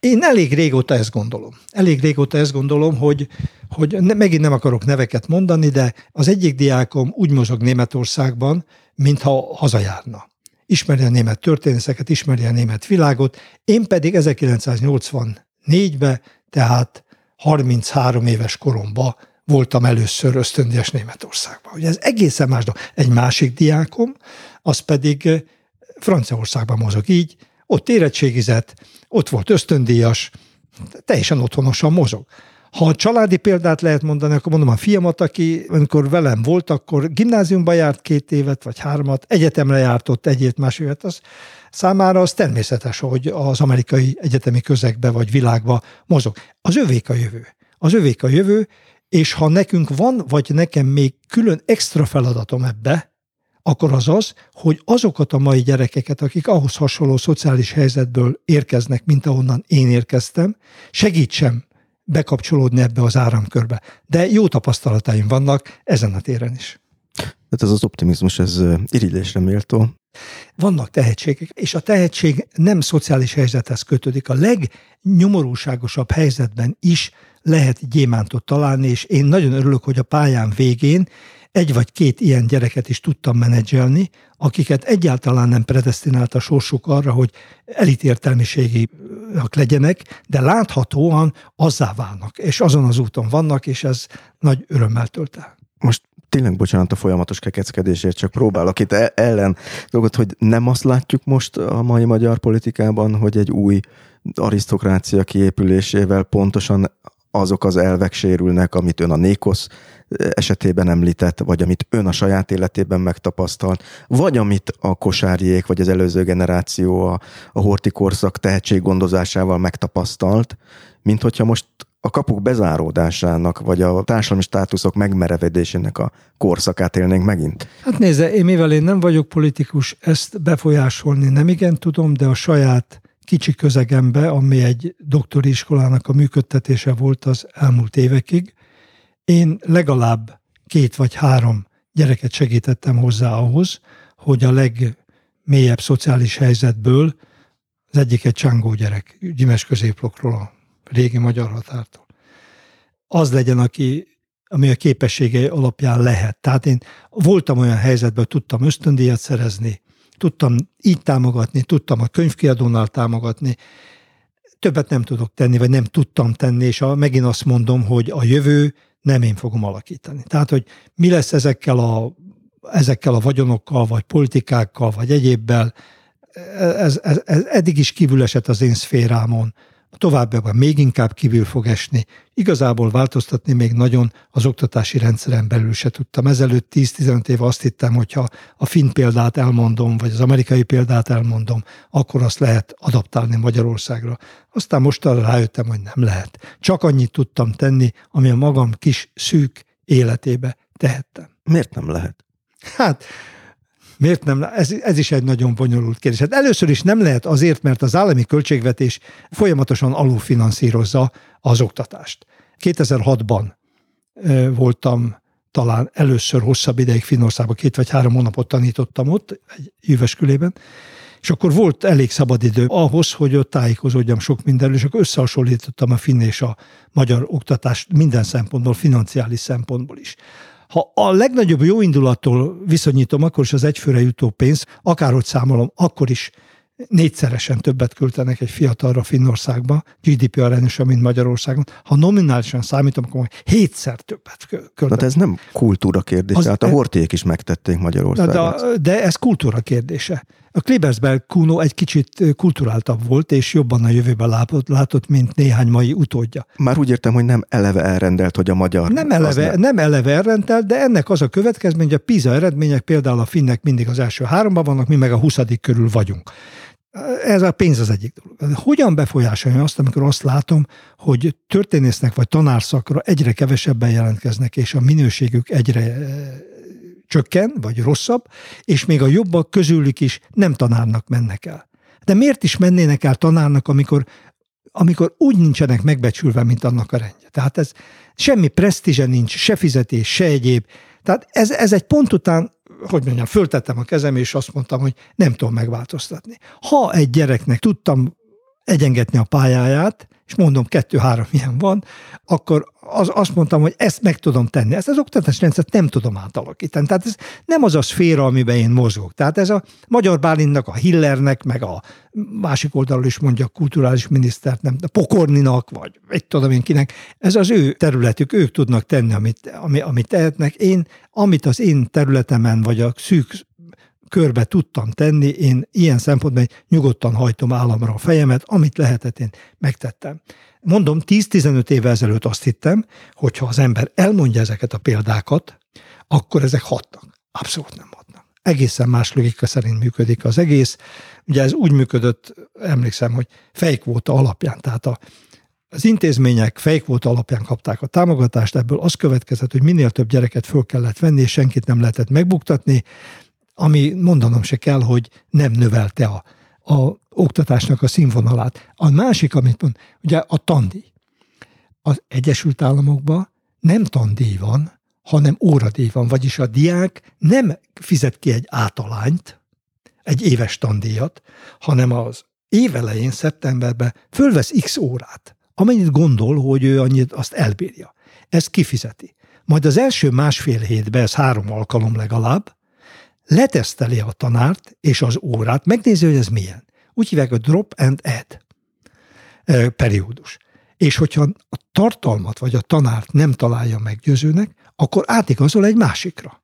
Speaker 2: én elég régóta ezt gondolom. Elég régóta ezt gondolom, hogy, hogy ne, megint nem akarok neveket mondani, de az egyik diákom úgy mozog Németországban, mintha hazajárna. Ismeri a német történészeket, ismeri a német világot, én pedig 1984-ben, tehát 33 éves koromban voltam először ösztöndíjas Németországban. Ugye ez egészen más dolog. Egy másik diákom, az pedig Franciaországban mozog így, ott érettségizett, ott volt ösztöndíjas, teljesen otthonosan mozog. Ha a családi példát lehet mondani, akkor mondom a fiamat, aki amikor velem volt, akkor gimnáziumba járt két évet, vagy hármat, egyetemre járt ott egyet, más évet, az számára az természetes, hogy az amerikai egyetemi közegbe vagy világba mozog. Az övék a jövő. Az övék a jövő, és ha nekünk van, vagy nekem még külön extra feladatom ebbe, akkor az az, hogy azokat a mai gyerekeket, akik ahhoz hasonló szociális helyzetből érkeznek, mint ahonnan én érkeztem, segítsem bekapcsolódni ebbe az áramkörbe. De jó tapasztalataim vannak ezen a téren is.
Speaker 1: Tehát ez az optimizmus, ez irigylésre méltó.
Speaker 2: Vannak tehetségek, és a tehetség nem szociális helyzethez kötődik. A legnyomorúságosabb helyzetben is lehet gyémántot találni, és én nagyon örülök, hogy a pályán végén egy vagy két ilyen gyereket is tudtam menedzselni, akiket egyáltalán nem predestinált a sorsuk arra, hogy elitértelmiségiak legyenek, de láthatóan azzá válnak, és azon az úton vannak, és ez nagy örömmel tölt el.
Speaker 1: Most tényleg bocsánat a folyamatos kekeckedésért, csak próbálok itt e- ellen dolgot, hogy nem azt látjuk most a mai magyar politikában, hogy egy új arisztokrácia kiépülésével pontosan azok az elvek sérülnek, amit ön a Nékosz esetében említett, vagy amit ön a saját életében megtapasztalt, vagy amit a kosárjék, vagy az előző generáció a, a hortikorszak tehetséggondozásával megtapasztalt, mint hogyha most a kapuk bezáródásának, vagy a társadalmi státuszok megmerevedésének a korszakát élnénk megint?
Speaker 2: Hát nézze, én mivel én nem vagyok politikus, ezt befolyásolni nem igen tudom, de a saját kicsi közegembe, ami egy doktori iskolának a működtetése volt az elmúlt évekig, én legalább két vagy három gyereket segítettem hozzá ahhoz, hogy a legmélyebb szociális helyzetből az egyik egy csángó gyerek, Gyimes középlokról, a régi magyar határtól. Az legyen, aki, ami a képességei alapján lehet. Tehát én voltam olyan helyzetben, hogy tudtam ösztöndíjat szerezni, tudtam így támogatni, tudtam a könyvkiadónál támogatni, többet nem tudok tenni, vagy nem tudtam tenni, és a, megint azt mondom, hogy a jövő nem én fogom alakítani. Tehát, hogy mi lesz ezekkel a, ezekkel a vagyonokkal, vagy politikákkal, vagy egyébbel, ez, ez, ez eddig is kívül esett az én szférámon továbbiakban még inkább kívül fog esni. Igazából változtatni még nagyon az oktatási rendszeren belül se tudtam. Ezelőtt 10-15 év azt hittem, hogyha a finn példát elmondom, vagy az amerikai példát elmondom, akkor azt lehet adaptálni Magyarországra. Aztán most arra rájöttem, hogy nem lehet. Csak annyit tudtam tenni, ami a magam kis szűk életébe tehettem.
Speaker 1: Miért nem lehet?
Speaker 2: Hát Miért nem? Ez, ez is egy nagyon bonyolult kérdés. Hát először is nem lehet azért, mert az állami költségvetés folyamatosan alulfinanszírozza az oktatást. 2006-ban voltam talán először hosszabb ideig Finnországban, két vagy három hónapot tanítottam ott, egy jöveskülében, és akkor volt elég szabad idő ahhoz, hogy ott tájékozódjam sok mindenről, és akkor összehasonlítottam a finn és a magyar oktatást minden szempontból, financiális szempontból is. Ha a legnagyobb jó indulattól viszonyítom, akkor is az egyfőre jutó pénz, akárhogy számolom, akkor is négyszeresen többet költenek egy fiatalra Finnországba, GDP arányosan, mint Magyarországon. Ha nominálisan számítom, akkor hétszer többet költenek.
Speaker 1: De ez nem kultúra kérdés, az, tehát a horték is megtették Magyarországon.
Speaker 2: De, de ez kultúra kérdése. A Klebersberg Kuno egy kicsit kulturáltabb volt, és jobban a látott, látott, mint néhány mai utódja.
Speaker 1: Már úgy értem, hogy nem eleve elrendelt, hogy a magyar...
Speaker 2: Nem eleve, nem... nem eleve elrendelt, de ennek az a következmény, hogy a PISA eredmények például a finnek mindig az első háromban vannak, mi meg a huszadik körül vagyunk. Ez a pénz az egyik dolog. Hogyan befolyásolja azt, amikor azt látom, hogy történésznek vagy tanárszakra egyre kevesebben jelentkeznek, és a minőségük egyre csökken, vagy rosszabb, és még a jobbak közülük is nem tanárnak mennek el. De miért is mennének el tanárnak, amikor, amikor úgy nincsenek megbecsülve, mint annak a rendje? Tehát ez semmi presztízse nincs, se fizetés, se egyéb. Tehát ez, ez egy pont után, hogy mondjam, föltettem a kezem, és azt mondtam, hogy nem tudom megváltoztatni. Ha egy gyereknek tudtam egyengetni a pályáját, és mondom, kettő-három ilyen van, akkor az, azt mondtam, hogy ezt meg tudom tenni. Ezt az oktatás rendszert nem tudom átalakítani. Tehát ez nem az a szféra, amiben én mozgok. Tehát ez a Magyar Bálintnak, a Hillernek, meg a másik oldalról is mondja a kulturális minisztert, nem, a Pokorninak, vagy egy tudom én kinek, ez az ő területük, ők tudnak tenni, amit, ami, amit tehetnek. Én, amit az én területemen, vagy a szűk körbe tudtam tenni, én ilyen szempontból nyugodtan hajtom államra a fejemet, amit lehetett, én megtettem. Mondom, 10-15 évvel ezelőtt azt hittem, hogy ha az ember elmondja ezeket a példákat, akkor ezek hatnak. Abszolút nem hatnak. Egészen más logika szerint működik az egész. Ugye ez úgy működött, emlékszem, hogy fejkvóta alapján, tehát a, az intézmények fejkvóta alapján kapták a támogatást, ebből az következett, hogy minél több gyereket föl kellett venni, és senkit nem lehetett megbuktatni, ami mondanom se kell, hogy nem növelte a, a oktatásnak a színvonalát. A másik, amit mond, ugye a tandíj. Az Egyesült Államokban nem tandíj van, hanem óradíj van, vagyis a diák nem fizet ki egy átalányt, egy éves tandíjat, hanem az évelején, szeptemberben fölvesz x órát, amennyit gondol, hogy ő annyit azt elbírja. Ezt kifizeti. Majd az első másfél hétben, ez három alkalom legalább, leteszteli a tanárt és az órát, megnézi, hogy ez milyen. Úgy hívják a drop and add periódus. És hogyha a tartalmat vagy a tanárt nem találja meggyőzőnek, akkor átigazol egy másikra.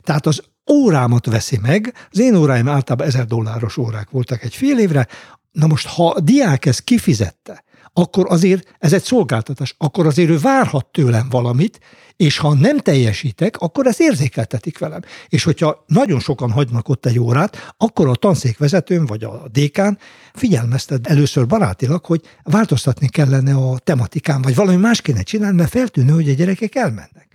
Speaker 2: Tehát az órámat veszi meg, az én óráim általában ezer dolláros órák voltak egy fél évre, na most ha a diák ezt kifizette, akkor azért ez egy szolgáltatás, akkor azért ő várhat tőlem valamit, és ha nem teljesítek, akkor ezt érzékeltetik velem. És hogyha nagyon sokan hagynak ott egy órát, akkor a tanszékvezetőm vagy a dékán figyelmeztet először barátilag, hogy változtatni kellene a tematikán, vagy valami más kéne csinálni, mert feltűnő, hogy a gyerekek elmennek.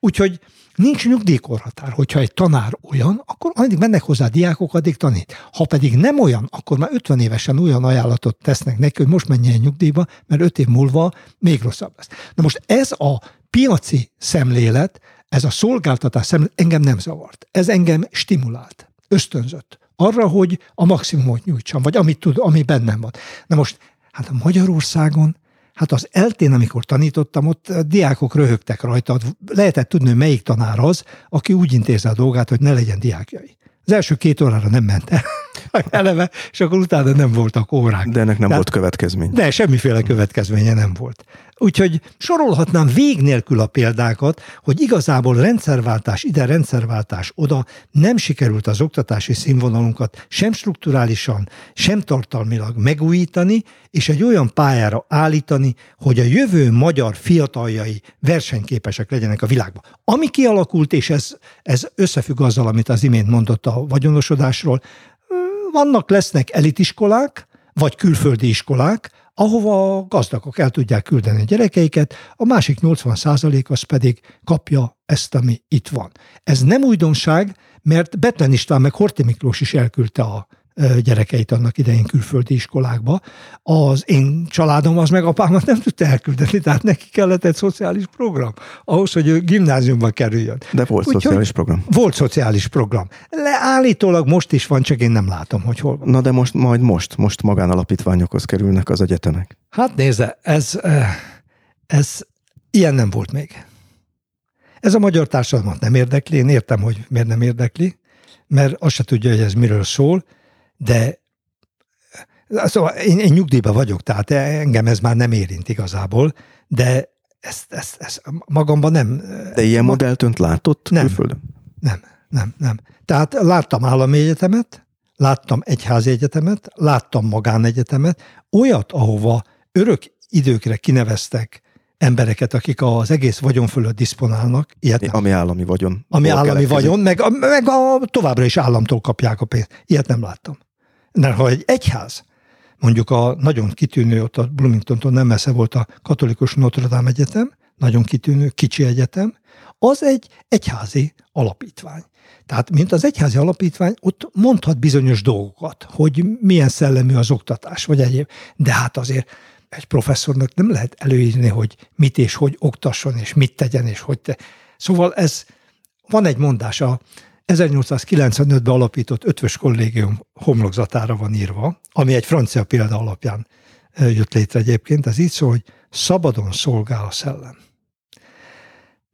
Speaker 2: Úgyhogy Nincs nyugdíjkorhatár, hogyha egy tanár olyan, akkor addig mennek hozzá diákok, addig tanít. Ha pedig nem olyan, akkor már 50 évesen olyan ajánlatot tesznek neki, hogy most menjen nyugdíjba, mert 5 év múlva még rosszabb lesz. Na most ez a piaci szemlélet, ez a szolgáltatás szemlélet engem nem zavart. Ez engem stimulált, ösztönzött arra, hogy a maximumot nyújtsam, vagy amit tud, ami bennem van. Na most, hát a Magyarországon Hát az eltén, amikor tanítottam, ott diákok röhögtek rajta. Lehetett tudni, melyik tanár az, aki úgy intézze a dolgát, hogy ne legyen diákjai. Az első két órára nem ment el. eleve, és akkor utána nem voltak órák.
Speaker 1: De ennek nem Tehát, volt következmény.
Speaker 2: De semmiféle következménye nem volt. Úgyhogy sorolhatnám vég nélkül a példákat, hogy igazából rendszerváltás ide, rendszerváltás oda nem sikerült az oktatási színvonalunkat sem strukturálisan, sem tartalmilag megújítani, és egy olyan pályára állítani, hogy a jövő magyar fiataljai versenyképesek legyenek a világban. Ami kialakult, és ez, ez összefügg azzal, amit az imént mondott a vagyonosodásról, vannak, lesznek elitiskolák, vagy külföldi iskolák, ahova a gazdagok el tudják küldeni a gyerekeiket, a másik 80 az pedig kapja ezt, ami itt van. Ez nem újdonság, mert Betlen István meg Horti Miklós is elküldte a gyerekeit annak idején külföldi iskolákba. Az én családom az meg apámat nem tudta elküldeni, tehát neki kellett egy szociális program ahhoz, hogy ő gimnáziumba kerüljön.
Speaker 1: De volt Úgy, szociális program.
Speaker 2: Volt szociális program. Leállítólag most is van, csak én nem látom, hogy hol van.
Speaker 1: Na de most, majd most, most magánalapítványokhoz kerülnek az egyetemek.
Speaker 2: Hát nézze, ez, ez ilyen nem volt még. Ez a magyar társadalmat nem érdekli, én értem, hogy miért nem érdekli, mert azt se tudja, hogy ez miről szól, de szóval én, én nyugdíjban vagyok, tehát engem ez már nem érint igazából, de ezt, ezt, ezt magamban nem...
Speaker 1: De ilyen ma... modellt önt látott
Speaker 2: nem,
Speaker 1: külföldön?
Speaker 2: Nem, nem, nem. Tehát láttam állami egyetemet, láttam egyházi egyetemet, láttam magánegyetemet, olyat, ahova örök időkre kineveztek embereket, akik az egész vagyon fölött diszponálnak.
Speaker 1: Ilyet ami állami vagyon.
Speaker 2: Ami állami vagyon, meg, meg a, továbbra is államtól kapják a pénzt. Ilyet nem láttam. Mert ha egy egyház, mondjuk a nagyon kitűnő, ott a Bloomingtontól nem messze volt a katolikus Notre Dame Egyetem, nagyon kitűnő, kicsi egyetem, az egy egyházi alapítvány. Tehát, mint az egyházi alapítvány, ott mondhat bizonyos dolgokat, hogy milyen szellemű az oktatás, vagy egyéb. De hát azért egy professzornak nem lehet előírni, hogy mit és hogy oktasson, és mit tegyen, és hogy te. Szóval ez, van egy mondás, a 1895-ben alapított ötvös kollégium homlokzatára van írva, ami egy francia példa alapján jött létre egyébként, ez így szól, hogy szabadon szolgál a szellem.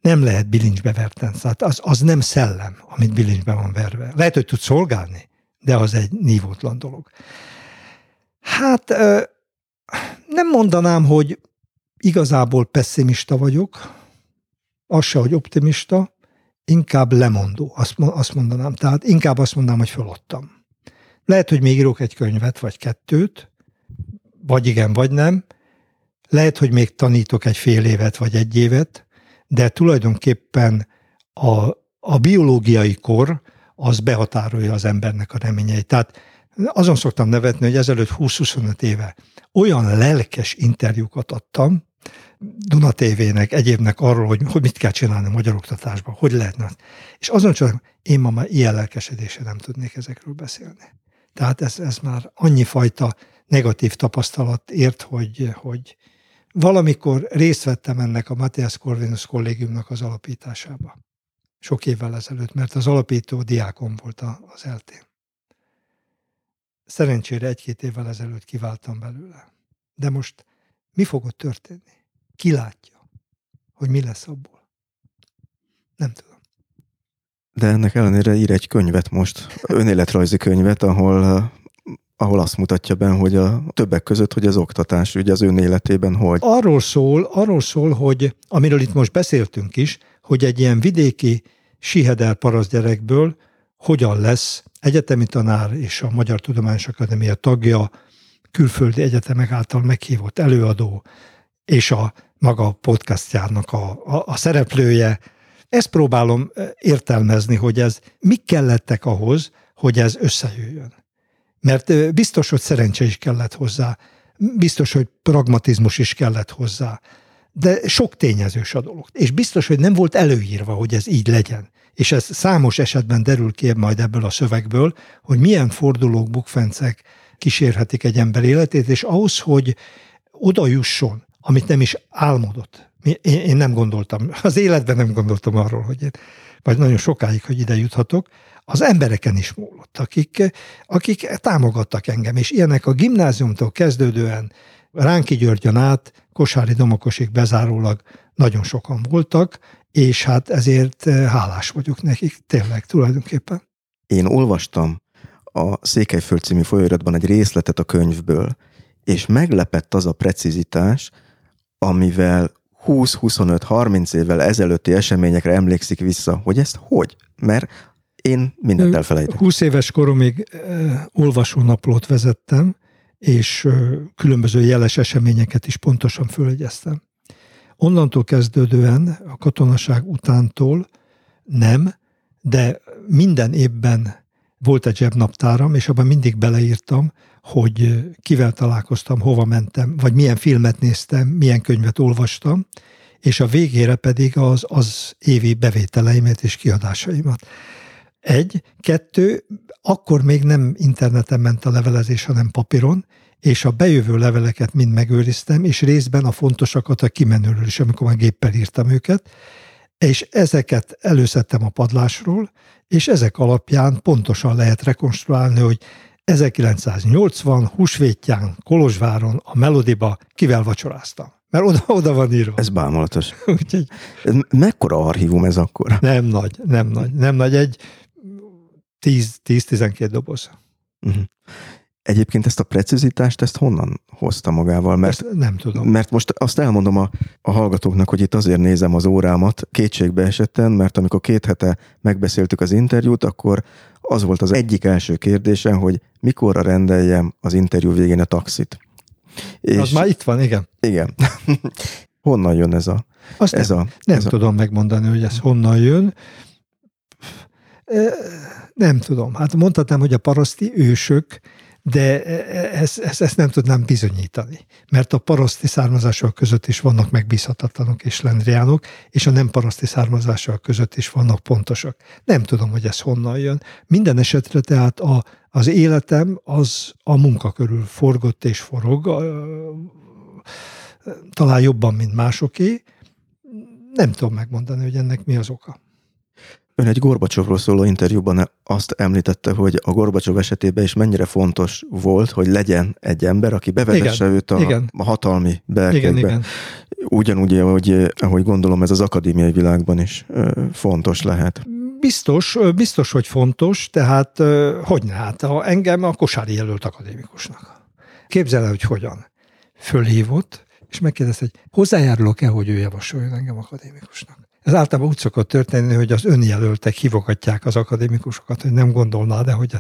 Speaker 2: Nem lehet bilincsbe verten, tehát az, az nem szellem, amit bilincsbe van verve. Lehet, hogy tud szolgálni, de az egy nívótlan dolog. Hát nem mondanám, hogy igazából pessimista vagyok, az se, hogy optimista, inkább lemondó, azt, mondanám. Tehát inkább azt mondanám, hogy feladtam. Lehet, hogy még írok egy könyvet, vagy kettőt, vagy igen, vagy nem. Lehet, hogy még tanítok egy fél évet, vagy egy évet, de tulajdonképpen a, a biológiai kor az behatárolja az embernek a reményeit. Tehát azon szoktam nevetni, hogy ezelőtt 20-25 éve olyan lelkes interjúkat adtam, Duna TV-nek, egyébnek arról, hogy, hogy mit kell csinálni a magyar oktatásban, hogy lehetne. És azon csak én ma már ilyen lelkesedéssel nem tudnék ezekről beszélni. Tehát ez, ez már annyi fajta negatív tapasztalat ért, hogy, hogy valamikor részt vettem ennek a Matthias Corvinus kollégiumnak az alapításába. Sok évvel ezelőtt, mert az alapító diákom volt az eltén. Szerencsére egy-két évvel ezelőtt kiváltam belőle. De most mi fog ott történni? Ki látja, hogy mi lesz abból? Nem tudom.
Speaker 1: De ennek ellenére ír egy könyvet most, önéletrajzi könyvet, ahol eh, ahol azt mutatja be, hogy a többek között, hogy az oktatás ugye az ön életében hogy.
Speaker 2: Arról szól, arról szól, hogy amiről itt most beszéltünk is, hogy egy ilyen vidéki siheder parasztgyerekből hogyan lesz egyetemi tanár és a Magyar Tudományos Akadémia tagja, külföldi egyetemek által meghívott előadó, és a maga podcastjának a, a, a szereplője. Ezt próbálom értelmezni, hogy ez mik kellettek ahhoz, hogy ez összejöjjön. Mert biztos, hogy szerencse is kellett hozzá, biztos, hogy pragmatizmus is kellett hozzá, de sok tényezős a dolog. És biztos, hogy nem volt előírva, hogy ez így legyen. És ez számos esetben derül ki majd ebből a szövegből, hogy milyen fordulók, bukfencek kísérhetik egy ember életét, és ahhoz, hogy oda jusson, amit nem is álmodott. Én, én nem gondoltam, az életben nem gondoltam arról, hogy én, vagy nagyon sokáig, hogy ide juthatok, az embereken is múlott, akik, akik támogattak engem, és ilyenek a gimnáziumtól kezdődően Ránki Györgyön át, Kosári Domokosig bezárólag nagyon sokan voltak, és hát ezért hálás vagyok nekik, tényleg tulajdonképpen.
Speaker 1: Én olvastam a Székelyföld című folyóiratban egy részletet a könyvből, és meglepett az a precizitás, amivel 20-25-30 évvel ezelőtti eseményekre emlékszik vissza, hogy ezt hogy? Mert én mindent elfelejtek.
Speaker 2: 20 éves koromig olvasónaplót vezettem, és különböző jeles eseményeket is pontosan fölegyeztem. Onnantól kezdődően, a katonaság utántól nem, de minden évben volt egy zsebnaptáram, és abban mindig beleírtam, hogy kivel találkoztam, hova mentem, vagy milyen filmet néztem, milyen könyvet olvastam, és a végére pedig az, az évi bevételeimet és kiadásaimat. Egy, kettő, akkor még nem interneten ment a levelezés, hanem papíron, és a bejövő leveleket mind megőriztem, és részben a fontosakat a kimenőről is, amikor már géppel írtam őket, és ezeket előszedtem a padlásról, és ezek alapján pontosan lehet rekonstruálni, hogy 1980 húsvétján Kolozsváron a Melodiba kivel vacsoráztam. Mert oda, oda van írva.
Speaker 1: Ez bámulatos. Úgyhogy... Ez mekkora archívum ez akkor?
Speaker 2: Nem nagy, nem nagy. Nem nagy, egy 10-12 doboz. Uh-huh.
Speaker 1: Egyébként ezt a precizitást, ezt honnan hozta magával? Mert, ezt
Speaker 2: nem tudom.
Speaker 1: Mert most azt elmondom a, a hallgatóknak, hogy itt azért nézem az órámat kétségbe esetten, mert amikor két hete megbeszéltük az interjút, akkor az volt az egyik első kérdésem, hogy mikorra rendeljem az interjú végén a taxit.
Speaker 2: És az már itt van, igen.
Speaker 1: Igen. honnan jön ez a...
Speaker 2: Azt ez nem, a, nem ez tudom a... megmondani, hogy ez honnan jön. Nem tudom. Hát mondhatnám, hogy a paraszti ősök de ezt, ezt, ezt nem tudnám bizonyítani, mert a paraszti származások között is vannak megbízhatatlanok és lendriánok, és a nem paraszti származások között is vannak pontosak. Nem tudom, hogy ez honnan jön. Minden esetre tehát a, az életem az a munka körül forgott és forog, talán jobban, mint másoké. Nem tudom megmondani, hogy ennek mi az oka.
Speaker 1: Ön egy Gorbacsovról szóló interjúban azt említette, hogy a Gorbacsov esetében is mennyire fontos volt, hogy legyen egy ember, aki bevezesse igen, őt a, igen. a hatalmi igen. Ugyanúgy, ahogy, ahogy gondolom, ez az akadémiai világban is fontos lehet.
Speaker 2: Biztos, biztos, hogy fontos, tehát hogy ne, hát ha engem a Kosári jelölt akadémikusnak. Képzel el, hogy hogyan. Fölhívott, és megkérdezte, hogy hozzájárulok-e, hogy ő javasoljon engem akadémikusnak. Ez általában úgy szokott történni, hogy az önjelöltek hívogatják az akadémikusokat, hogy nem gondolná, de hogy...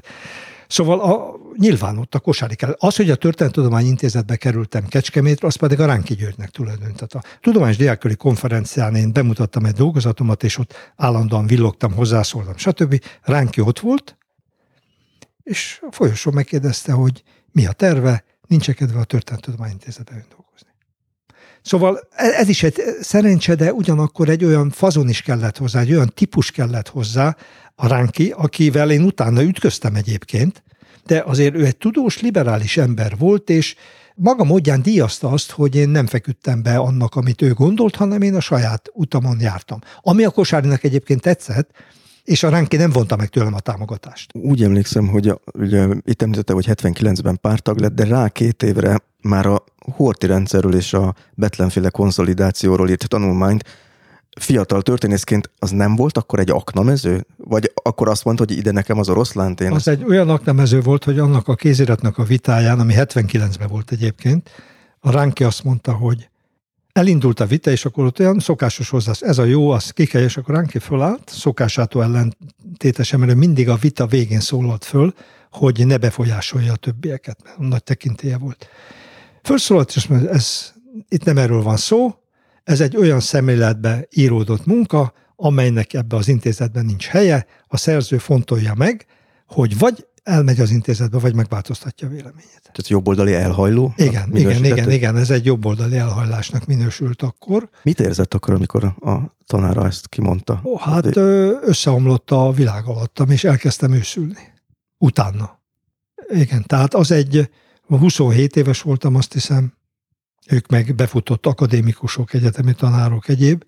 Speaker 2: Szóval a, nyilván ott a kosári kell. Az, hogy a Történettudomány Intézetbe kerültem Kecskemétre, az pedig a Ránki Györgynek tulajdon. Tehát a Tudományos Diákköri konferencián én bemutattam egy dolgozatomat, és ott állandóan villogtam, hozzászóltam, stb. Ránki ott volt, és a folyosó megkérdezte, hogy mi a terve, nincs kedve a Történettudomány Intézetbe dolgozni. Szóval e, ez is egy szerencse, de ugyanakkor egy olyan fazon is kellett hozzá, egy olyan típus kellett hozzá, a Ránki, akivel én utána ütköztem egyébként, de azért ő egy tudós, liberális ember volt, és maga módján díjazta azt, hogy én nem feküdtem be annak, amit ő gondolt, hanem én a saját utamon jártam. Ami a kosárinak egyébként tetszett, és a Ránki nem vonta meg tőlem a támogatást.
Speaker 1: Úgy emlékszem, hogy a, ugye, itt említette, hogy 79-ben pártag lett, de rá két évre már a Horti rendszerről és a Betlenféle konszolidációról írt tanulmányt, fiatal történészként az nem volt akkor egy aknamező? Vagy akkor azt mondta, hogy ide nekem az oroszlánt? Én
Speaker 2: az egy olyan aknamező volt, hogy annak a kéziratnak a vitáján, ami 79-ben volt egyébként, a Ránki azt mondta, hogy elindult a vita, és akkor ott olyan szokásos hozzá, ez a jó, az kikely, és akkor Ránki fölállt, szokásától ellentétesen, mert mindig a vita végén szólalt föl, hogy ne befolyásolja a többieket, mert nagy tekintélye volt. Felszólalt, és mondja, ez, itt nem erről van szó, ez egy olyan szemléletbe íródott munka, amelynek ebbe az intézetben nincs helye, a szerző fontolja meg, hogy vagy elmegy az intézetbe, vagy megváltoztatja a véleményét.
Speaker 1: Tehát jobboldali elhajló?
Speaker 2: Igen, igen, igen, igen, ez egy jobboldali elhajlásnak minősült akkor.
Speaker 1: Mit érzett akkor, amikor a tanára ezt kimondta?
Speaker 2: Ó, hát összeomlott a világ alattam, és elkezdtem őszülni. Utána. Igen, tehát az egy, 27 éves voltam, azt hiszem, ők meg befutott akadémikusok, egyetemi tanárok, egyéb,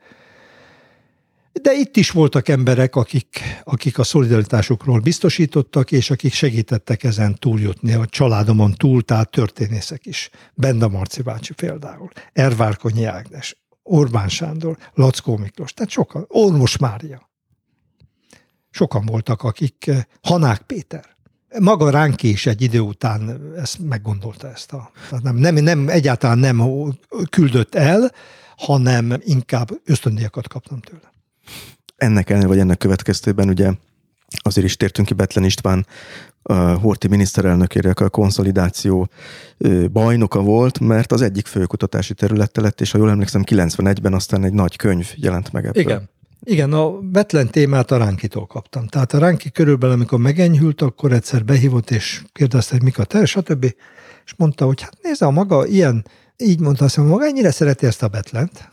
Speaker 2: de itt is voltak emberek, akik, akik a szolidaritásukról biztosítottak, és akik segítettek ezen túljutni, a családomon túl, tehát történészek is. Benda Marci bácsi például, Ervárkonyi Ágnes, Orbán Sándor, Lackó Miklós, tehát sokan, Ormos Mária. Sokan voltak, akik, Hanák Péter. Maga Ránki is egy idő után ezt meggondolta ezt a, tehát nem, nem, nem, egyáltalán nem küldött el, hanem inkább ösztöndíjakat kaptam tőle.
Speaker 1: Ennek ellenére, vagy ennek következtében ugye azért is tértünk ki Betlen István a Horti miniszterelnökére, a konszolidáció bajnoka volt, mert az egyik főkutatási területe lett, és ha jól emlékszem, 91-ben aztán egy nagy könyv jelent meg ebből.
Speaker 2: Igen. Igen, a Betlen témát a Ránkitól kaptam. Tehát a Ránki körülbelül, amikor megenyhült, akkor egyszer behívott, és kérdezte, hogy mik a te, stb. És mondta, hogy hát nézze, a maga ilyen, így mondta, azt mondja, maga ennyire szereti ezt a Betlent,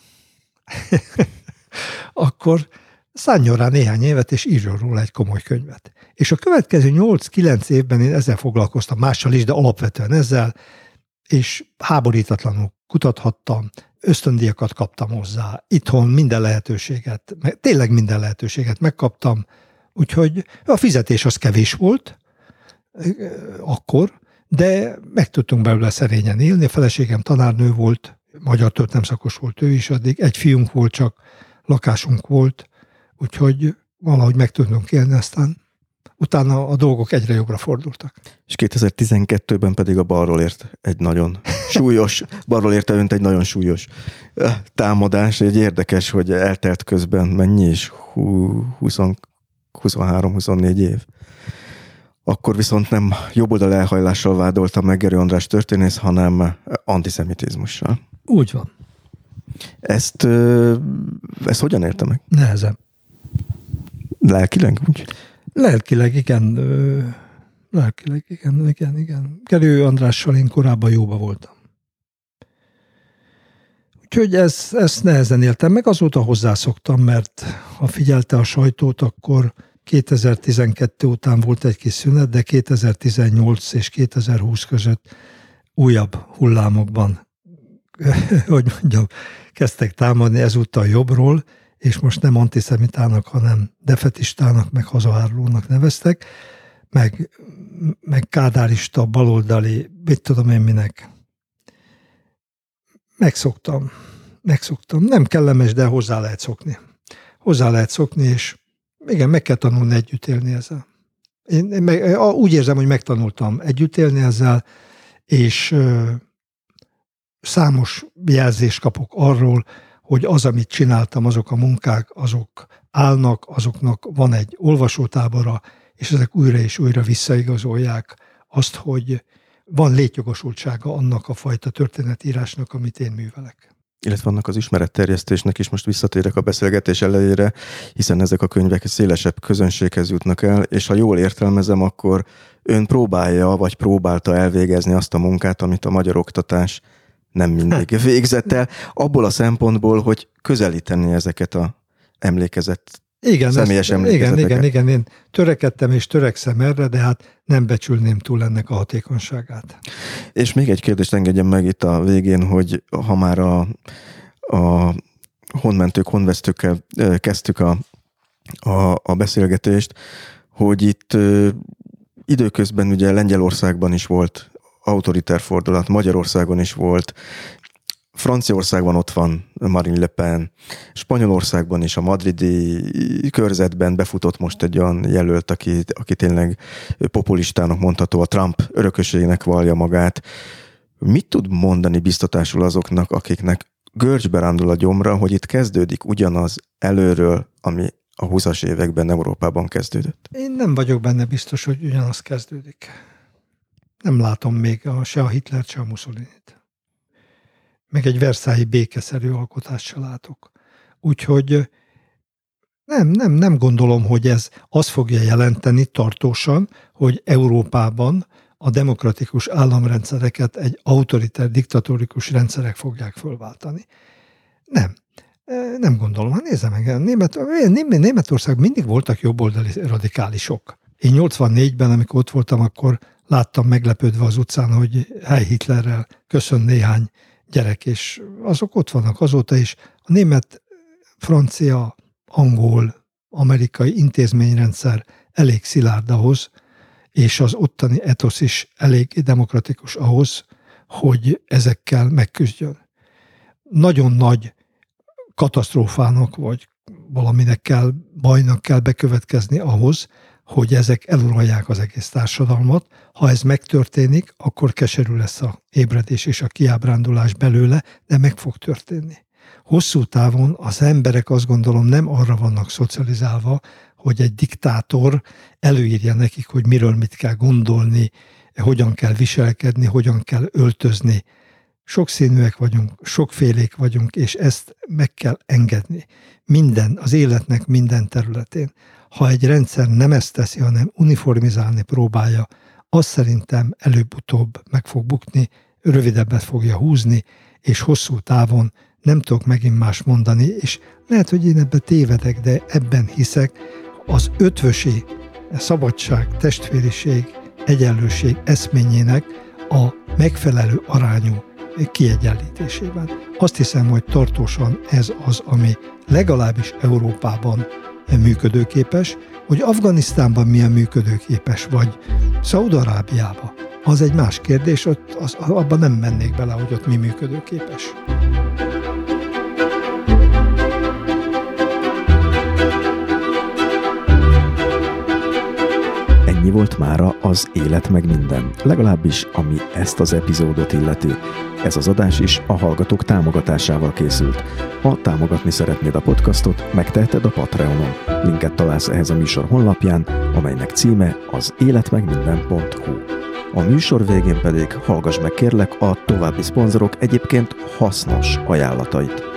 Speaker 2: akkor szálljon rá néhány évet, és írjon róla egy komoly könyvet. És a következő 8-9 évben én ezzel foglalkoztam, mással is, de alapvetően ezzel, és háborítatlanul kutathattam, ösztöndíjakat kaptam hozzá, itthon minden lehetőséget, tényleg minden lehetőséget megkaptam, úgyhogy a fizetés az kevés volt akkor, de meg tudtunk belőle szerényen élni. A feleségem tanárnő volt, magyar történelmszakos volt ő is addig, egy fiunk volt csak, lakásunk volt, úgyhogy valahogy meg tudnunk élni, aztán utána a dolgok egyre jobbra fordultak.
Speaker 1: És 2012-ben pedig a balról ért egy nagyon súlyos, balról érte önt egy nagyon súlyos támadás. Egy érdekes, hogy eltelt közben mennyi is? 23-24 év. Akkor viszont nem jobboldal elhajlással vádolta meg Gerő András történész, hanem antiszemitizmussal.
Speaker 2: Úgy van.
Speaker 1: Ezt, ezt hogyan érte meg?
Speaker 2: Nehezen.
Speaker 1: Lelkileg úgy?
Speaker 2: Lelkileg, igen. Lelkileg, igen, igen, igen. Gerő Andrással én korábban jóba voltam. Úgyhogy ezt, ezt nehezen éltem meg, azóta hozzászoktam, mert ha figyelte a sajtót, akkor 2012 után volt egy kis szünet, de 2018 és 2020 között újabb hullámokban, hogy mondjam, kezdtek támadni ezúttal jobbról, és most nem antiszemitának, hanem defetistának, meg hazaárulónak neveztek, meg, meg kádárista, baloldali, mit tudom én minek. Megszoktam. Megszoktam. Nem kellemes, de hozzá lehet szokni. Hozzá lehet szokni, és igen, meg kell tanulni együtt élni ezzel. Én, én meg, úgy érzem, hogy megtanultam együtt élni ezzel, és ö, számos jelzést kapok arról, hogy az, amit csináltam, azok a munkák, azok állnak, azoknak van egy olvasótábora, és ezek újra és újra visszaigazolják azt, hogy van létjogosultsága annak a fajta történetírásnak, amit én művelek.
Speaker 1: Illetve vannak az ismeretterjesztésnek is most visszatérek a beszélgetés elejére, hiszen ezek a könyvek szélesebb közönséghez jutnak el, és ha jól értelmezem, akkor ön próbálja, vagy próbálta elvégezni azt a munkát, amit a magyar oktatás nem mindig végzett el, abból a szempontból, hogy közelíteni ezeket a emlékezett igen, személyes ezt,
Speaker 2: igen, igen, igen, én törekedtem és törekszem erre, de hát nem becsülném túl ennek a hatékonyságát.
Speaker 1: És még egy kérdést engedjem meg itt a végén, hogy ha már a, a honmentők, honvesztőkkel kezdtük a, a, a beszélgetést, hogy itt időközben ugye Lengyelországban is volt autoritár fordulat, Magyarországon is volt, Franciaországban ott van Marine Le Pen, Spanyolországban is a madridi körzetben befutott most egy olyan jelölt, aki, aki tényleg populistának mondható, a Trump örököségnek valja magát. Mit tud mondani biztatásul azoknak, akiknek görcsbe rándul a gyomra, hogy itt kezdődik ugyanaz előről, ami a 20-as években Európában kezdődött?
Speaker 2: Én nem vagyok benne biztos, hogy ugyanaz kezdődik. Nem látom még a, se a Hitler, se a Mussolini-t. Meg egy verszályi békeszerű alkotást se látok. Úgyhogy nem, nem, nem gondolom, hogy ez azt fogja jelenteni tartósan, hogy Európában a demokratikus államrendszereket egy autoritár, diktatórikus rendszerek fogják fölváltani. Nem. Nem gondolom. Hát nézze meg, Német, Németország mindig voltak jobboldali radikálisok. Én 84-ben, amikor ott voltam, akkor láttam meglepődve az utcán, hogy Hely Hitlerrel köszön néhány gyerek, és azok ott vannak azóta is. A német, francia, angol, amerikai intézményrendszer elég szilárd ahhoz, és az ottani etosz is elég demokratikus ahhoz, hogy ezekkel megküzdjön. Nagyon nagy katasztrófának, vagy valaminek kell, bajnak kell bekövetkezni ahhoz, hogy ezek eluralják az egész társadalmat. Ha ez megtörténik, akkor keserű lesz a ébredés és a kiábrándulás belőle, de meg fog történni. Hosszú távon az emberek azt gondolom nem arra vannak szocializálva, hogy egy diktátor előírja nekik, hogy miről mit kell gondolni, hogyan kell viselkedni, hogyan kell öltözni. Sokszínűek vagyunk, sokfélék vagyunk, és ezt meg kell engedni. Minden, az életnek minden területén. Ha egy rendszer nem ezt teszi, hanem uniformizálni próbálja, az szerintem előbb-utóbb meg fog bukni, rövidebbet fogja húzni, és hosszú távon nem tudok megint más mondani, és lehet, hogy én ebben tévedek, de ebben hiszek, az ötvösi szabadság, testvériség, egyenlőség eszményének a megfelelő arányú kiegyenlítésében. Azt hiszem, hogy tartósan ez az, ami legalábbis Európában működőképes, hogy Afganisztánban milyen működőképes, vagy Szaudarábiában, az egy más kérdés, ott az, abban nem mennék bele, hogy ott mi működőképes.
Speaker 1: ennyi volt mára az élet meg minden, legalábbis ami ezt az epizódot illeti. Ez az adás is a hallgatók támogatásával készült. Ha támogatni szeretnéd a podcastot, megteheted a Patreonon. Linket találsz ehhez a műsor honlapján, amelynek címe az életmegminden.hu. A műsor végén pedig hallgass meg kérlek a további szponzorok egyébként hasznos ajánlatait.